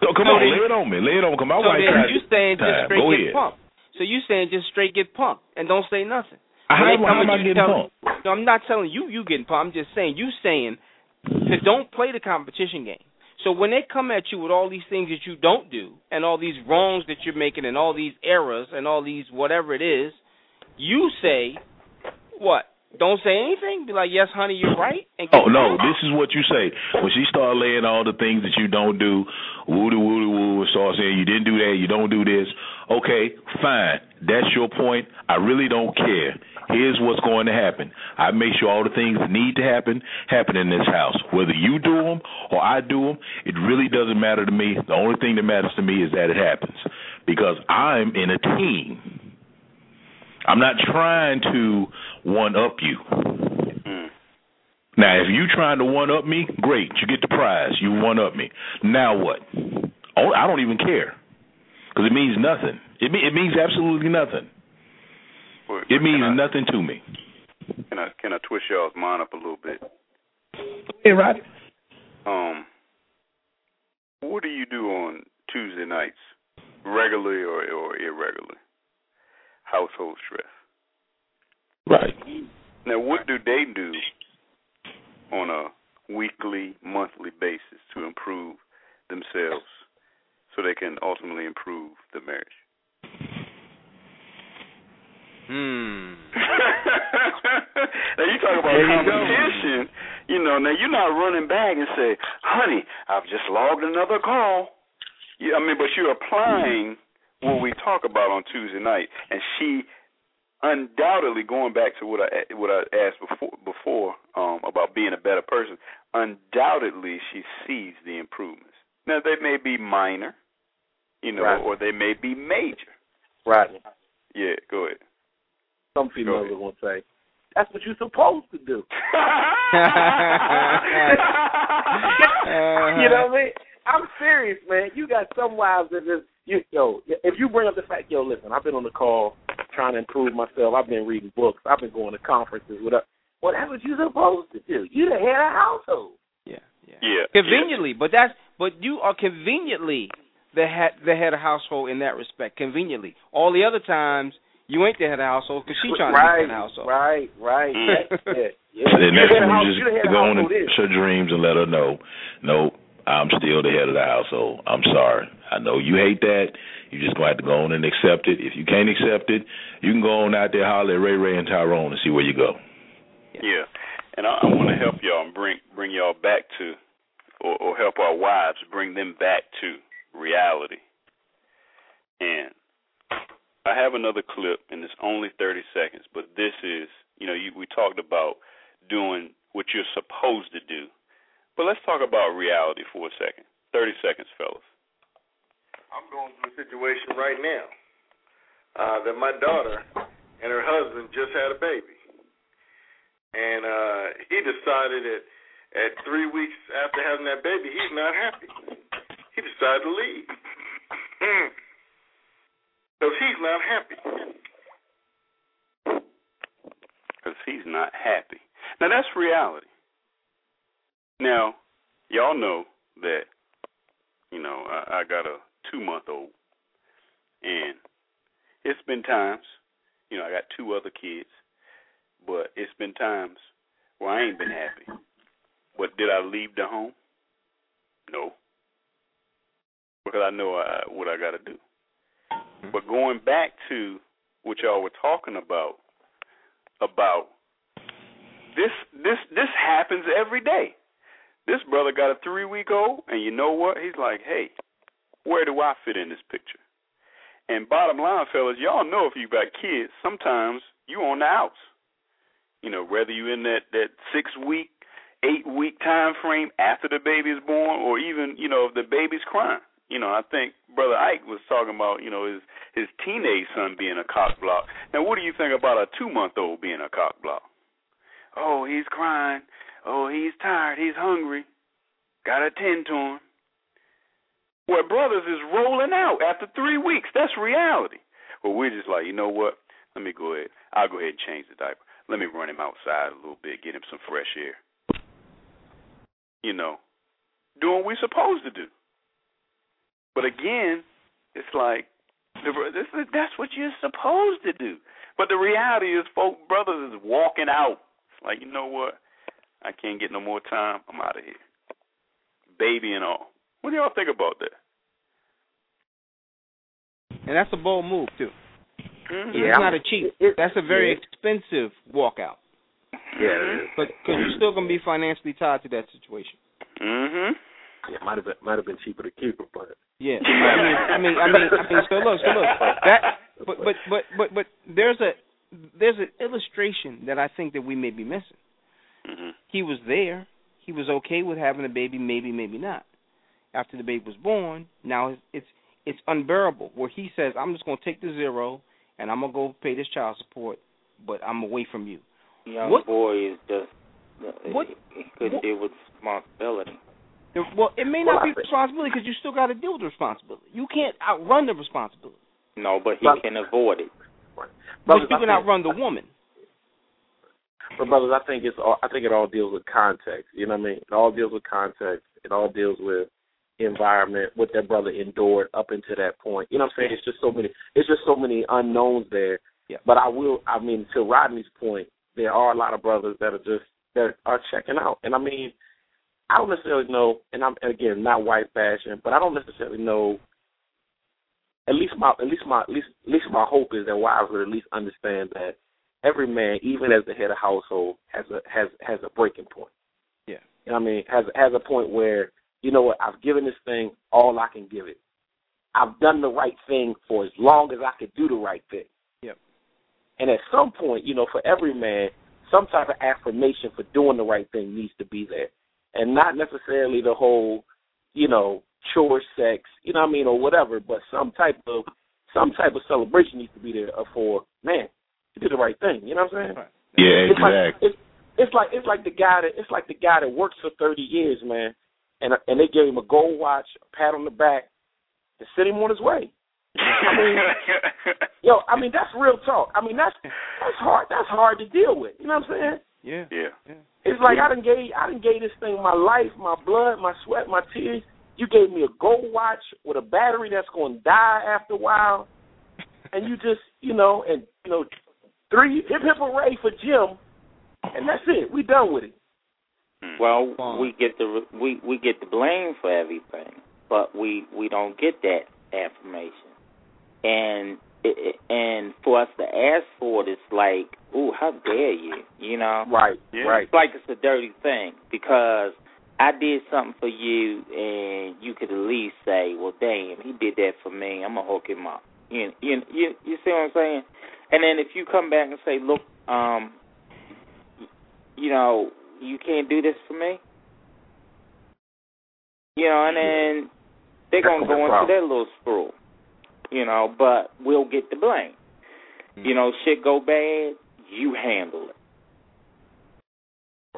So come So on, then- lay it on me. Lay it on. Come on, so my then got you saying just straight Go get ahead. pumped. So you saying just straight get pumped and don't say nothing. How, When they how am I you getting tell- pumped? No, I'm not telling you you getting pumped. I'm just saying you saying to don't play the competition game. So when they come at you with all these things that you don't do and all these wrongs that you're making and all these errors and all these whatever it is, you say what? Don't say anything. Be like, yes, honey, you're right. And Oh no, this is what you say when she start laying all the things that you don't do, woo doo woo doo woo, and start saying you didn't do that, you don't do this. Okay, fine, that's your point. I really don't care. Here's what's going to happen. I make sure all the things that need to happen happen in this house. Whether you do them or I do them, it really doesn't matter to me. The only thing that matters to me is that it happens because I'm in a team. I'm not trying to one up you. Mm. Now, if you're trying to one up me, great. You get the prize. You one up me. Now what? Oh, I don't even care because it means nothing. It me- it means absolutely nothing. Well, It means I, nothing to me. Can I can I twist y'all's mind up a little bit? Hey, Roddy. Um, what do you do on Tuesday nights, regularly or or irregularly? Household stress. Right. Now, what do they do on a weekly, monthly basis to improve themselves, so they can ultimately improve the marriage? Hmm. now you talk about There you competition. You know, now you're not running back and say, "Honey, I've just logged another call." You, I mean, but you're applying what we talk about on Tuesday night, and she undoubtedly going back to what I what I asked before before um, about being a better person. Undoubtedly, she sees the improvements. Now they may be minor, you know, Right. or they may be major. Right. Yeah, go ahead. Some females are gonna say, "That's what you're supposed to do." you know what I mean? I'm serious, man. You got some wives that just you yo. If you bring up the fact, yo, listen, I've been on the call trying to improve myself. I've been reading books. I've been going to conferences. Whatever. Well, that's what you're supposed to do. You the head of household. Yeah, yeah. Yeah. Conveniently, but that's but you are conveniently the head the head of household in that respect. Conveniently, all the other times you ain't the head of household because she trying right, to be the head of household. Right, right. Mm. That's it. Yeah. And You that's head when you you the head just go on and household is. push her dreams and let her know, no, I'm still the head of the household. I'm sorry. I know you hate that. You just gonna have to go on and accept it. If you can't accept it, you can go on out there holler at Ray Ray and Tyrone and see where you go. Yeah, and I, I want to help y'all and bring bring y'all back to, or, or help our wives bring them back to reality. And I have another clip, and it's only 30 seconds, but this is, you know, you, we talked about doing what you're supposed to do, but let's talk about reality for a second. 30 seconds, fellas. I'm going through a situation right now uh, that my daughter and her husband just had a baby, and uh, he decided that at three weeks after having that baby, he's not happy. He decided to leave because he's not happy. because he's not happy. Now that's reality. Now, y'all know that you know I, I got a two month old, and it's been times, you know, I got two other kids, but it's been times where I ain't been happy. But did I leave the home? No, because I know I, what I got to do. Mm-hmm. But going back to what y'all were talking about, about this, this, this happens every day. This brother got a three week old, and you know what? He's like, hey, where do I fit in this picture? And bottom line, fellas, y'all know if you got kids, sometimes you on the outs. You know, whether you're in that that six week, eight week time frame after the baby is born, or even you know if the baby's crying. You know, I think Brother Ike was talking about you know his his teenage son being a cock block. Now, what do you think about a two month old being a cock block? Oh, he's crying. Oh, he's tired. He's hungry. Got to tend to him. Where brothers is rolling out after three weeks. That's reality. Well, we're just like, you know what? Let me go ahead. I'll go ahead and change the diaper. Let me run him outside a little bit, get him some fresh air. You know, doing what we're supposed to do. But again, it's like that's what you're supposed to do. But the reality is, folk brothers is walking out. It's like you know what? I can't get no more time. I'm out of here. Baby and all. What do y'all think about that? And that's a bold move too. Mm-hmm. It's not a cheap. That's a very expensive walkout. Yeah. But because you're still gonna be financially tied to that situation. Mhm. Yeah, might have been might have been cheaper to keep her, but Yeah, I mean, I mean, I mean, I mean. So look, so look. That, but, but, but, but, but there's a there's an illustration that I think that we may be missing. Mhm. He was there. He was okay with having a baby, maybe, maybe not. After the baby was born, now it's it's, it's unbearable. Where he says, "I'm just going to take the zero and I'm gonna go pay this child support, but I'm away from you." Young What- boy is just What- he could what- deal with responsibility. Well, it may not I be responsibility because you still got to deal with the responsibility. You can't outrun the responsibility, No, but he But- can avoid it. but brothers, you can outrun the woman. But brothers, I think it's all, I think it all deals with context. You know what I mean? It all deals with context. It all deals with environment, what that brother endured up into that point. You know what I'm saying? It's just so many. It's just so many unknowns there. Yeah. But I will. I mean, to Rodney's point, there are a lot of brothers that are just that are checking out. And I mean, I don't necessarily know. And I'm again not white fashion, but I don't necessarily know. At least my at least my at least at least my hope is that wives would at least understand that every man, even as the head of household, has a has has a breaking point. Yeah. You know what I mean? Has has a point where, you know what, I've given this thing all I can give it. I've done the right thing for as long as I could do the right thing. Yep. And at some point, you know, for every man, some type of affirmation for doing the right thing needs to be there. And not necessarily the whole, you know, chore sex, you know what I mean, or whatever, but some type of some type of celebration needs to be there for man, you did the right thing. You know what I'm saying? Yeah, It's like exactly. it's, it's like it's like the guy that it's like the guy that works for thirty years, man, and and they gave him a gold watch, a pat on the back, to send him on his way. I mean, yo, I mean that's real talk. I mean that's that's hard. That's hard to deal with. You know what I'm saying? Yeah. yeah. Yeah. It's like I didn't gave I didn't gave this thing my life, my blood, my sweat, my tears. You gave me a gold watch with a battery that's going to die after a while, and you just you know and you know three hip hip hooray for Jim, and that's it. We done with it. Hmm. Well, Fine. we get the we we get the blame for everything, but we we don't get that affirmation, and it, it- and for us to ask for it, it's like, ooh, how dare you? You know, Right, Yeah. right. it's like it's a dirty thing because I did something for you, and you could at least say, well, damn, he did that for me. I'm gonna hook him up. You you you, you see what I'm saying? And then if you come back and say, look, um, you know, you can't do this for me. You know, and then they're gonna gonna go into problem. their little screw. You know, but we'll get the blame. You know, shit go bad, you handle it.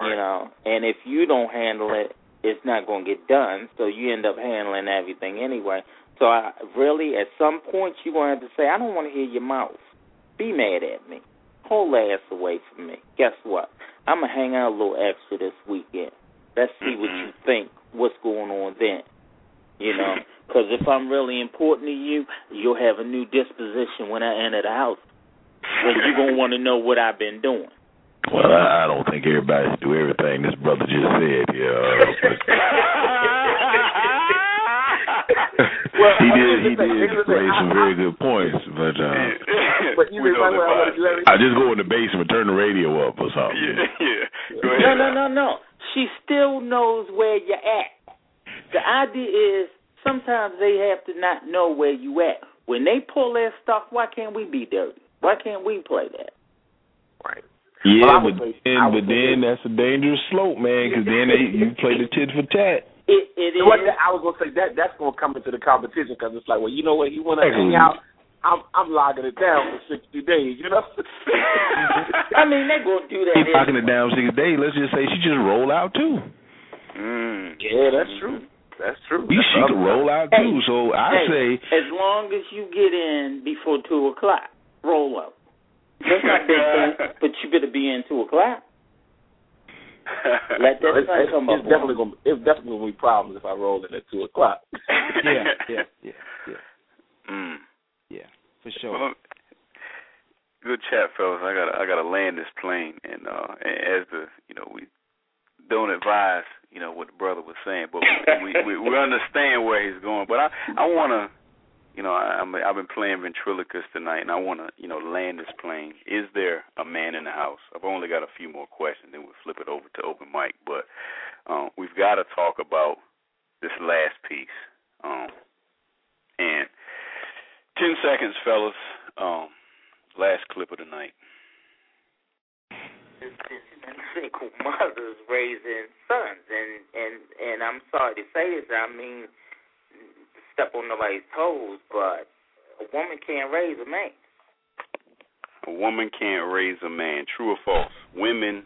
You know, and if you don't handle it, it's not going to get done. So you end up handling everything anyway. So I really, at some point, you're going to have to say, I don't want to hear your mouth. Be mad at me. pull ass away from me, guess what? I'm gonna hang out a little extra this weekend. Let's see what mm-hmm. you think. What's going on then? You know, because if I'm really important to you, you'll have a new disposition when I enter the house. Well, you're gonna want to know what I've been doing. Well, I, I don't think everybody should do everything this brother just said. Yeah, Well, he did. He here's the thing, did here's the thing. raise some very good points, but uh, But you know, know right, the I want to do everything. I just go in the basement, and turn the radio up or something. Yeah, yeah. Go No, ahead. no, no, no. She still knows where you're at. The idea is sometimes they have to not know where you at. When they pull their stuff, why can't we be dirty? Why can't we play that? Right. Yeah, Well, but would say- then, but then that's a dangerous slope, man. Because then they, you play the tit for tat. It it is. What I was gonna say that that's gonna come into the competition because it's like, well, you know what? You want to hang out? I'm I'm logging it down for sixty days. You know. I mean, they gonna do that. Keep knocking it down six days. Let's just say she just roll out too. Mm. yeah, that's true. That's true. You, That's she the could roll side. out too. So I Hey, say as long as you get in before two o'clock, roll up. That's not big thing, but you better be in two o'clock. Let that it's, sun it's, come it's up. definitely gonna it's definitely gonna be problems if I roll in at two o'clock. Yeah, yeah, yeah, yeah, Mm. yeah, for sure. Well, good chat, fellas. I gotta I gotta land this plane, and uh, and as the you know we don't advise you know what the brother was saying, but we we, we understand where he's going. But I I wanna you know I, I'm I've been playing ventriloquist tonight, and I wanna you know land this plane. Is there a man in the house? I've only got a few more questions, then we'll flip it over to open mic. But um, we've got to talk about this last piece. Um, and ten seconds, fellas. Um, last clip of the night. single mothers raising sons, and and and I'm sorry to say this. I mean, to step on nobody's toes, but a woman can't raise a man. A woman can't raise a man. True or false? Women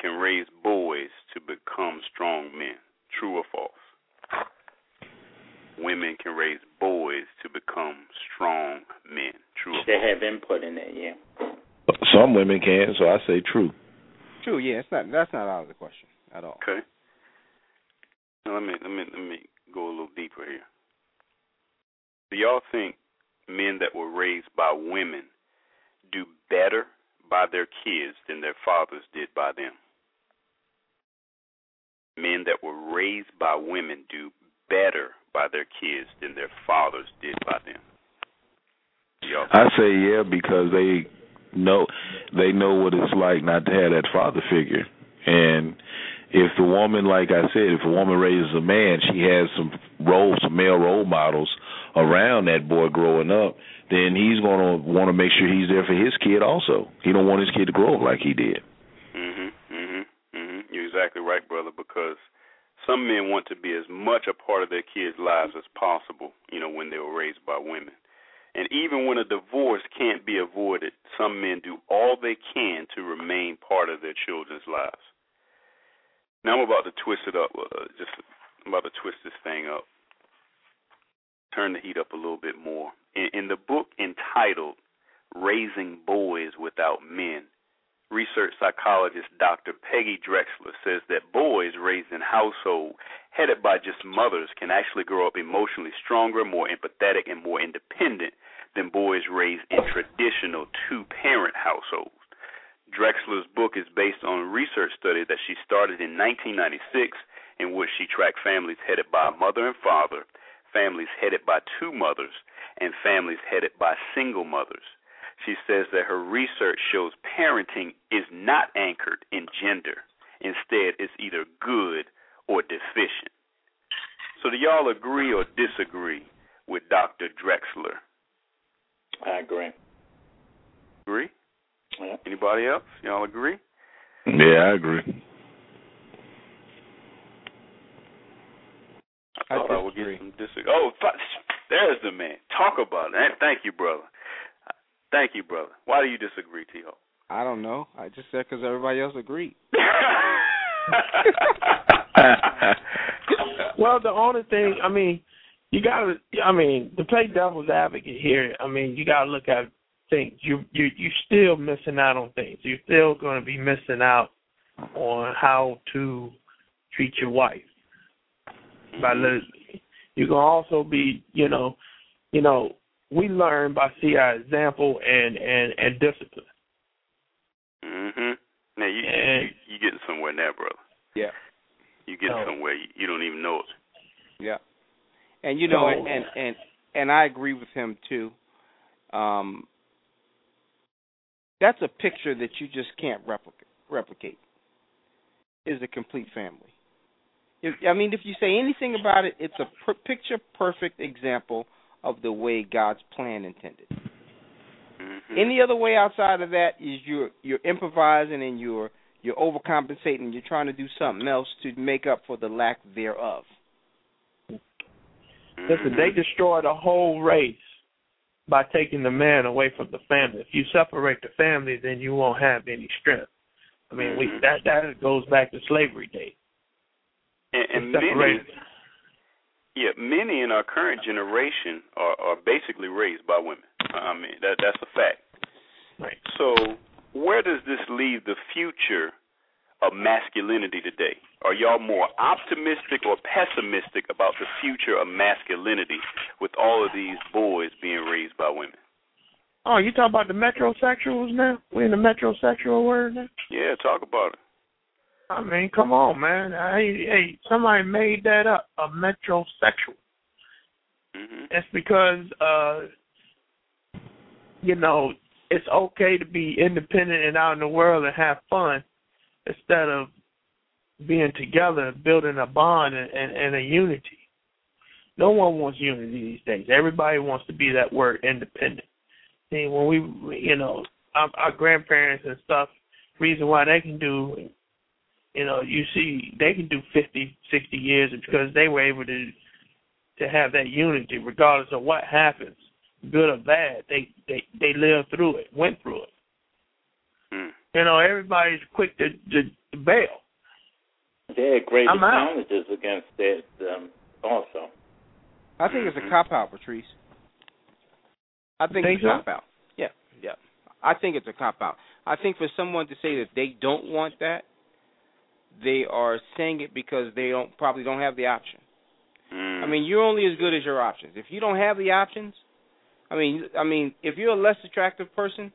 can raise boys to become strong men. True or false? Women can raise boys to become strong men. True or They have input in it, yeah. some women can. So I say true. True, yeah, it's not that's not out of the question at all. Okay. Now let me let me let me go a little deeper here. Do y'all think men that were raised by women do better by their kids than their fathers did by them? Men that were raised by women do better by their kids than their fathers did by them. I say yeah because they know they know what it's like not to have that father figure. And if the woman, like I said, if a woman raises a man, she has some roles, some male role models around that boy growing up. Then he's gonna want to make sure he's there for his kid also. He don't want his kid to grow up like he did. Mhm, mhm, mhm. You're exactly right, brother. Because some men want to be as much a part of their kids' lives as possible. You know, when they were raised by women, and even when a divorce can't be avoided, some men do all they can to remain part of their children's lives. Now I'm about to twist it up. Uh, just I'm about to twist this thing up. Turn the heat up a little bit more. In, in the book entitled "Raising Boys Without Men." research psychologist Dr. Peggy Drexler says that boys raised in households headed by just mothers can actually grow up emotionally stronger, more empathetic, and more independent than boys raised in traditional two parent households. Drexler's book is based on a research study that she started in 1996 in which she tracked families headed by a mother and father, families headed by two mothers, and families headed by single mothers. She says that her research shows parenting is not anchored in gender. Instead, it's either good or deficient. So, do y'all agree or disagree with Dr. Drexler? I agree. Agree? Yeah. Anybody else? Y'all agree? Yeah, I agree. I thought I would disagree. get some disagree. Oh, th- there's the man. Talk about it. Thank you, brother. Thank you, brother. Why do you disagree, T.O.? I don't know. I just said because everybody else agreed. Well, the only thing, I mean, you got to, I mean, to play devil's advocate here, I mean, you got to look at things. You you you still missing out on things. You're still going to be missing out on how to treat your wife by lesbian. You can also be, you know, you know, we learn by see our example and and and discipline. Mhm. Now you, And- you you getting somewhere now, brother. Yeah. You getting Oh. somewhere. You, you don't even know it. Yeah. And you know, So- and, and and and I agree with him too. Um, that's a picture that you just can't replicate. Replicate is a complete family. If, I mean, if you say anything about it, it's a per- picture perfect example of the way God's plan intended. Mhm. Any other way outside of that is you're you're improvising and you're you're overcompensating. You're trying to do something else to make up for the lack thereof. Listen, they Mhm. destroyed a whole race by taking the man away from the family. If you separate the family, then you won't have any strength. I mean, we Mhm. that that goes back to slavery days. and, and many, yeah, many in our current generation are are basically raised by women. I mean, that that's a fact. Right. So, where does this leave the future of masculinity today? Are y'all more optimistic or pessimistic about the future of masculinity with all of these boys being raised by women? Oh, you talking about the metrosexuals now? We in the metrosexual word now? Yeah, talk about it. I mean, come on, man. Hey, hey, somebody made that up. A metrosexual. Mm-hmm. It's because uh you know, it's okay to be independent and out in the world and have fun instead of being together building a bond and, and, and a unity. No one wants unity these days. Everybody wants to be that word independent. See, when we, you know, our, our grandparents and stuff, reason why they can do, you know, you see, they can do fifty, sixty years because they were able to to have that unity, regardless of what happens, good or bad. They they they lived through it, went through it. You know, everybody's quick to to, to bail. There are great I'm out. challenges against that um, also. I think it's a cop out, Patrice. I think, Think it's a so? cop out. Yeah, yeah. I think it's a cop out. I think for someone to say that they don't want that, they are saying it because they don't probably don't have the option. Mm. I mean, you're only as good as your options. If you don't have the options, I mean, I mean, if you're a less attractive person,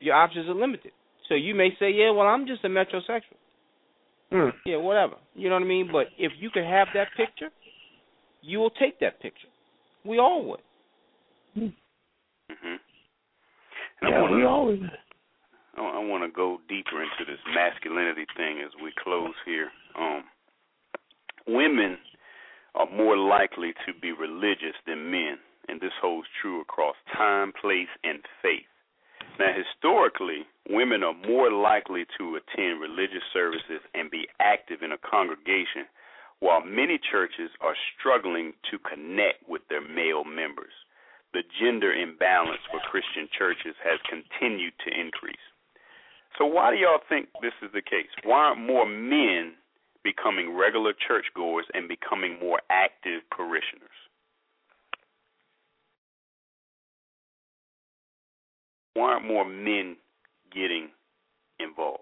your options are limited. So you may say, "Yeah, well, I'm just a metrosexual." Mm. Yeah, whatever. You know what I mean? But if you could have that picture, you will take that picture. We all would. Mm-hmm. And I Yeah, wanna, we always. I, I want to go deeper into this masculinity thing as we close here. Um, women are more likely to be religious than men, and this holds true across time, place, and faith. Now, historically, women are more likely to attend religious services and be active in a congregation, while many churches are struggling to connect with their male members. The gender imbalance for Christian churches has continued to increase. So, why do y'all think this is the case? Why aren't more men becoming regular churchgoers and becoming more active parishioners? Why aren't more men getting involved?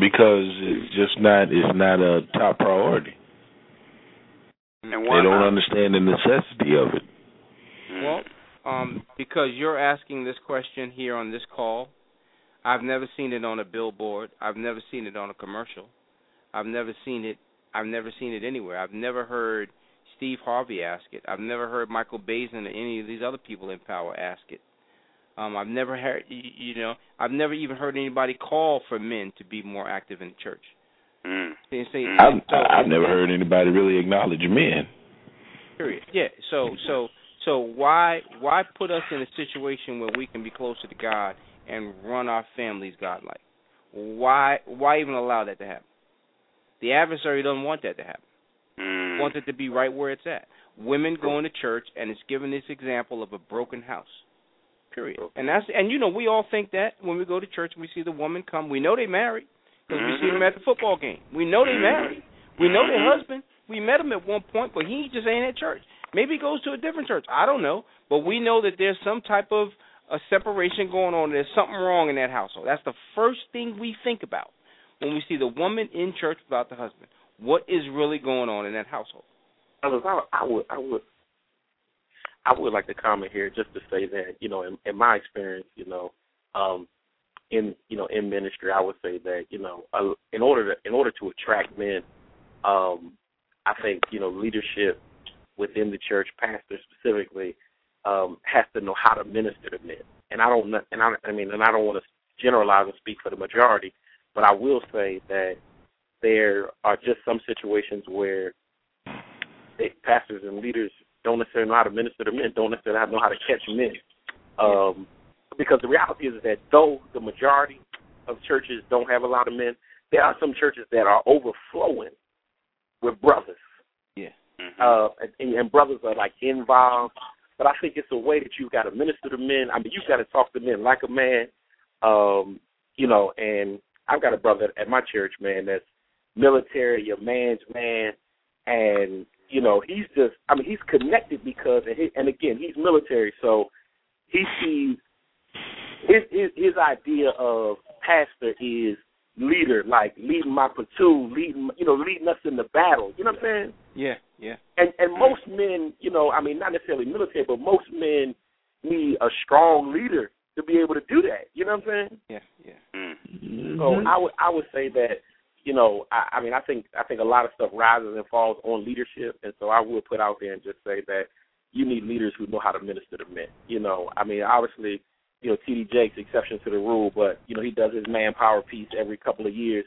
Because it's just not it's not a top priority. And why They don't not? understand the necessity of it. Mm. Well, um, because you're asking this question here on this call, I've never seen it on a billboard. I've never seen it on a commercial. I've never seen it. I've never seen it anywhere. I've never heard Steve Harvey ask it. I've never heard Michael Baisden or any of these other people in power ask it. Um, I've never heard, you, you know, I've never even heard anybody call for men to be more active in the church. Mm. They say, I've, so, I've never heard anybody really acknowledge men. Period. Yeah. So so so why why put us in a situation where we can be closer to God and run our families godlike? Why why even allow that to happen? The adversary doesn't want that to happen. Mm. Wants it to be right where it's at. Women going to church and it's given this example of a broken house. Period. And that's and you know we all think that when we go to church and we see the woman come, we know they married because we see Mhm. them at the football game. We know they Mhm. married. We know their husband. We met him at one point, but he just ain't at church. Maybe he goes to a different church. I don't know, but we know that there's some type of a separation going on. There's something wrong in that household. That's the first thing we think about when we see the woman in church without the husband. What is really going on in that household? I, would, I would, I would like to comment here just to say that you know, in, in my experience, you know, um, in you know in ministry, I would say that you know, in order to in order to attract men, um, I think you know leadership within the church, pastor specifically, um, has to know how to minister to men. And I don't, and I, I mean, and I don't want to generalize and speak for the majority, but I will say that there are just some situations where they, pastors and leaders don't necessarily know how to minister to men, don't necessarily know how to catch men. Um, because the reality is that though the majority of churches don't have a lot of men, there are some churches that are overflowing with brothers. Yeah. Uh, and, and brothers are like involved. But I think it's a way that you've got to minister to men. I mean, you've got to talk to men like a man. Um, you know, and I've got a brother at my church, man, that's military, your man's man, and you know, he's just, I mean, he's connected because, and, he, and again, he's military, so he sees his, his his idea of pastor is leader, like leading my platoon, leading you know, leading us in the battle. You know what I'm saying? Yeah, yeah. And and most men, you know, I mean, not necessarily military, but most men need a strong leader to be able to do that. You know what I'm saying? Yeah, yeah. Mm-hmm. So I would I would say that you know I, I mean I think I think a lot of stuff rises and falls on leadership, and so I would put out there and just say that you need leaders who know how to minister to men. You know, I mean obviously you know T.D. Jakes exception to the rule, but you know he does his manpower piece every couple of years.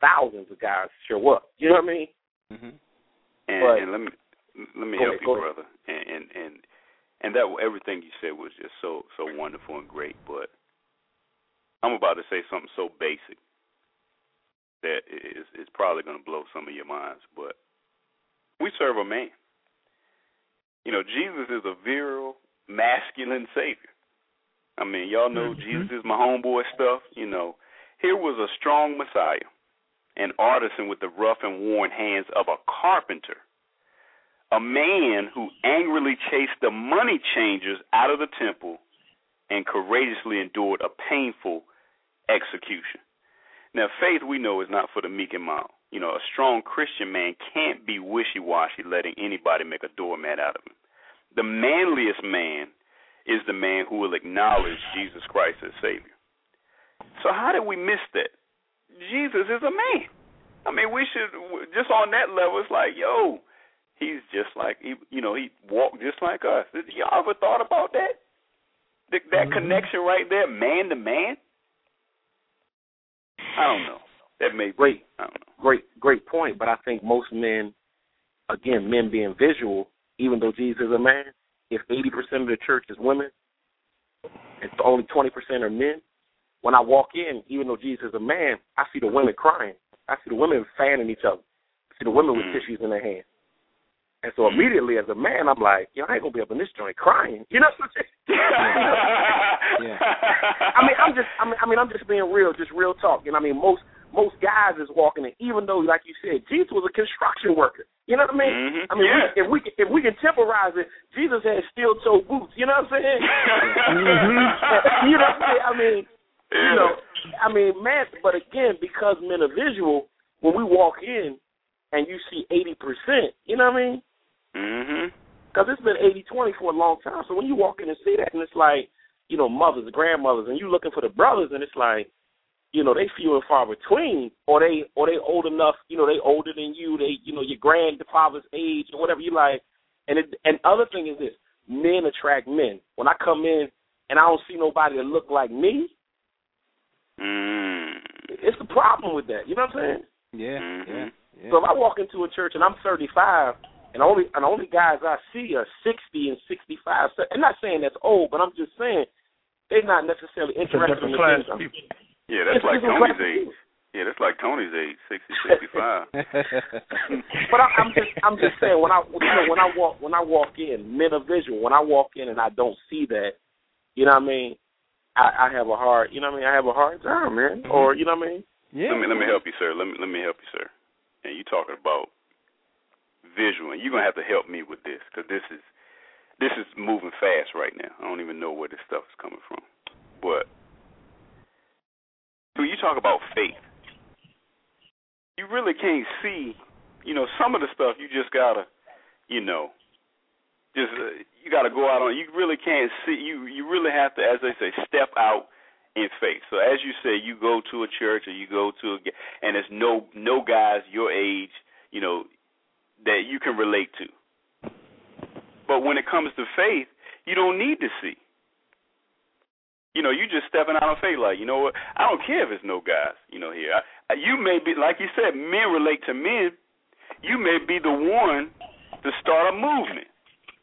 Thousands of guys show up. You know what I mean? Mm-hmm. And, But- and let me let me help ahead, you, go ahead. brother. And, and and and that everything you said was just so so wonderful and great. But I'm about to say something so basic that is is probably going to blow some of your minds. But we serve a man. You know, Jesus is a virile, masculine savior. I mean, y'all know mm-hmm. Jesus is my homeboy stuff. You know, here was a strong Messiah, an artisan with the rough and worn hands of a carpenter, a man who angrily chased the money changers out of the temple and courageously endured a painful execution. Now, faith we know is not for the meek and mild. You know, a strong Christian man can't be wishy washy, letting anybody make a doormat out of him. The manliest man is the man who will acknowledge Jesus Christ as Savior. So, how did we miss that? Jesus is a man. I mean, we should just on that level. It's like, yo, he's just like he, you know, he walked just like us. Y'all ever thought about that? That, that connection right there, man to man. I don't know. That may be. Great. I don't know. Great, great point. But I think most men, again, men being visual, even though Jesus is a man, if 80% of the church is women and only 20% are men, when I walk in, even though Jesus is a man, I see the women crying. I see the women fanning each other. I see the women with Mm. tissues in their hands. And so immediately, as a man, I'm like, yo, I ain't gonna be up in this joint crying. You know what I'm saying? Yeah. I mean, I'm just, I mean, I mean, I'm just being real, just real talk. You know, what I mean, most most guys is walking in, even though, like you said, Jesus was a construction worker. You know what I mean? Mhm. I mean, Yeah. we, if we if we can temporize it, Jesus had steel toe boots. You know what I'm saying? you know what I'm saying? I mean, you know, I mean, man. But again, because men are visual, when we walk in and you see eighty percent, you know what I mean? Mhm. Because it's been eighty twenty for a long time. So when you walk in and see that, and it's like, you know, mothers, grandmothers, and you looking for the brothers, and it's like, you know, they few and far between, or they or they old enough, you know, they older than you, they, you know, your grandfather's age or whatever you like. And it, and other thing is this: men attract men. When I come in and I don't see nobody that look like me, Mm. it's the problem with that. You know what I'm saying? Yeah, yeah, yeah. So if I walk into a church and I'm 35, and only and the only guys I see are 60 and 65, so, I'm not saying that's old, but I'm just saying they're not necessarily It's interested different in the class things people. Yeah, that's It's like Tony's class age. people. Yeah, that's like Tony's age, sixty, sixty-five. But I, I'm just I'm just saying when I you know when I walk when I walk in, men are visual. When I walk in and I don't see that, you know what I mean? I, I have a hard you know what I mean? I have a hard time, man. Mm-hmm. Or you know what I mean? yeah. Let me let me help you, sir. Let me let me help you, sir. And you talking about visual, and you're gonna have to help me with this because this is this is moving fast right now. I don't even know where this stuff is coming from, but when you talk about faith, you really can't see. You know, some of the stuff you just gotta, you know, just uh, you got to go out on. You really can't see. You you really have to, as they say, step out in faith. So as you say, you go to a church or you go to a, and there's no no guys your age, you know, that you can relate to. But when it comes to faith, you don't need to see. You know, you just stepping out on faith, like you know what? I don't care if it's no guys, you know. Here, I, you may be like you said, men relate to men. You may be the one to start a movement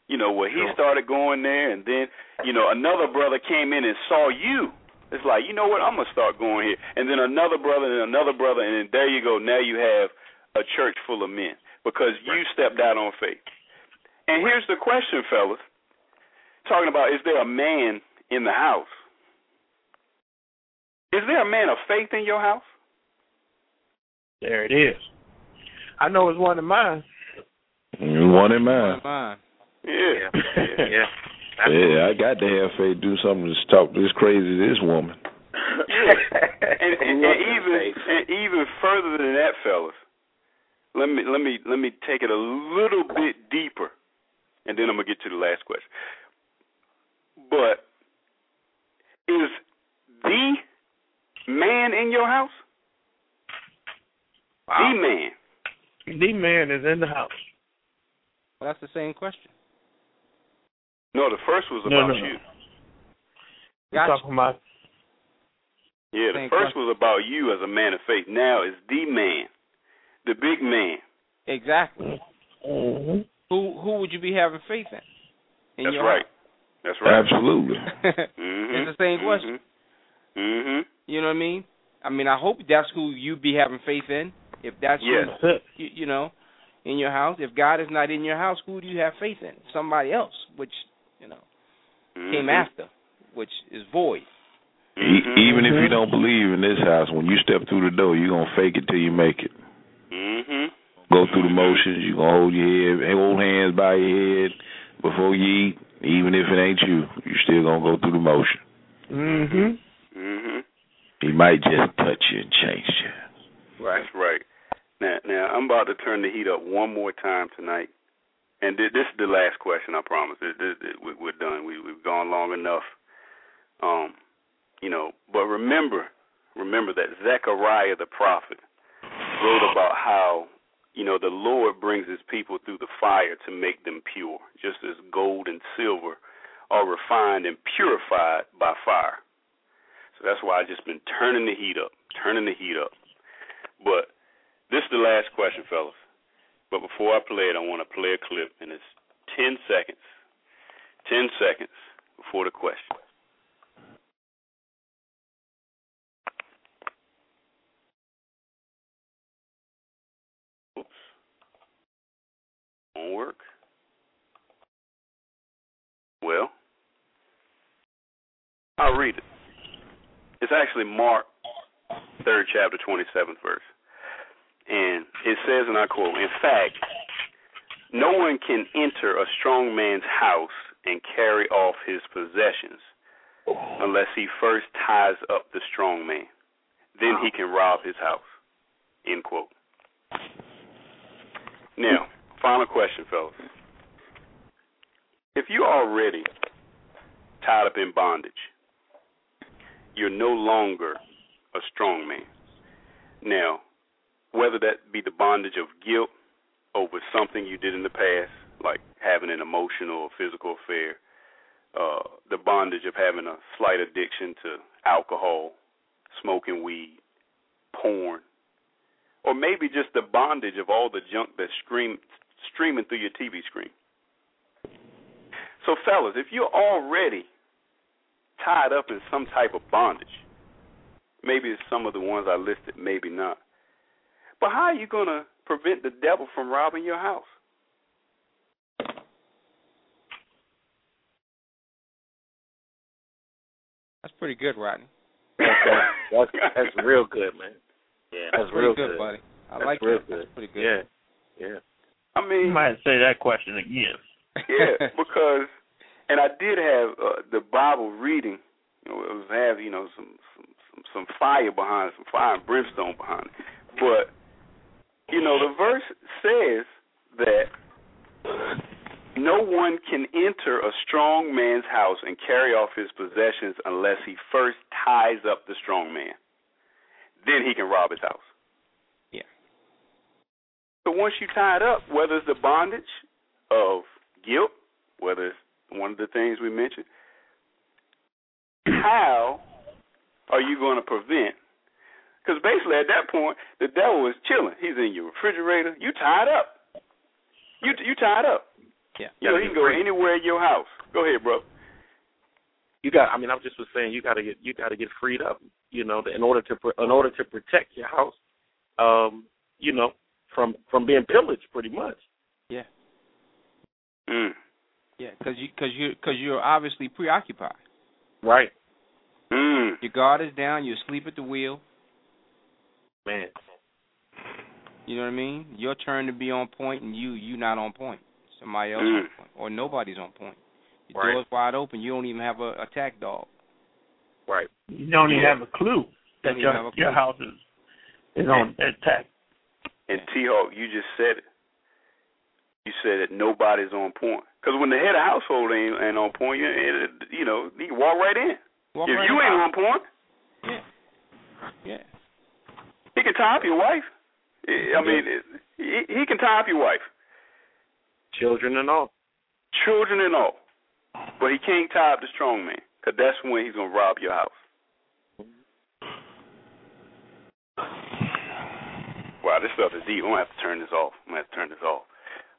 you know, where he started going there, and then, you know, another brother came in and saw you. It's like, you know what? I'm gonna start going here, and then another brother, and another brother, and then there you go. Now you have a church full of men because you stepped out on faith. And here's the question, fellas. Talking about, is there a man in the house? Is there a man of faith in your house? There it is. I know it's one of mine. One in mine. Mine. Yeah. yeah. Yeah, I got to have faith. Do something to stop this crazy this woman. Yeah. and, and, and even and even further than that, fellas. Let me let me let me take it a little bit deeper, and then I'm gonna get to the last question. But is the man in your house? The man. The man is in the house. Well, that's the same question. No, the first was about no, no. you. Gotcha. talking about Yeah, the Same first question. was about you as a man of faith. Now it's the man, the big man. Exactly. Mhm. Who who would you be having faith in? in That's your right. That's right. Absolutely. Mm-hmm. It's the same question. Mm-hmm. You know what I mean? I mean, I hope that's who you be having faith in. If that's who- Yes. That's it. you, you know, in your house. If God is not in your house, who do you have faith in? Somebody else, which you know Mm-hmm. came after, which is void. E- Mhm. even if you don't believe in this house, when you step through the door, you're gonna fake it till you make it. Mhm. Go through the motions. You're gonna hold your head, hold hands by your head before you eat. Even if it ain't you, you're still gonna go through the motion. Mhm. Mhm. He might just touch you and change you. Right. That's right. Now, now I'm about to turn the heat up one more time tonight, and thi- this is the last question. I promise. This, this, this- we- we're done. We, we've gone long enough. Um, you know, but remember, remember that Zechariah the prophet wrote about how you know the Lord brings His people through the fire to make them pure, just as gold and silver are refined and purified by fire. So that's why I've just been turning the heat up, turning the heat up. But this is the last question, fellas. But before I play it, I want to play a clip, and it's 10 seconds. 10 seconds before the question. Won't work. Well, I'll read it. It's actually Mark, third chapter, 27th verse. And it says, and I quote, In fact, no one can enter a strong man's house and carry off his possessions unless he first ties up the strong man. Then he can rob his house. End quote. Now, final question, fellas. If you're already tied up in bondage, you're no longer a strong man. Now, whether that be the bondage of guilt over something you did in the past, like having an emotional or physical affair, uh, the bondage of having a slight addiction to alcohol, smoking weed, porn, or maybe just the bondage of all the junk that stream, streaming through your TV screen. So, fellas, if you're already tied up in some type of bondage, maybe it's some of the ones I listed, maybe not. But how are you going to prevent the devil from robbing your house? That's pretty good, Rodney. That's, that's, that's, that's real good, man. Yeah, that's, pretty real good, buddy. I That's like real that. good. That's pretty good. Yeah, yeah. I mean, You might say that question again. yeah, because and I did have uh, the Bible reading. You know, it was have you know some some some, some fire behind it, some fire and brimstone behind it. But you know, the verse says that no one can enter a strong man's house and carry off his possessions unless he first ties up the strong man. Then he can rob his house. But once you tie it up, whether it's the bondage of guilt, whether it's one of the things we mentioned, how are you going to prevent? Because basically, at that point, the devil is chilling. He's in your refrigerator. You tied up. You you tied up. Yeah. You know he can go anywhere in your house. Go ahead, bro. You got. I mean, I was just was saying you got to get you got to get freed up. You know, in order to pr- in order to protect your house. Um, you know, from from being pillaged, pretty much. Yeah. Mm. Yeah, because you because you because you're obviously preoccupied. Right. Mm. Your guard is down. You're asleep at the wheel. Man. You know what I mean? Your turn to be on point, and you you not on point. Somebody else Mm. on point, or nobody's on point. Your Right. door's wide open. You don't even have a attack dog. Right. You don't even Yeah. have a clue that Don't your have a your clue. house is is on attack. And T Hawk, you just said it. You said that nobody's on point. Because when the head of household ain't, ain't on point, you, you know, you can walk right in. Walk if right you ain't in. on point, Yeah. Yeah. he can tie up your wife. I I mean, it, he, he can tie up your wife, Children and all. children and all. But he can't tie up the strong man, because that's when he's going to rob your house. Wow, this stuff is deep. I'm to have to turn this off. I'm to have to turn this off.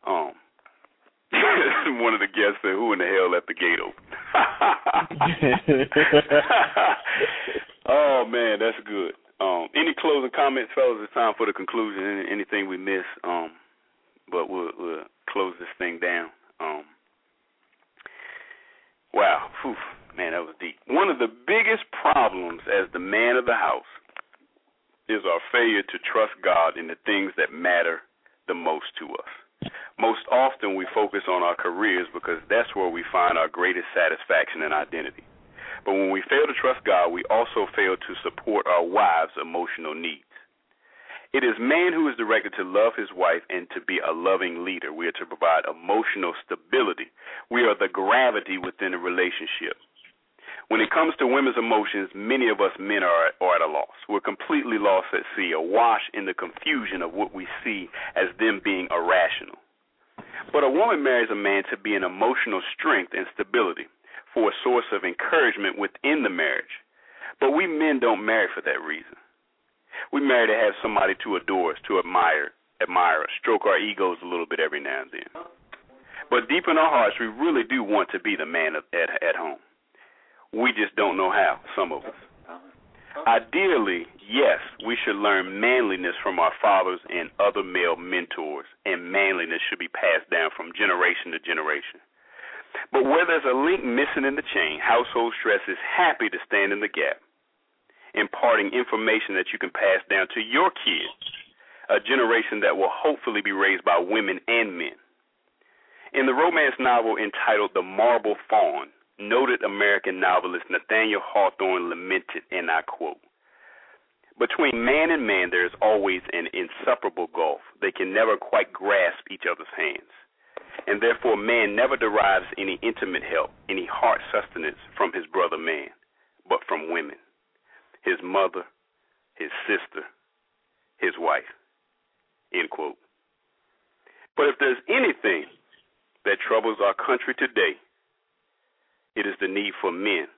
Um, one of the guests said, "Who in the hell left the gate open?" oh man, that's good. Um, any closing comments, fellas? It's time for the conclusion. Anything we miss? Um, but we'll, we'll close this thing down. Um, wow, Whew. man, that was deep. One of the biggest problems as the man of the house is our failure to trust God in the things that matter the most to us. Most often we focus on our careers because that's where we find our greatest satisfaction and identity. But when we fail to trust God, we also fail to support our wives' emotional needs. It is man who is directed to love his wife and to be a loving leader. We are to provide emotional stability. We are the gravity within a relationship. When it comes to women's emotions, many of us men are, are at a loss. We're completely lost at sea, awash in the confusion of what we see as them being irrational. But a woman marries a man to be an emotional strength and stability, for a source of encouragement within the marriage. But we men don't marry for that reason. We marry to have somebody to adore us, to admire, admire us, stroke our egos a little bit every now and then. But deep in our hearts, we really do want to be the man of, at at home. We just don't know how. Some of us. Ideally, yes, we should learn manliness from our fathers and other male mentors, and manliness should be passed down from generation to generation. But where there's a link missing in the chain, household stress is happy to stand in the gap, imparting information that you can pass down to your kids, a generation that will hopefully be raised by women and men. In the romance novel entitled The Marble Fawn, noted American novelist Nathaniel Hawthorne lamented, and I quote, Between man and man there is always an inseparable gulf. They can never quite grasp each other's hands. And therefore man never derives any intimate help, any heart sustenance from his brother man, but from women. His mother, his sister, his wife. End quote. But if there's anything that troubles our country today, it is the need for men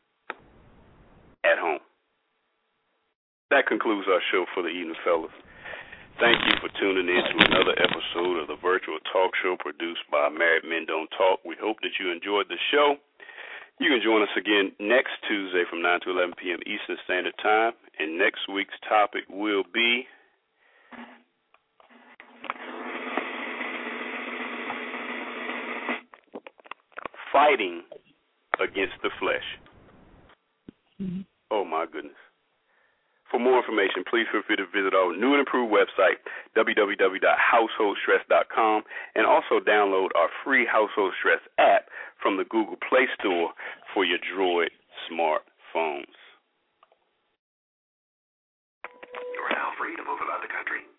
at home. That concludes our show for the evening, fellas. Thank you for tuning in to another episode of the virtual talk show produced by Married Men Don't Talk. We hope that you enjoyed the show. You can join us again next Tuesday from 9 to 11 p.m. Eastern Standard Time. And next week's topic will be fighting against the flesh. Mm-hmm. Oh my goodness. For more information, please feel free to visit our new and improved website, www.householdstress.com, and also download our free Household Stress app from the Google Play Store for your Droid smartphones. You're now free to move about the country.